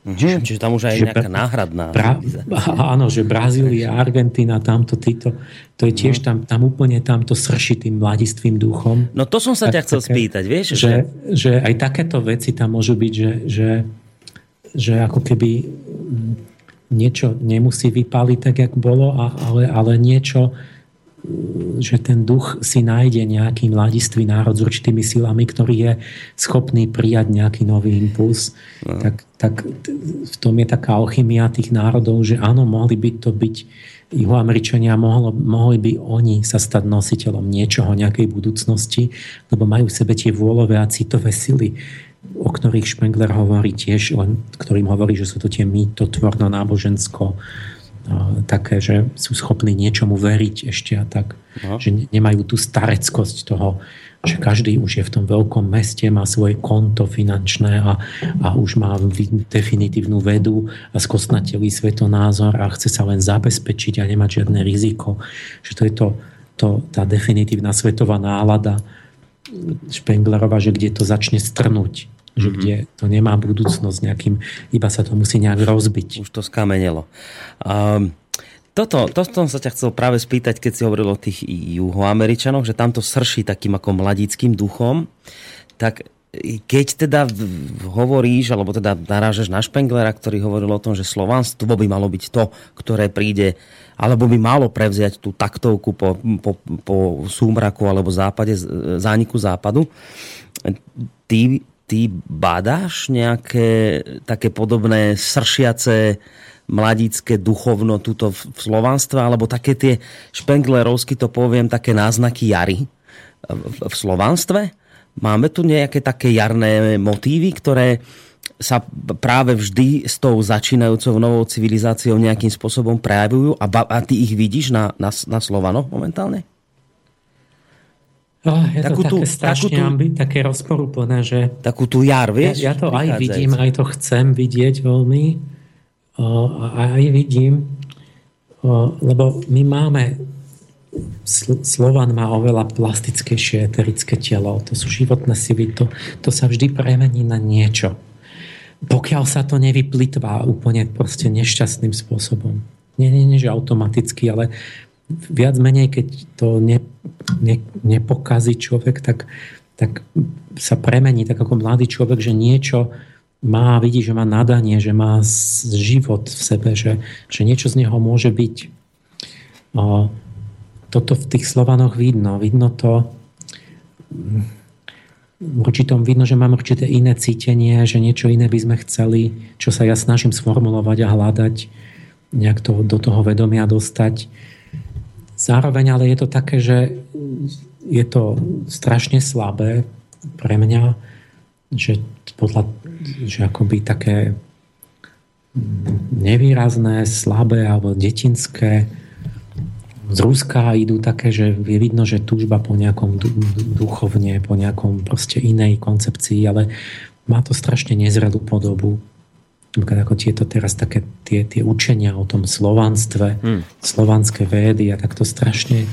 Mhm, čiže tam už aj nejaká náhradná. Pra, áno, že Brazília, Argentína, tamto, títo, to je tiež no. tam, tam úplne tamto srší tým mladistvým duchom. No to som sa tak, ťa chcel také, spýtať, vieš? Že, že... že aj takéto veci tam môžu byť, že, že, že ako keby niečo nemusí vypáliť tak, jak bolo, ale, ale niečo že ten duch si nájde nejaký mladistvý národ s určitými silami, ktorý je schopný prijať nejaký nový impuls. No. Tak, tak v tom je taká alchymia tých národov, že áno, mohli by to byť Juhoameričania, mohlo, mohli by oni sa stať nositeľom niečoho, nejakej budúcnosti, lebo majú v sebe tie vôľové a citové sily, o ktorých Špengler hovorí tiež, len ktorým hovorí, že sú to tie mýto, tvorno, nábožensko, také, že sú schopní niečomu veriť ešte a tak. No. Že nemajú tú stareckosť toho, že každý už je v tom veľkom meste, má svoje konto finančné a, a už má definitívnu vedu a skosnatelý svetonázor a chce sa len zabezpečiť a nemať žiadne riziko. Že to je to, to, tá definitívna svetová nálada Špenglerova, že kde to začne strnúť. Že mm-hmm. kde to nemá budúcnosť nejakým, iba sa to musí nejak rozbiť. Už to skamenelo. Um, toto, to som sa ťa chcel práve spýtať, keď si hovoril o tých juhoameričanoch, že tamto srší takým ako mladíckým duchom, tak keď teda hovoríš, alebo teda narážeš na Špenglera, ktorý hovoril o tom, že slovanstvo by malo byť to, ktoré príde, alebo by malo prevziať tú taktovku po, po, po súmraku alebo západe, zániku západu, ty, ty badáš nejaké také podobné sršiace mladícké duchovno tuto v slovanstve, alebo také tie špenglerovsky to poviem, také náznaky jary v slovanstve? Máme tu nejaké také jarné motívy, ktoré sa práve vždy s tou začínajúcou novou civilizáciou nejakým spôsobom prejavujú a, a ty ich vidíš na, na, na Slovanoch momentálne? Oh, je takú to také tú, strašne takú tú, ambi, také rozporúplné, že... Takú tú jar, vieš? Ja, ja to aj vidím, aj to chcem vidieť veľmi a aj vidím, lebo my máme Slovan má oveľa plastickejšie eterické telo. To sú životné sily. To, to sa vždy premení na niečo. Pokiaľ sa to nevyplitvá úplne proste nešťastným spôsobom. Nie, nie, nie, že automaticky, ale viac menej, keď to ne, ne, nepokazí človek, tak, tak sa premení tak ako mladý človek, že niečo má, vidí, že má nadanie, že má život v sebe, že, že niečo z neho môže byť. O, toto v tých Slovanoch vidno. Vidno to určitom vidno, že mám určité iné cítenie, že niečo iné by sme chceli, čo sa ja snažím sformulovať a hľadať, nejak to do toho vedomia dostať. Zároveň ale je to také, že je to strašne slabé pre mňa, že podľa, že akoby také nevýrazné, slabé alebo detinské. Z Ruska idú také, že je vidno, že túžba po nejakom duchovne, po nejakom proste inej koncepcii, ale má to strašne nezrelú podobu. Ako tieto teraz také tie, tie učenia o tom slovanstve, hmm. slovanské védy a takto strašne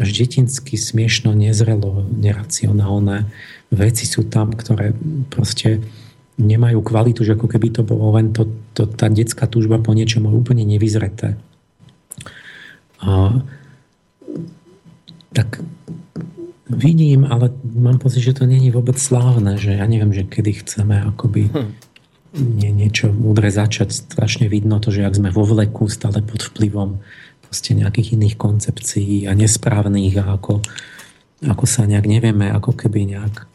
až detinsky smiešno, nezrelo, neracionálne veci sú tam, ktoré proste nemajú kvalitu, že ako keby to bolo len to, to, tá detská túžba po niečom úplne nevyzreté. A, tak vidím, ale mám pocit, že to není vôbec slávne, že ja neviem, že kedy chceme akoby hm. Nie, niečo múdre začať. Strašne vidno to, že ak sme vo vleku stále pod vplyvom proste nejakých iných koncepcií a nesprávnych a ako, ako sa nejak nevieme ako keby nejak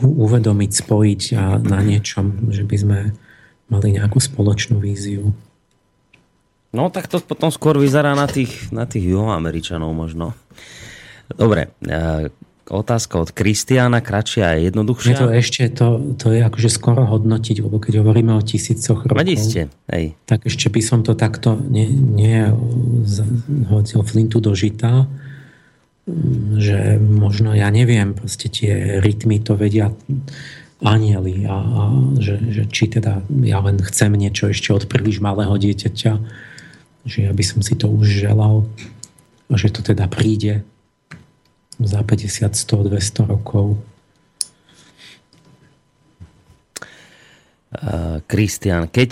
uvedomiť, spojiť a na niečom, že by sme mali nejakú spoločnú víziu. No tak to potom skôr vyzerá na tých, na tých juhoameričanov možno. Dobre, otázka od Kristiána, kratšia a jednoduchšia. to ešte, to, to je akože skoro hodnotiť, lebo keď hovoríme o tisícoch rokov, ste, hej. tak ešte by som to takto nie, nie hodil flintu do žita, že možno, ja neviem, proste tie rytmy to vedia anieli a, a že, že či teda ja len chcem niečo ešte od príliš malého dieťaťa, že ja by som si to už želal, že to teda príde za 50, 100, 200 rokov. Kristian, keď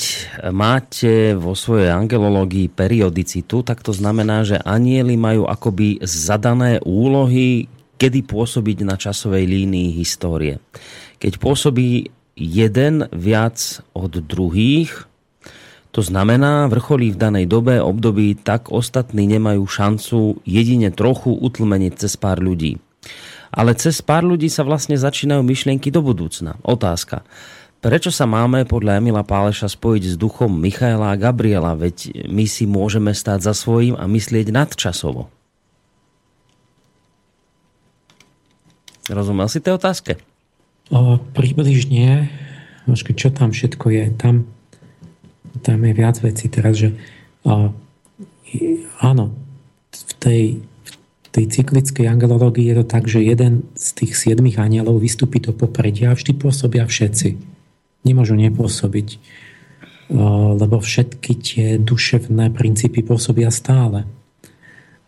máte vo svojej angelológii periodicitu, tak to znamená, že anieli majú akoby zadané úlohy, kedy pôsobiť na časovej línii histórie. Keď pôsobí jeden viac od druhých, to znamená, vrcholí v danej dobe, období, tak ostatní nemajú šancu jedine trochu utlmeniť cez pár ľudí. Ale cez pár ľudí sa vlastne začínajú myšlienky do budúcna. Otázka. Prečo sa máme podľa Emila Páleša spojiť s duchom Michaela a Gabriela, veď my si môžeme stáť za svojím a myslieť nadčasovo? Rozumel si tej otázke? O, približne. Počkej, čo tam všetko je? Tam, tam je viac vecí teraz, že A, áno, v tej, v tej cyklickej angelológii je to tak, že jeden z tých siedmých anielov vystúpi do popredia a vždy pôsobia všetci. Nemôžu nepôsobiť, lebo všetky tie duševné princípy pôsobia stále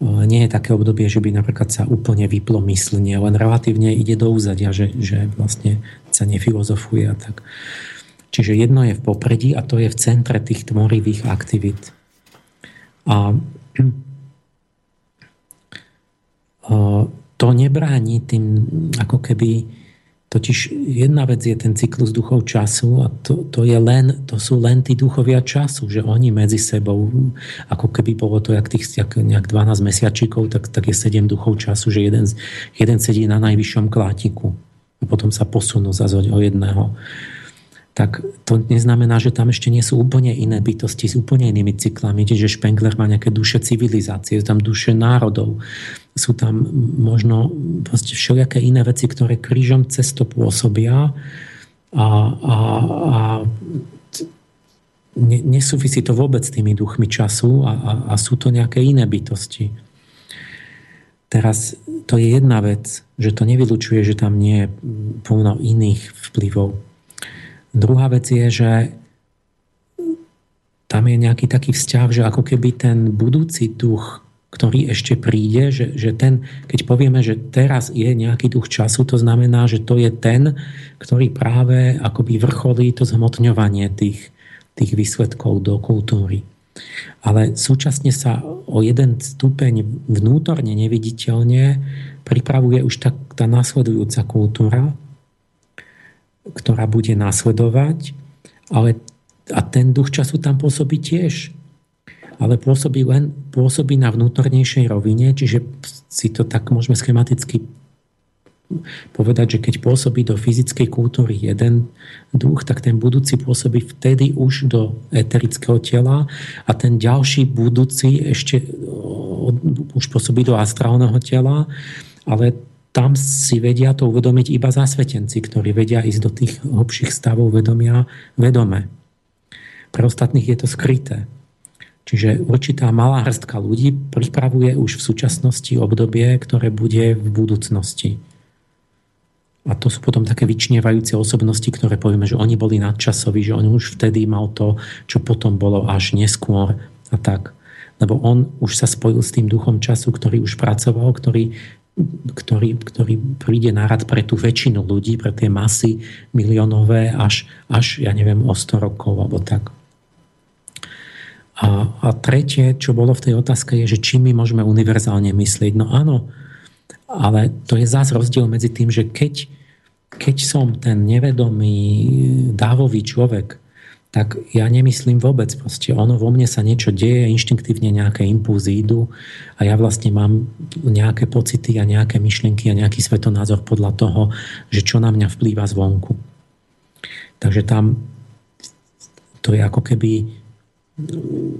nie je také obdobie, že by napríklad sa úplne vyplo myslenie, len relatívne ide do úzadia, že, že vlastne sa nefilozofuje a tak. Čiže jedno je v popredí a to je v centre tých tvorivých aktivít. A to nebráni tým ako keby Totiž jedna vec je ten cyklus duchov času a to, to, je len, to sú len tí duchovia času, že oni medzi sebou, ako keby bolo to jak tých jak, nejak 12 mesiačikov, tak, tak je 7 duchov času, že jeden, jeden sedí na najvyššom klátiku a potom sa posunú zase o jedného tak to neznamená, že tam ešte nie sú úplne iné bytosti s úplne inými cyklami. Čiže Špengler má nejaké duše civilizácie, sú tam duše národov, sú tam možno proste všelijaké iné veci, ktoré krížom cesto pôsobia a, a, a ne, nesúvisí to vôbec s tými duchmi času a, a, a sú to nejaké iné bytosti. Teraz to je jedna vec, že to nevylučuje, že tam nie je plno iných vplyvov Druhá vec je, že tam je nejaký taký vzťah, že ako keby ten budúci duch, ktorý ešte príde, že, že ten, keď povieme, že teraz je nejaký duch času, to znamená, že to je ten, ktorý práve akoby vrcholí to zhmotňovanie tých, tých výsledkov do kultúry. Ale súčasne sa o jeden stupeň vnútorne neviditeľne pripravuje už tá, tá následujúca kultúra, ktorá bude následovať, ale a ten duch času tam pôsobí tiež. Ale pôsobí len pôsobí na vnútornejšej rovine, čiže si to tak môžeme schematicky povedať, že keď pôsobí do fyzickej kultúry jeden duch, tak ten budúci pôsobí vtedy už do eterického tela a ten ďalší budúci ešte už pôsobí do astrálneho tela, ale tam si vedia to uvedomiť iba zasvetenci, ktorí vedia ísť do tých hlbších stavov vedomia vedome. Pre ostatných je to skryté. Čiže určitá malá hrstka ľudí pripravuje už v súčasnosti obdobie, ktoré bude v budúcnosti. A to sú potom také vyčnievajúce osobnosti, ktoré povieme, že oni boli nadčasoví, že on už vtedy mal to, čo potom bolo až neskôr a tak. Lebo on už sa spojil s tým duchom času, ktorý už pracoval, ktorý ktorý, ktorý príde na rad pre tú väčšinu ľudí, pre tie masy miliónové až, až ja neviem, o 100 rokov alebo tak. A, a tretie, čo bolo v tej otázke, je, že či my môžeme univerzálne myslieť. No áno, ale to je zás rozdiel medzi tým, že keď, keď som ten nevedomý dávový človek, tak ja nemyslím vôbec. Proste ono vo mne sa niečo deje, inštinktívne nejaké impulzy idú a ja vlastne mám nejaké pocity a nejaké myšlienky a nejaký svetonázor podľa toho, že čo na mňa vplýva zvonku. Takže tam to je ako keby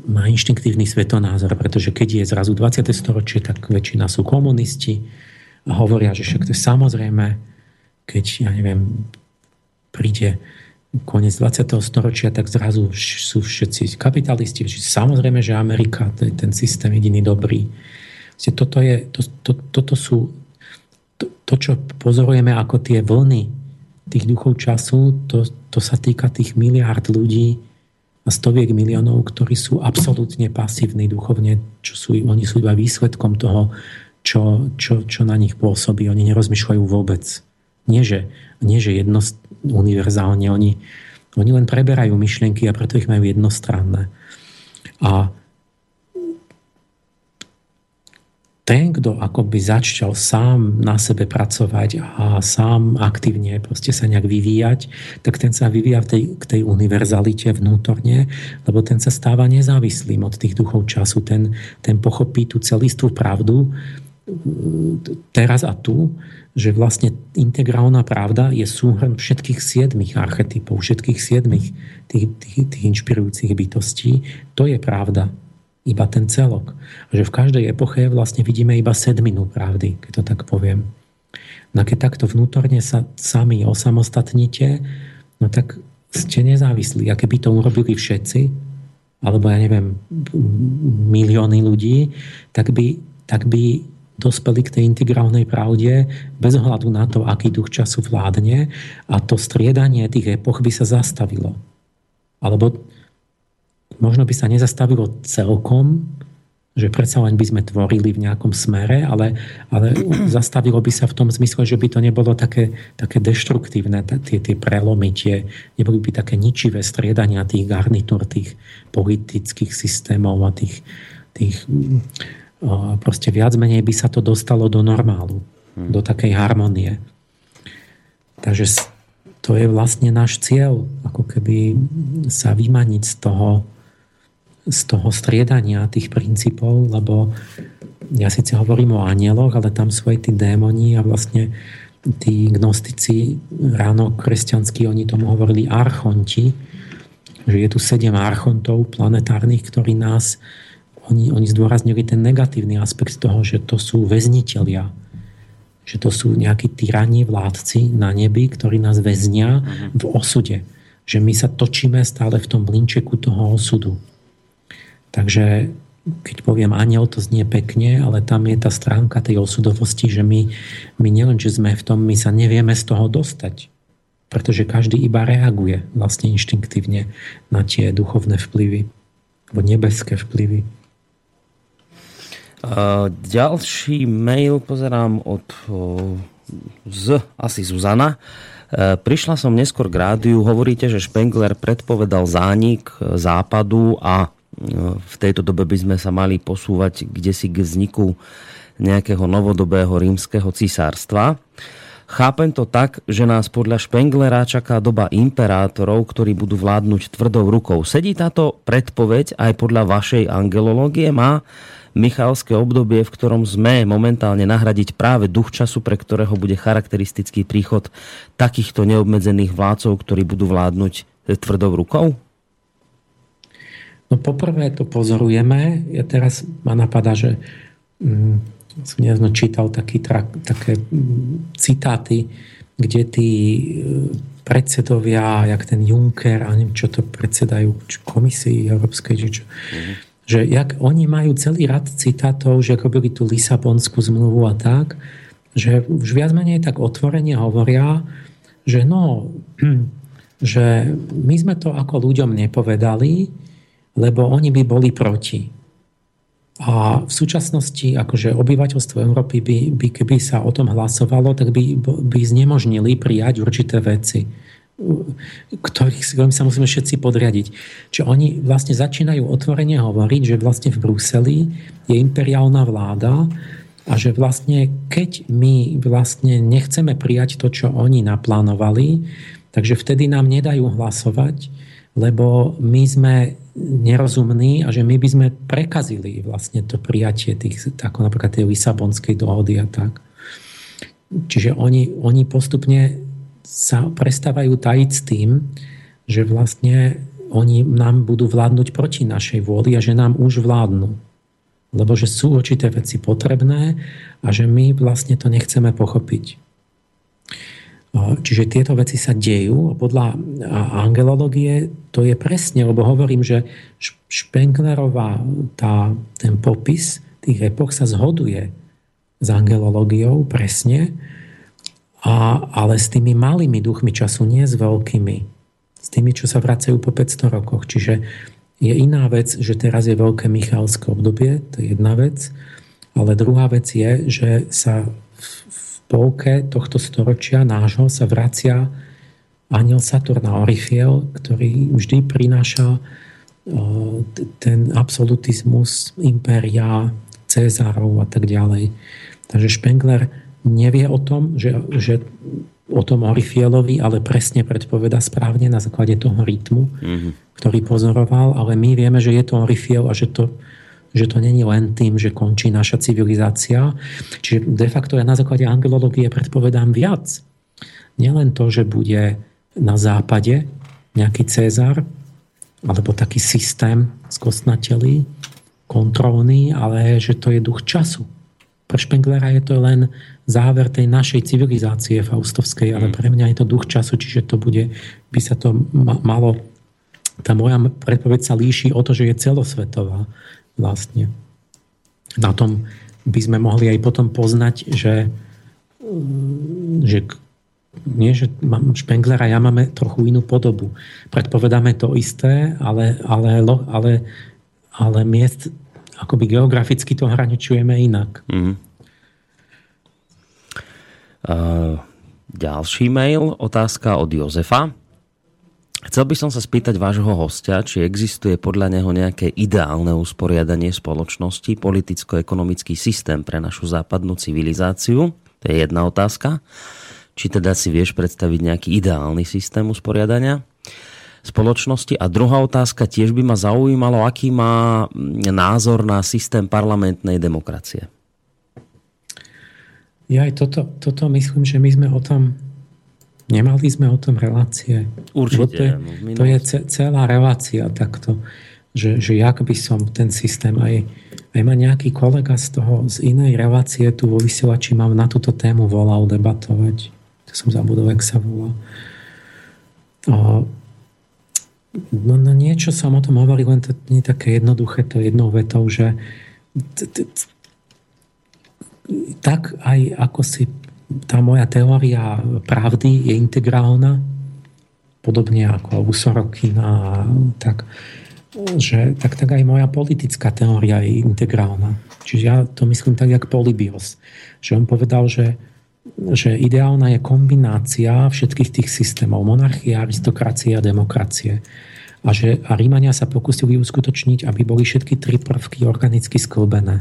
má inštinktívny svetonázor, pretože keď je zrazu 20. storočie, tak väčšina sú komunisti a hovoria, že však to je samozrejme, keď, ja neviem, príde koniec 20. storočia, tak zrazu sú všetci kapitalisti. Samozrejme, že Amerika, to je ten systém jediný dobrý. Toto, je, to, to, toto sú to, to, čo pozorujeme ako tie vlny tých duchov času, to, to sa týka tých miliárd ľudí a stoviek miliónov, ktorí sú absolútne pasívni duchovne, čo sú, oni sú iba výsledkom toho, čo, čo, čo na nich pôsobí. Oni nerozmýšľajú vôbec. Nie, že, nie, že jedno, univerzálne. Oni, oni len preberajú myšlienky a preto ich majú jednostranné. A ten, kto akoby začal sám na sebe pracovať a sám aktívne proste sa nejak vyvíjať, tak ten sa vyvíja v tej, k tej univerzalite vnútorne, lebo ten sa stáva nezávislým od tých duchov času. Ten, ten pochopí tú celistú pravdu teraz a tu že vlastne integrálna pravda je súhrn všetkých siedmých archetypov, všetkých siedmých tých, tých, tých inšpirujúcich bytostí. To je pravda. Iba ten celok. A že v každej epoche vlastne vidíme iba sedminu pravdy, keď to tak poviem. No keď takto vnútorne sa sami osamostatníte, no tak ste nezávislí. A keby to urobili všetci, alebo ja neviem, milióny ľudí, tak by, tak by dospeli k tej integrálnej pravde bez ohľadu na to, aký duch času vládne a to striedanie tých epoch by sa zastavilo. Alebo možno by sa nezastavilo celkom, že predsa len by sme tvorili v nejakom smere, ale, ale zastavilo by sa v tom zmysle, že by to nebolo také, také deštruktívne, tie, tie prelomy, tie, neboli by také ničivé striedania tých garnitúr, tých politických systémov a tých, tých proste viac menej by sa to dostalo do normálu, hmm. do takej harmonie. Takže to je vlastne náš cieľ, ako keby sa vymaniť z toho, z toho striedania tých princípov, lebo ja síce hovorím o anieloch, ale tam sú aj tí démoni a vlastne tí gnostici ráno kresťanskí, oni tomu hovorili archonti, že je tu sedem archontov planetárnych, ktorí nás, oni, oni zdôraznili ten negatívny aspekt toho, že to sú väzniteľia, že to sú nejakí tyranní vládci na nebi, ktorí nás väznia v osude. Že my sa točíme stále v tom blinčeku toho osudu. Takže keď poviem aniel, to znie pekne, ale tam je tá stránka tej osudovosti, že my, my nielen, že sme v tom, my sa nevieme z toho dostať. Pretože každý iba reaguje vlastne inštinktívne na tie duchovné vplyvy, alebo nebeské vplyvy. Ďalší mail pozerám od z asi Zuzana. Uh, prišla som neskôr k rádiu, hovoríte, že Spengler predpovedal zánik západu a v tejto dobe by sme sa mali posúvať kde si k vzniku nejakého novodobého rímskeho cisárstva. Chápem to tak, že nás podľa Špenglera čaká doba imperátorov, ktorí budú vládnuť tvrdou rukou. Sedí táto predpoveď aj podľa vašej angelológie? Má Michalské obdobie, v ktorom sme momentálne nahradiť práve duch času, pre ktorého bude charakteristický príchod takýchto neobmedzených vládcov, ktorí budú vládnuť tvrdou rukou? No poprvé to pozorujeme. Ja teraz ma napadá, že mm, som nedávno čítal taký, trak, také mm, citáty, kde tí e, predsedovia, jak ten Juncker a neviem, čo to predsedajú komisii Európskej, či čo, mm-hmm. Že jak oni majú celý rad citátov, že ako byli tú Lisabonskú zmluvu a tak, že už viac menej tak otvorene hovoria, že no, že my sme to ako ľuďom nepovedali, lebo oni by boli proti. A v súčasnosti akože obyvateľstvo Európy by, by keby sa o tom hlasovalo, tak by, by znemožnili prijať určité veci, ktorých, ktorým sa musíme všetci podriadiť. Čiže oni vlastne začínajú otvorene hovoriť, že vlastne v Bruseli je imperiálna vláda a že vlastne keď my vlastne nechceme prijať to, čo oni naplánovali, takže vtedy nám nedajú hlasovať, lebo my sme nerozumní a že my by sme prekazili vlastne to prijatie tých, ako napríklad tej Lisabonskej dohody a tak. Čiže oni, oni postupne sa prestávajú tajiť s tým, že vlastne oni nám budú vládnuť proti našej vôli a že nám už vládnu. Lebo že sú určité veci potrebné a že my vlastne to nechceme pochopiť. Čiže tieto veci sa dejú. Podľa angelológie to je presne, lebo hovorím, že Špenglerová tá, ten popis tých epoch sa zhoduje s angelológiou presne, a, ale s tými malými duchmi času, nie s veľkými. S tými, čo sa vracajú po 500 rokoch. Čiže je iná vec, že teraz je veľké Michalské obdobie, to je jedna vec, ale druhá vec je, že sa polke tohto storočia nášho sa vracia aniel Saturna Orifiel, ktorý vždy prináša ten absolutizmus impéria, Cezárov a tak ďalej. Takže Spengler nevie o tom, že, že o tom Orifielovi, ale presne predpoveda správne na základe toho rytmu, mm-hmm. ktorý pozoroval, ale my vieme, že je to Orifiel a že to že to není len tým, že končí naša civilizácia. Čiže de facto ja na základe angelológie predpovedám viac. Nielen to, že bude na západe nejaký Cezar, alebo taký systém skosnatelý, kontrolný, ale že to je duch času. Pre Špenglera je to len záver tej našej civilizácie faustovskej, ale mm. pre mňa je to duch času, čiže to bude, by sa to malo tá moja predpoveď sa líši o to, že je celosvetová vlastne. Na tom by sme mohli aj potom poznať, že, že nie, že Špengler a ja máme trochu inú podobu. Predpovedáme to isté, ale, ale, ale, ale miest akoby geograficky to hraničujeme inak. Mm. Uh, ďalší mail, otázka od Jozefa. Chcel by som sa spýtať vášho hostia, či existuje podľa neho nejaké ideálne usporiadanie spoločnosti, politicko-ekonomický systém pre našu západnú civilizáciu. To je jedna otázka. Či teda si vieš predstaviť nejaký ideálny systém usporiadania spoločnosti? A druhá otázka tiež by ma zaujímalo, aký má názor na systém parlamentnej demokracie. Ja aj toto, toto myslím, že my sme o tom Nemali sme o tom relácie. Určite. To je, to je celá relácia takto, že, že jak by som ten systém aj, aj ma nejaký kolega z toho, z inej relácie tu vo vysielači mám na túto tému volal debatovať. To som zabudol, jak sa volá. O, no, no niečo som o tom hovoril, len to nie je také jednoduché, to jednou vetou, že tak aj ako si tá moja teória pravdy je integrálna, podobne ako u Sorokina, tak, že, tak, tak aj moja politická teória je integrálna. Čiže ja to myslím tak, jak Polybios. Že on povedal, že, že ideálna je kombinácia všetkých tých systémov, monarchie, aristokracie a demokracie. A že a Rímania sa pokusili uskutočniť, aby boli všetky tri prvky organicky sklbené.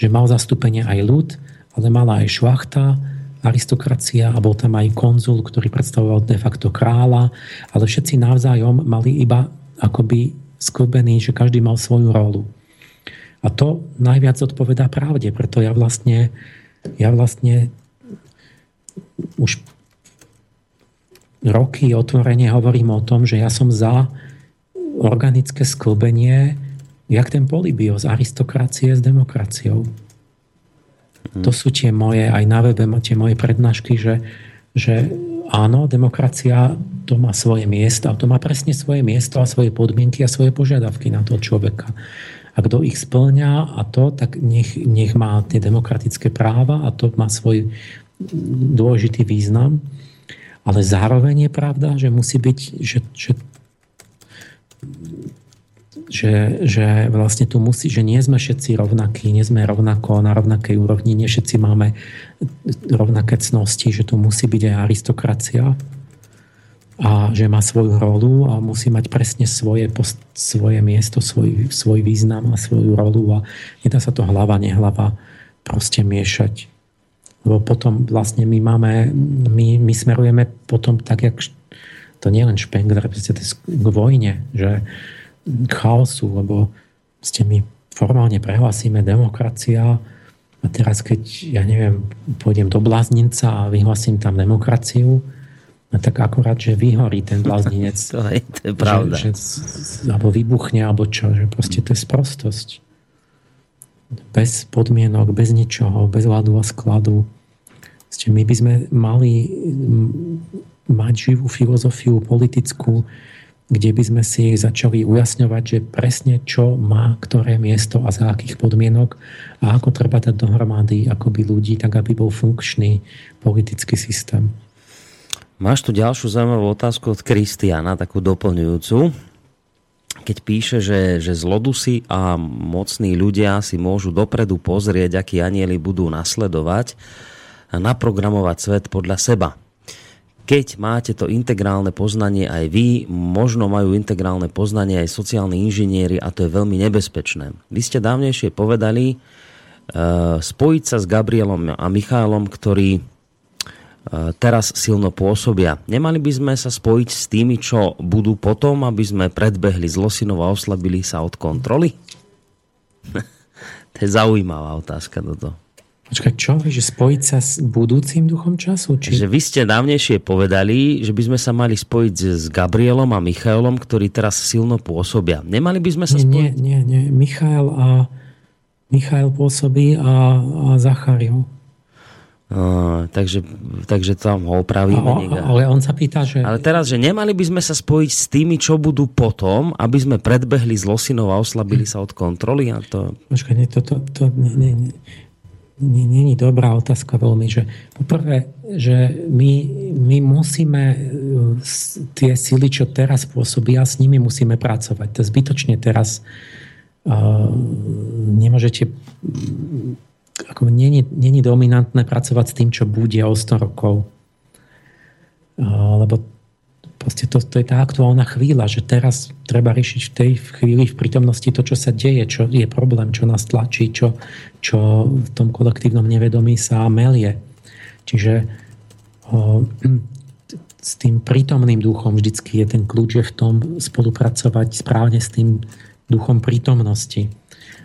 Že mal zastúpenie aj ľud, ale mala aj šlachta, aristokracia a bol tam aj konzul, ktorý predstavoval de facto kráľa, ale všetci navzájom mali iba akoby sklbený, že každý mal svoju rolu. A to najviac odpovedá pravde, preto ja vlastne, ja vlastne už roky otvorene hovorím o tom, že ja som za organické sklbenie, jak ten Polybios, aristokracie s demokraciou. To sú tie moje, aj na webe máte moje prednášky, že, že áno, demokracia to má svoje miesto to má presne svoje miesto a svoje podmienky a svoje požiadavky na toho človeka. A kto ich splňa a to, tak nech, nech má tie demokratické práva a to má svoj dôležitý význam. Ale zároveň je pravda, že musí byť, že, že že, že vlastne tu musí, že nie sme všetci rovnakí, nie sme rovnako na rovnakej úrovni, nie všetci máme rovnaké cnosti, že tu musí byť aj aristokracia a že má svoju rolu a musí mať presne svoje, svoje miesto, svoj, svoj význam a svoju rolu a nedá sa to hlava, nehlava proste miešať. Lebo potom vlastne my máme, my, my smerujeme potom tak, jak to nie len Spengler, to je k vojne, že, chaosu, lebo ste my formálne prehlasíme demokracia a teraz keď, ja neviem, pôjdem do bláznica a vyhlasím tam demokraciu, no tak akorát, že vyhorí ten blázninec. to, je, to je pravda. Že, že, alebo vybuchne, alebo čo, že proste to je sprostosť. Bez podmienok, bez ničoho, bez ľadu a skladu. My by sme mali mať živú filozofiu politickú, kde by sme si začali ujasňovať, že presne čo má ktoré miesto a za akých podmienok a ako treba dať dohromady akoby ľudí, tak aby bol funkčný politický systém. Máš tu ďalšiu zaujímavú otázku od Kristiana, takú doplňujúcu. Keď píše, že, že zlodusy a mocní ľudia si môžu dopredu pozrieť, akí anieli budú nasledovať a naprogramovať svet podľa seba keď máte to integrálne poznanie aj vy, možno majú integrálne poznanie aj sociálni inžinieri a to je veľmi nebezpečné. Vy ste dávnejšie povedali uh, spojiť sa s Gabrielom a Michailom, ktorí uh, teraz silno pôsobia. Nemali by sme sa spojiť s tými, čo budú potom, aby sme predbehli zlosinov a oslabili sa od kontroly? to je zaujímavá otázka toto. Počkaj, čo? Že spojiť sa s budúcim duchom času? Či... Že vy ste dávnejšie povedali, že by sme sa mali spojiť s Gabrielom a Michailom, ktorí teraz silno pôsobia. Nemali by sme sa nie, spojiť? Nie, nie, nie. Michail a Michail pôsobí a, a Zachariel. Uh, takže, takže tam ho opravíme. A, ale on sa pýta, že... Ale teraz, že nemali by sme sa spojiť s tými, čo budú potom, aby sme predbehli zlosinov a oslabili sa od kontroly? A to... Počkaj, nie, to, to, to nie, nie, nie, je dobrá otázka veľmi, že poprvé, že my, my musíme e, tie sily, čo teraz pôsobia, s nimi musíme pracovať. To zbytočne teraz uh, nemôžete ako není dominantné pracovať s tým, čo bude o 100 rokov. Lebo proste to, to je tá aktuálna chvíľa, že teraz treba riešiť v tej chvíli v prítomnosti to, čo sa deje, čo je problém, čo nás tlačí, čo, čo v tom kolektívnom nevedomí sa melie. Čiže o, s tým prítomným duchom vždycky je ten kľúč je v tom spolupracovať správne s tým duchom prítomnosti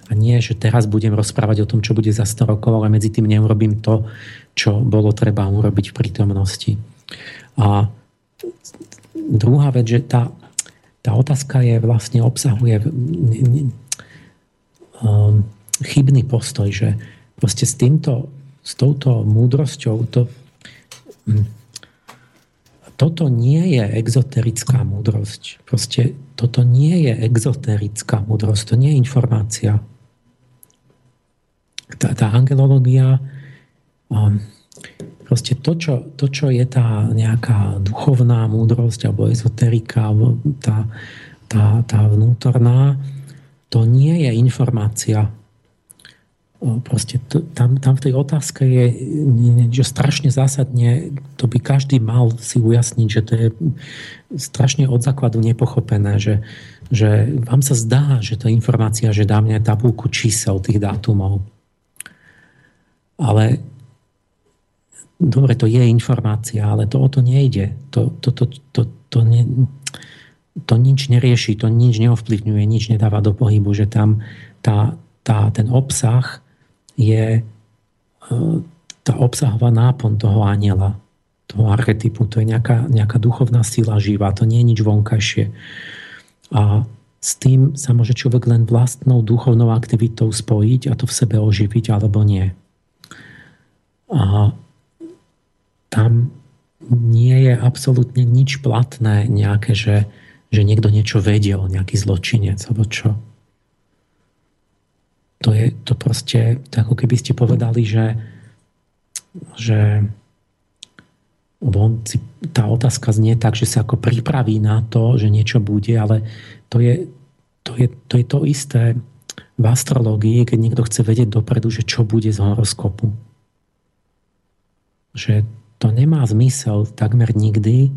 a nie, že teraz budem rozprávať o tom, čo bude za 100 rokov, ale medzi tým neurobím to, čo bolo treba urobiť v prítomnosti. A druhá vec, že tá, tá otázka je vlastne obsahuje um, chybný postoj, že proste s týmto, s touto múdrosťou to, toto nie je exoterická múdrosť. Proste toto nie je exoterická múdrosť, to nie je informácia tá, tá angelológia, um, proste to čo, to, čo je tá nejaká duchovná múdrosť alebo ezoterika, alebo tá, tá, tá vnútorná, to nie je informácia. Proste to, tam, tam v tej otázke je že strašne zásadne, to by každý mal si ujasniť, že to je strašne od základu nepochopené, že, že vám sa zdá, že to je informácia, že dá mňa tabulku čísel tých dátumov ale dobre, to je informácia, ale to o to nejde. To, to, to, to, to, ne, to nič nerieši, to nič neovplyvňuje, nič nedáva do pohybu, že tam tá, tá, ten obsah je e, tá obsahová nápon toho aniela, toho archetypu. To je nejaká, nejaká duchovná sila živá, to nie je nič vonkajšie. A s tým sa môže človek len vlastnou duchovnou aktivitou spojiť a to v sebe oživiť alebo nie. A tam nie je absolútne nič platné nejaké, že, že niekto niečo vedel, nejaký zločinec, alebo čo. To je to proste, to ako keby ste povedali, že, že on si, tá otázka znie tak, že sa ako pripraví na to, že niečo bude, ale to je to, je, to, je to isté v astrológii, keď niekto chce vedieť dopredu, že čo bude z horoskopu že to nemá zmysel takmer nikdy,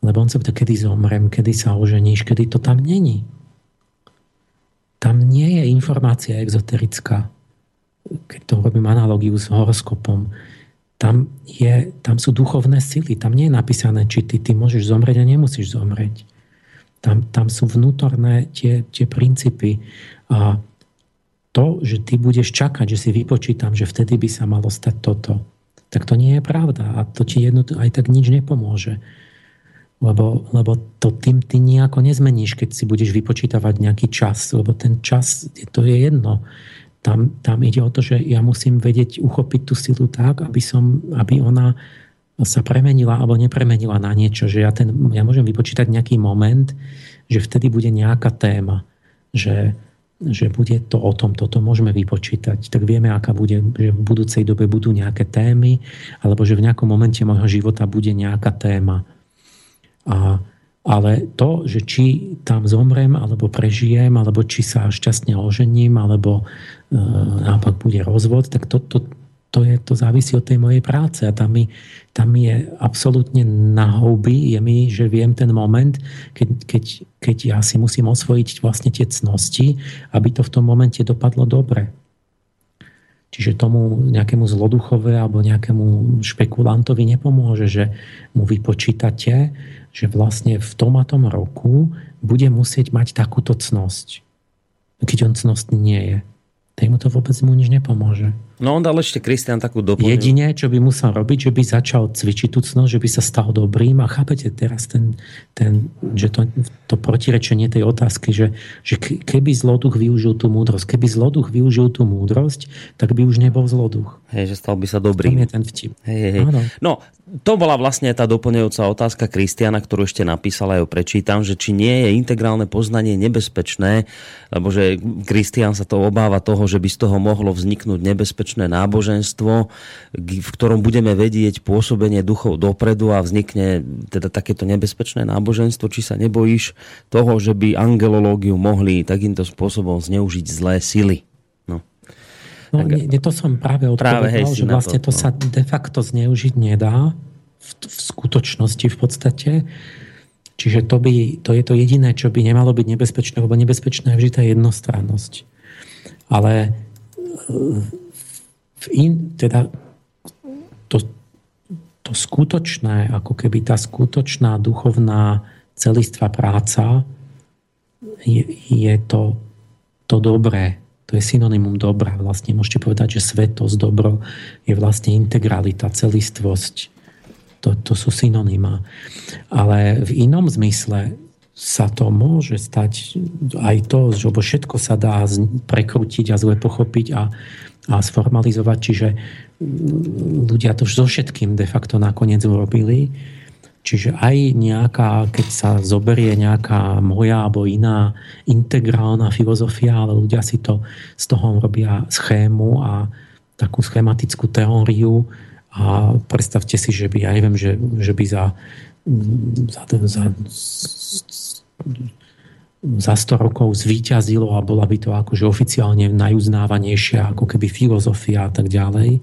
lebo on sa pýta, kedy zomrem, kedy sa oženíš, kedy to tam není. Tam nie je informácia exoterická, keď to robím analogiu s horoskopom. Tam, je, tam sú duchovné sily, tam nie je napísané, či ty, ty môžeš zomrieť a nemusíš zomrieť. Tam, tam sú vnútorné tie, tie princípy. A to, že ty budeš čakať, že si vypočítam, že vtedy by sa malo stať toto, tak to nie je pravda a to ti jedno aj tak nič nepomôže. Lebo, lebo to tým ty nejako nezmeníš, keď si budeš vypočítavať nejaký čas, lebo ten čas, to je jedno. Tam, tam ide o to, že ja musím vedieť uchopiť tú silu tak, aby, som, aby ona sa premenila alebo nepremenila na niečo. Že ja, ten, ja môžem vypočítať nejaký moment, že vtedy bude nejaká téma. Že, že bude to o tom, toto môžeme vypočítať, tak vieme, aká bude, že v budúcej dobe budú nejaké témy, alebo že v nejakom momente môjho života bude nejaká téma. A, ale to, že či tam zomrem, alebo prežijem, alebo či sa šťastne ožením, alebo e, naopak bude rozvod, tak to, to, to, je, to závisí od tej mojej práce a tam mi, tam mi je absolútne na houby, je mi, že viem ten moment, keď, keď, keď ja si musím osvojiť vlastne tie cnosti, aby to v tom momente dopadlo dobre. Čiže tomu nejakému zloduchové alebo nejakému špekulantovi nepomôže, že mu vypočítate, že vlastne v tom a tom roku bude musieť mať takúto cnosť. Keď on cnostný nie je. tak mu to vôbec mu nič nepomôže. No on dal ešte Kristian takú doplňu. Jedine, čo by musel robiť, že by začal cvičiť tú cnosť, že by sa stal dobrým a chápete teraz ten, ten že to, to protirečenie tej otázky, že, že keby zloduch využil tú múdrosť, keby zloduch využil tú múdrosť, tak by už nebol zloduch. Hej, že stal by sa dobrým. To je ten vtip. Hej, hej, hej. No, to bola vlastne tá doplňujúca otázka Kristiana, ktorú ešte napísala, ja ju prečítam, že či nie je integrálne poznanie nebezpečné, lebo že Kristian sa to obáva toho, že by z toho mohlo vzniknúť nebezpečné nebezpečné náboženstvo, v ktorom budeme vedieť pôsobenie duchov dopredu a vznikne teda takéto nebezpečné náboženstvo, či sa nebojíš toho, že by angelológiu mohli takýmto spôsobom zneužiť zlé sily. No. No, tak, nie, to som práve odpovedal, práve, hej, že vlastne to, to no. sa de facto zneužiť nedá v, v skutočnosti v podstate. Čiže to, by, to je to jediné, čo by nemalo byť nebezpečné, lebo nebezpečná je vždy tá jednostrannosť. Ale v in, teda to, to skutočné, ako keby tá skutočná duchovná celistvá práca je, je to, to dobré. To je synonymum dobra. Vlastne môžete povedať, že svetosť, dobro je vlastne integralita, celistvosť. To, to sú synonyma. Ale v inom zmysle sa to môže stať aj to, že všetko sa dá prekrútiť a zle pochopiť a a sformalizovať, čiže ľudia to so všetkým de facto nakoniec urobili. Čiže aj nejaká, keď sa zoberie nejaká moja alebo iná integrálna filozofia, ale ľudia si to z toho robia schému a takú schematickú teóriu a predstavte si, že by, ja neviem, že, že by za, za, za za 100 rokov zvíťazilo a bola by to akože oficiálne najuznávanejšia ako keby filozofia a tak ďalej,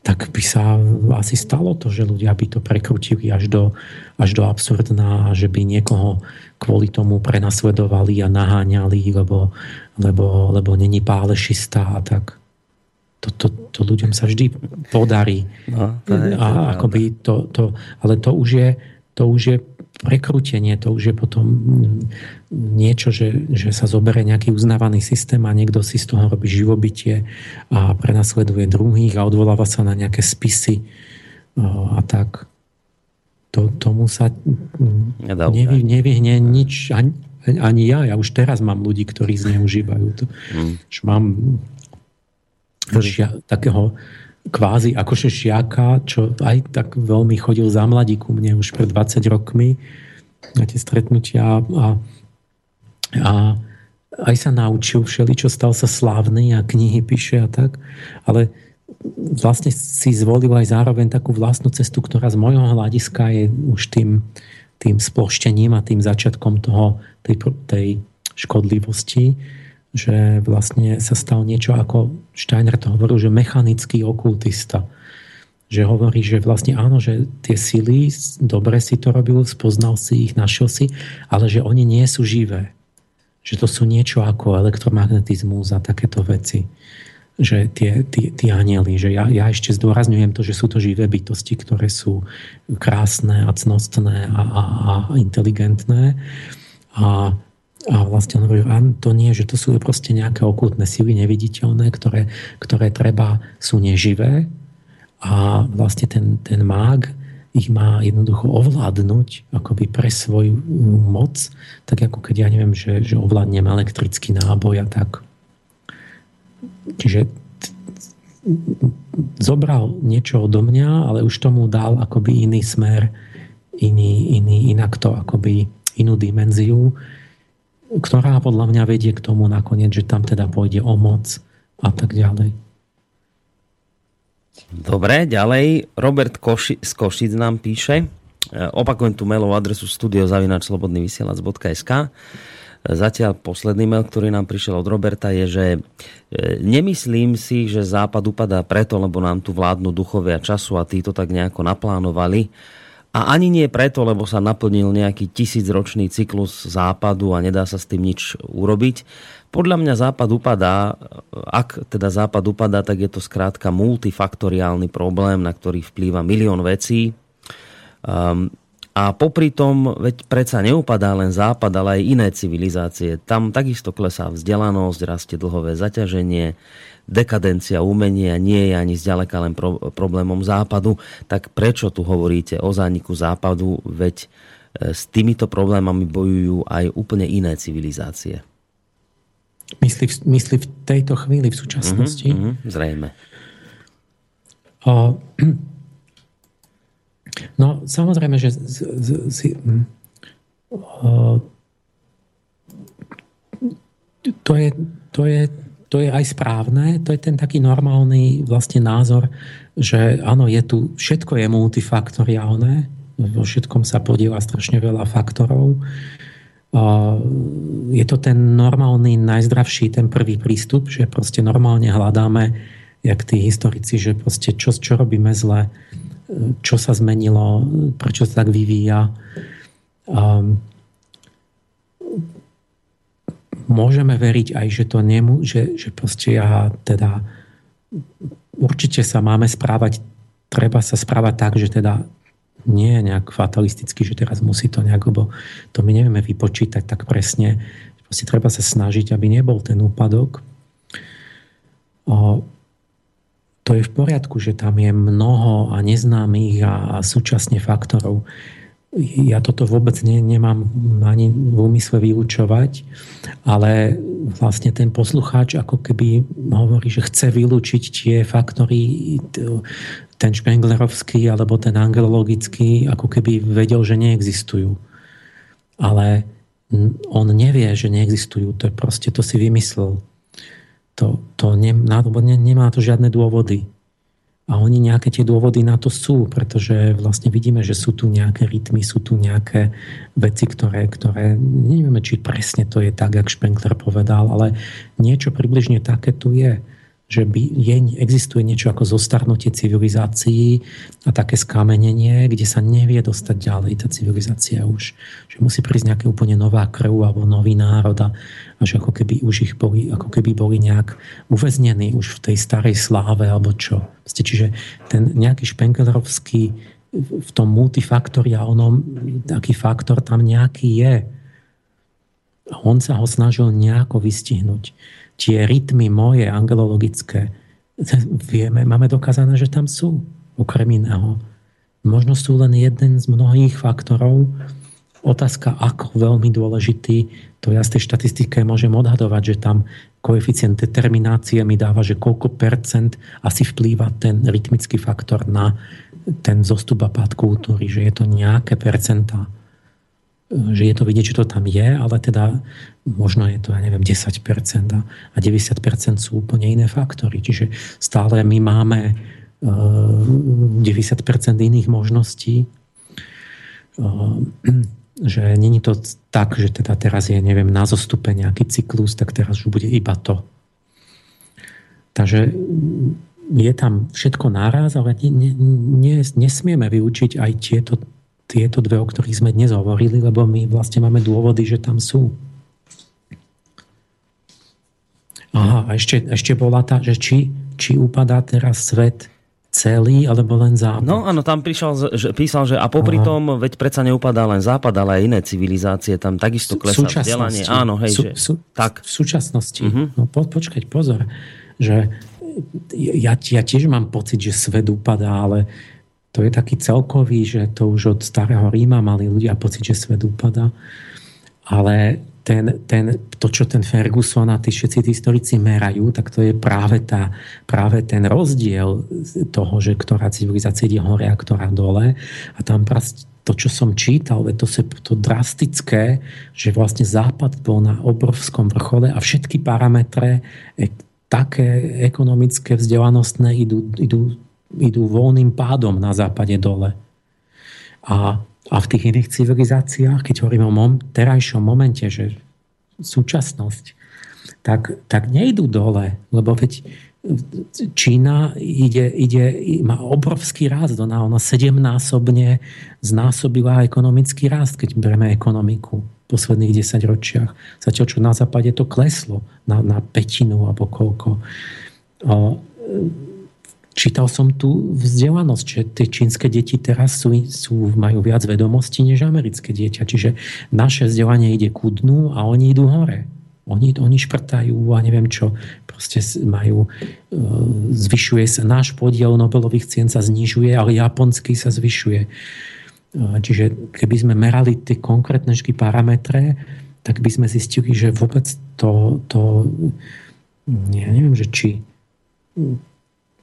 tak by sa asi stalo to, že ľudia by to prekrutili až do, až do absurdná a že by niekoho kvôli tomu prenasledovali a naháňali, lebo, lebo, lebo není pálešista a tak. To, to, to ľuďom sa vždy podarí. No, to je, a akoby to, to, ale to už je, to už je prekrútenie, to už je potom niečo, že, že sa zoberie nejaký uznávaný systém a niekto si z toho robí živobytie a prenasleduje druhých a odvoláva sa na nejaké spisy a tak. To, tomu sa nevy, nevyhne nič, ani, ani ja. Ja už teraz mám ľudí, ktorí zneužívajú to. Mm. mám žia, takého kvázi akože žiaka, čo aj tak veľmi chodil za mladí ku mne už pred 20 rokmi na tie stretnutia a, a aj sa naučil všeli, čo stal sa slávny a knihy píše a tak, ale vlastne si zvolil aj zároveň takú vlastnú cestu, ktorá z môjho hľadiska je už tým, tým sploštením a tým začiatkom toho, tej, tej škodlivosti, že vlastne sa stal niečo ako Steiner to hovoril, že mechanický okultista. Že hovorí, že vlastne áno, že tie sily, dobre si to robil, spoznal si ich, našiel si, ale že oni nie sú živé. Že to sú niečo ako elektromagnetizmus a takéto veci. Že tie, tie, tie anieli, že ja, ja ešte zdôrazňujem to, že sú to živé bytosti, ktoré sú krásne a cnostné a, a, a inteligentné. A a vlastne on hovorí, to nie, že to sú proste nejaké okultné sily neviditeľné, ktoré, ktoré treba, sú neživé a vlastne ten, ten mág ich má jednoducho ovládnuť akoby pre svoju moc, tak ako keď ja neviem, že, že ovládnem elektrický náboj a tak. Čiže zobral niečo odo mňa, ale už tomu dal akoby iný smer, iný, iný, inak to akoby inú dimenziu, ktorá podľa mňa vedie k tomu nakoniec, že tam teda pôjde o moc a tak ďalej. Dobre, ďalej. Robert Koši, z Košic nám píše. E, opakujem tú mailovú adresu studiozavinačslobodnyvysielac.sk Zatiaľ posledný mail, ktorý nám prišiel od Roberta je, že e, nemyslím si, že Západ upadá preto, lebo nám tu vládnu duchovia času a títo tak nejako naplánovali a ani nie preto, lebo sa naplnil nejaký tisícročný cyklus západu a nedá sa s tým nič urobiť. Podľa mňa západ upadá, ak teda západ upadá, tak je to skrátka multifaktoriálny problém, na ktorý vplýva milión vecí. Um, a popri tom, veď predsa neupadá len západ, ale aj iné civilizácie. Tam takisto klesá vzdelanosť, rastie dlhové zaťaženie, dekadencia umenia nie je ani zďaleka len pro, problémom západu. Tak prečo tu hovoríte o zániku západu, veď e, s týmito problémami bojujú aj úplne iné civilizácie? Myslí, myslí v tejto chvíli, v súčasnosti? Mm-hmm, zrejme. O, No samozrejme, že z, z, z, uh, to, je, to, je, to je aj správne, to je ten taký normálny vlastne názor, že áno, je tu, všetko je multifaktoriálne, vo všetkom sa podiela strašne veľa faktorov. Je to ten normálny, najzdravší, ten prvý prístup, že proste normálne hľadáme, jak tí historici, že proste čo, čo robíme zle, čo sa zmenilo, prečo sa tak vyvíja. Um, môžeme veriť aj, že to nemu, že, že proste ja teda určite sa máme správať, treba sa správať tak, že teda nie je nejak fatalisticky, že teraz musí to nejak, lebo to my nevieme vypočítať tak presne. Proste treba sa snažiť, aby nebol ten úpadok. O, to je v poriadku, že tam je mnoho a neznámych a, a súčasne faktorov. Ja toto vôbec ne, nemám ani v úmysle vylúčovať, ale vlastne ten poslucháč ako keby hovorí, že chce vylúčiť tie faktory, ten špenglerovský alebo ten angelologický, ako keby vedel, že neexistujú. Ale on nevie, že neexistujú. To je proste, to si vymyslel to, to ne, ne, nemá to žiadne dôvody. A oni nejaké tie dôvody na to sú, pretože vlastne vidíme, že sú tu nejaké rytmy, sú tu nejaké veci, ktoré, ktoré nevieme, či presne to je tak, jak Špenkler povedal, ale niečo približne také tu je že by je, existuje niečo ako zostarnutie civilizácií a také skamenenie, kde sa nevie dostať ďalej tá civilizácia už. Že musí prísť nejaká úplne nová krv alebo nový národ a že ako keby už ich boli, ako keby boli nejak uväznení už v tej starej sláve alebo čo. Čiže ten nejaký špenglerovský v tom multifaktoriálnom taký faktor tam nejaký je. A on sa ho snažil nejako vystihnúť tie rytmy moje angelologické, vieme, máme dokázané, že tam sú, okrem iného. Možno sú len jeden z mnohých faktorov. Otázka, ako veľmi dôležitý, to ja z tej štatistike môžem odhadovať, že tam koeficient determinácie mi dáva, že koľko percent asi vplýva ten rytmický faktor na ten zostup a pád kultúry, že je to nejaké percentá že je to vidieť, že to tam je, ale teda možno je to, ja neviem, 10% a 90% sú úplne iné faktory. Čiže stále my máme 90% eh, iných možností, eh, že není to tak, že teda teraz je, neviem, na zostupe nejaký cyklus, tak teraz už bude iba to. Takže je tam všetko náraz, ale ne, ne, nesmieme vyučiť aj tieto tieto dve, o ktorých sme dnes hovorili, lebo my vlastne máme dôvody, že tam sú. Aha, a ešte, ešte bola tá, že či, či upadá teraz svet celý, alebo len západ. No áno, tam prišiel, že, písal, že a popri Aha. tom, veď predsa neupadá len západ, ale aj iné civilizácie, tam takisto klesá vzdelanie. Áno, hej, sú, že, sú, tak. V súčasnosti, uh-huh. no po, počkať, pozor, že ja, ja tiež mám pocit, že svet upadá, ale to je taký celkový, že to už od starého Ríma mali ľudia pocit, že svet upada. Ale ten, ten, to, čo ten Ferguson a tí všetci tí historici merajú, tak to je práve, tá, práve ten rozdiel toho, že ktorá civilizácia ide hore a ktorá dole. A tam to, čo som čítal, to je to drastické, že vlastne Západ bol na obrovskom vrchole a všetky parametre e, také ekonomické, vzdelanostné idú, idú idú voľným pádom na západe dole. A, a v tých iných civilizáciách, keď hovoríme o mom, terajšom momente, že súčasnosť, tak, tak nejdú dole, lebo veď Čína ide, ide, má obrovský rast. Ona, ona sedemnásobne znásobila ekonomický rast, keď bereme ekonomiku v posledných 10 ročiach. Zatiaľ, čo na západe to kleslo na, na petinu alebo koľko. O, čítal som tu vzdelanosť, že tie čínske deti teraz sú, sú, majú viac vedomostí než americké dieťa. Čiže naše vzdelanie ide ku dnu a oni idú hore. Oni, oni šprtajú a neviem čo. Proste majú, e, zvyšuje sa, náš podiel Nobelových cien sa znižuje, ale japonský sa zvyšuje. E, čiže keby sme merali tie konkrétne parametre, tak by sme zistili, že vôbec to, to ja neviem, že či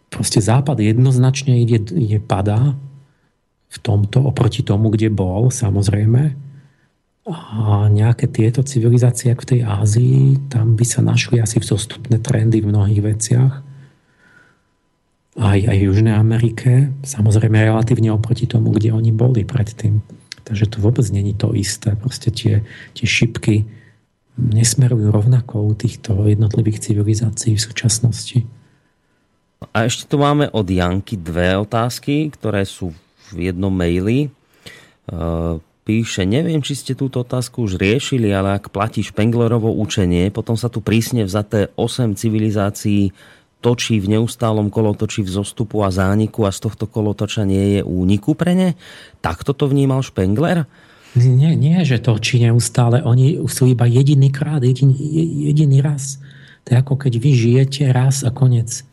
proste Západ jednoznačne ide, ide padá v tomto, oproti tomu, kde bol, samozrejme. A nejaké tieto civilizácie, ako v tej Ázii, tam by sa našli asi vzostupné trendy v mnohých veciach. Aj, aj v Južnej Amerike, samozrejme relatívne oproti tomu, kde oni boli predtým. Takže to vôbec není to isté. Proste tie, tie šipky nesmerujú rovnako u týchto jednotlivých civilizácií v súčasnosti. A ešte tu máme od Janky dve otázky, ktoré sú v jednom maili. E, píše, neviem, či ste túto otázku už riešili, ale ak platí Špenglerovo učenie, potom sa tu prísne vzaté 8 civilizácií točí v neustálom kolotočí v a zániku a z tohto kolotoča nie je úniku pre ne? Takto to vnímal Špengler? Nie, nie, že točí neustále. Oni sú iba jediný krát, jediný, jediný raz. To je ako keď vy žijete raz a konec.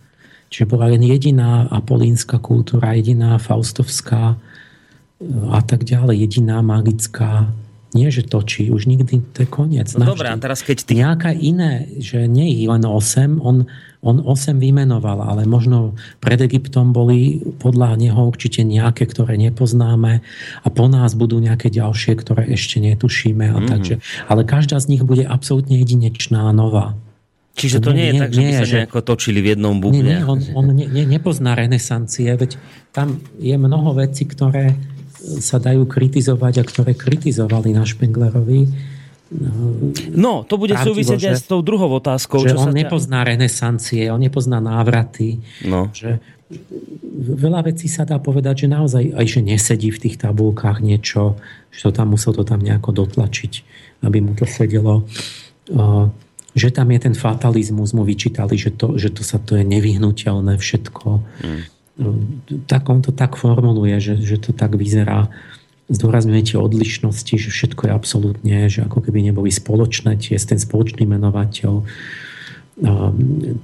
Čiže bola len jediná apolínska kultúra, jediná faustovská e, a tak ďalej, jediná magická. Nie, že točí, už nikdy to je koniec. No a teraz keď ty... Nejaká iné, že nie je len 8, on, on 8 vymenoval, ale možno pred Egyptom boli podľa neho určite nejaké, ktoré nepoznáme a po nás budú nejaké ďalšie, ktoré ešte netušíme. A mm. takže, ale každá z nich bude absolútne jedinečná nová. Čiže to nie, nie je tak, že nie, by sa že... nejako točili v jednom bubne? Nie, nie on, on ne, ne, nepozná renesancie, veď tam je mnoho vecí, ktoré sa dajú kritizovať a ktoré kritizovali na Špenglerovi. No, to bude súvisieť aj s tou druhou otázkou. Že čo on sa nepozná renesancie, on nepozná návraty. No. Že veľa vecí sa dá povedať, že naozaj aj že nesedí v tých tabulkách niečo, že to tam musel to tam nejako dotlačiť, aby mu to sedelo. Uh, že tam je ten fatalizmus, mu vyčítali, že to, že to sa to je nevyhnutelné všetko. Mm. Tak on to tak formuluje, že, že to tak vyzerá. Zdôrazňuje tie odlišnosti, že všetko je absolútne, že ako keby neboli spoločné, tie ten spoločný menovateľ.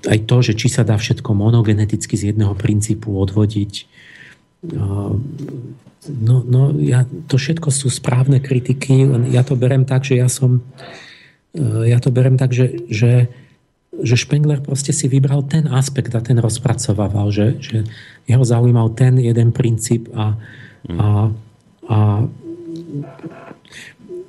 Aj to, že či sa dá všetko monogeneticky z jedného princípu odvodiť. No, no ja, to všetko sú správne kritiky, len ja to berem tak, že ja som ja to berem tak, že, že, že Špengler proste si vybral ten aspekt a ten rozpracovával, že, že jeho zaujímal ten jeden princíp a, a, a,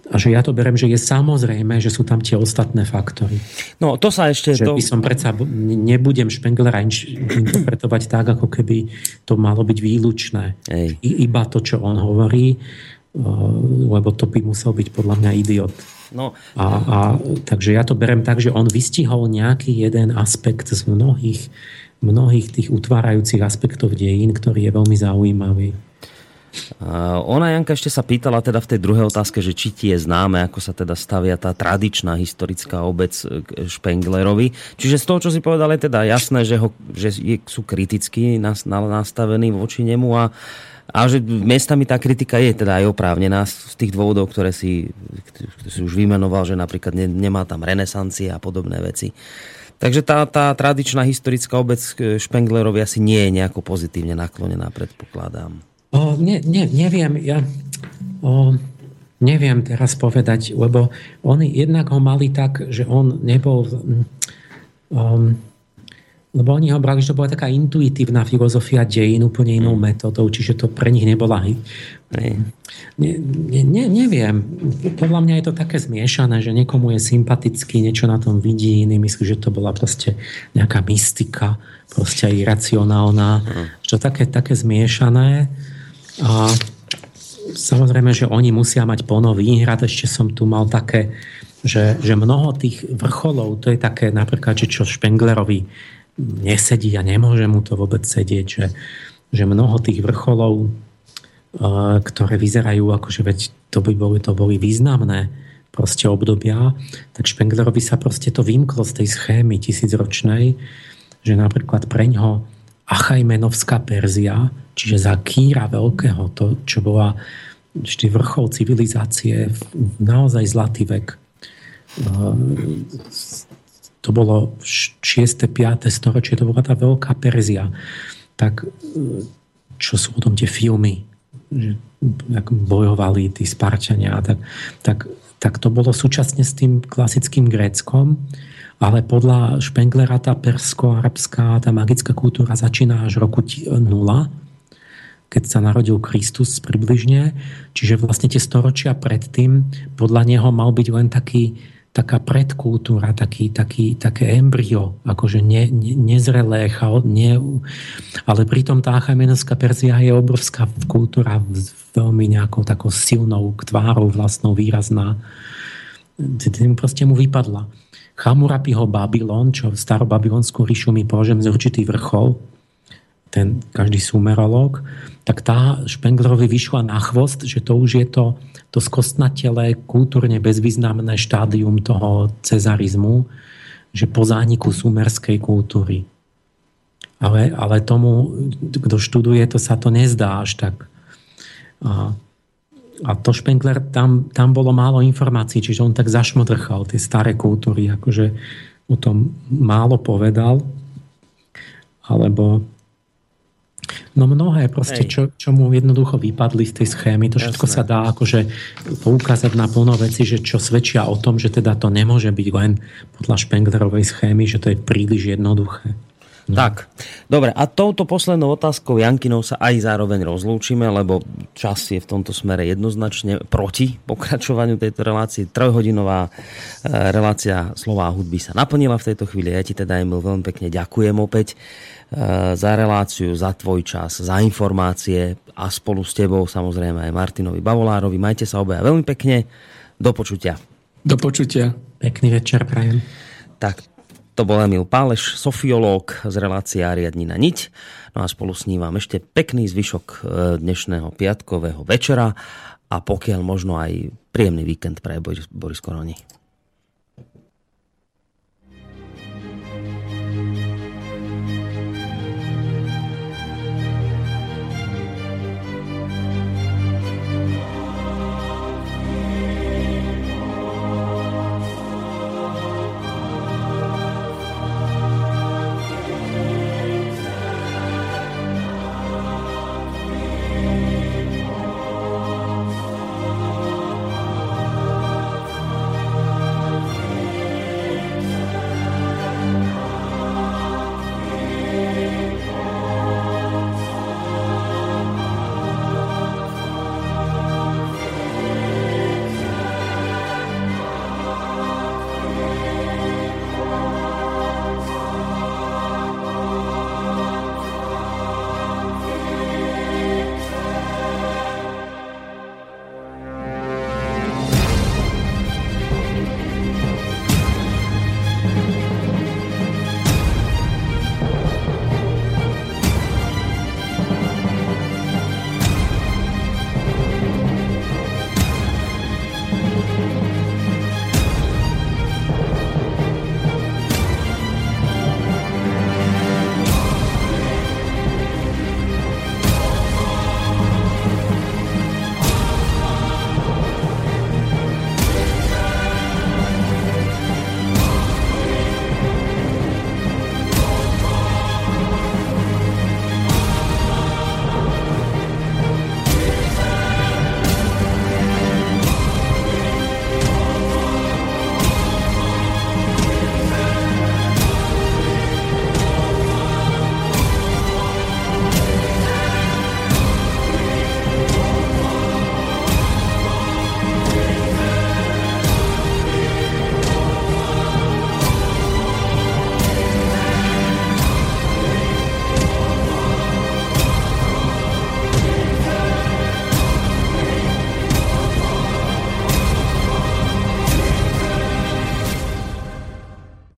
a že ja to berem, že je samozrejme, že sú tam tie ostatné faktory. No to sa ešte... Že to... by som predsa, nebudem Špenglera interpretovať tak, ako keby to malo byť výlučné. Ej. Iba to, čo on hovorí, lebo to by musel byť podľa mňa idiot. No. A, a, takže ja to berem tak, že on vystihol nejaký jeden aspekt z mnohých, mnohých tých utvárajúcich aspektov dejín, ktorý je veľmi zaujímavý. Ona, Janka, ešte sa pýtala teda v tej druhej otázke, že či ti je známe, ako sa teda stavia tá tradičná historická obec k Špenglerovi. Čiže z toho, čo si povedal, je teda jasné, že, ho, že sú kriticky nastavení voči nemu a a že miestami tá kritika je teda aj oprávnená z tých dôvodov, ktoré si, ktoré si už vymenoval, že napríklad ne, nemá tam renesancie a podobné veci. Takže tá, tá tradičná historická obec Špenglerovi asi nie je nejako pozitívne naklonená, predpokladám. O, ne, ne, neviem, ja o, neviem teraz povedať, lebo oni jednak ho mali tak, že on nebol... Um, lebo oni ho brali, že to bola taká intuitívna filozofia dejín úplne inou mm. metodou, čiže to pre nich nebola... Ne, ne, ne, neviem. Podľa mňa je to také zmiešané, že niekomu je sympatický, niečo na tom vidí, iný myslí, že to bola proste nejaká mystika, proste iracionálna. Mm. Že také, také zmiešané. A samozrejme, že oni musia mať plno výhrad. Ešte som tu mal také, že, že mnoho tých vrcholov, to je také napríklad, že čo Špenglerovi nesedí a nemôže mu to vôbec sedieť, že, že mnoho tých vrcholov, ktoré vyzerajú ako, že veď to by boli, to boli významné proste obdobia, tak Špenglerovi sa proste to vymklo z tej schémy tisícročnej, že napríklad pre ňo Achajmenovská Perzia, čiže za Kýra Veľkého, to, čo bola vždy vrchol civilizácie, naozaj zlatý vek. To bolo 6. 5. storočie, to bola tá veľká Perzia. Tak čo sú potom tie filmy, že bojovali tí Sparčania, tak, tak, tak to bolo súčasne s tým klasickým Gréckom ale podľa Špenglera tá persko-arabská, tá magická kultúra začína až roku 0, keď sa narodil Kristus približne. Čiže vlastne tie storočia predtým podľa neho mal byť len taký, taká predkultúra, taký, taký, také embryo, akože ne, ne, nezrelé, chao, ne, ale pritom tá achamenovská Perzia je obrovská kultúra, veľmi nejakou takou silnou tvárou vlastnou výrazná. Proste mu vypadla. Chamurapiho Babylon, čo starobabylonskú ríšu my považujeme za určitý vrchol, ten každý sumerológ, tak tá Špenglerovi vyšla na chvost, že to už je to, to skostnatelé, kultúrne bezvýznamné štádium toho cezarizmu, že po zániku sumerskej kultúry. Ale, ale tomu, kto študuje, to sa to nezdá až tak. A a to Špengler, tam, tam bolo málo informácií, čiže on tak zašmodrchal tie staré kultúry, akože o tom málo povedal, alebo No mnohé proste, čo, čo mu jednoducho vypadli z tej schémy, to všetko Jasné. sa dá akože poukázať na plno veci, že čo svedčia o tom, že teda to nemôže byť len podľa Špenglerovej schémy, že to je príliš jednoduché. No. Tak, dobre, a touto poslednou otázkou Jankinov sa aj zároveň rozlúčime, lebo čas je v tomto smere jednoznačne proti pokračovaniu tejto relácie. Trojhodinová e, relácia slová hudby sa naplnila v tejto chvíli. Ja ti teda, Emil, veľmi pekne ďakujem opäť za reláciu, za tvoj čas, za informácie a spolu s tebou samozrejme aj Martinovi Bavolárovi. Majte sa obaja veľmi pekne. Do počutia. Do počutia. Pekný večer, prajem. Tak, to bol Emil Páleš, sofiológ z relácie Ariadnina Niť. No a spolu s ním vám ešte pekný zvyšok e, dnešného piatkového večera a pokiaľ možno aj príjemný víkend pre Boris Koroni.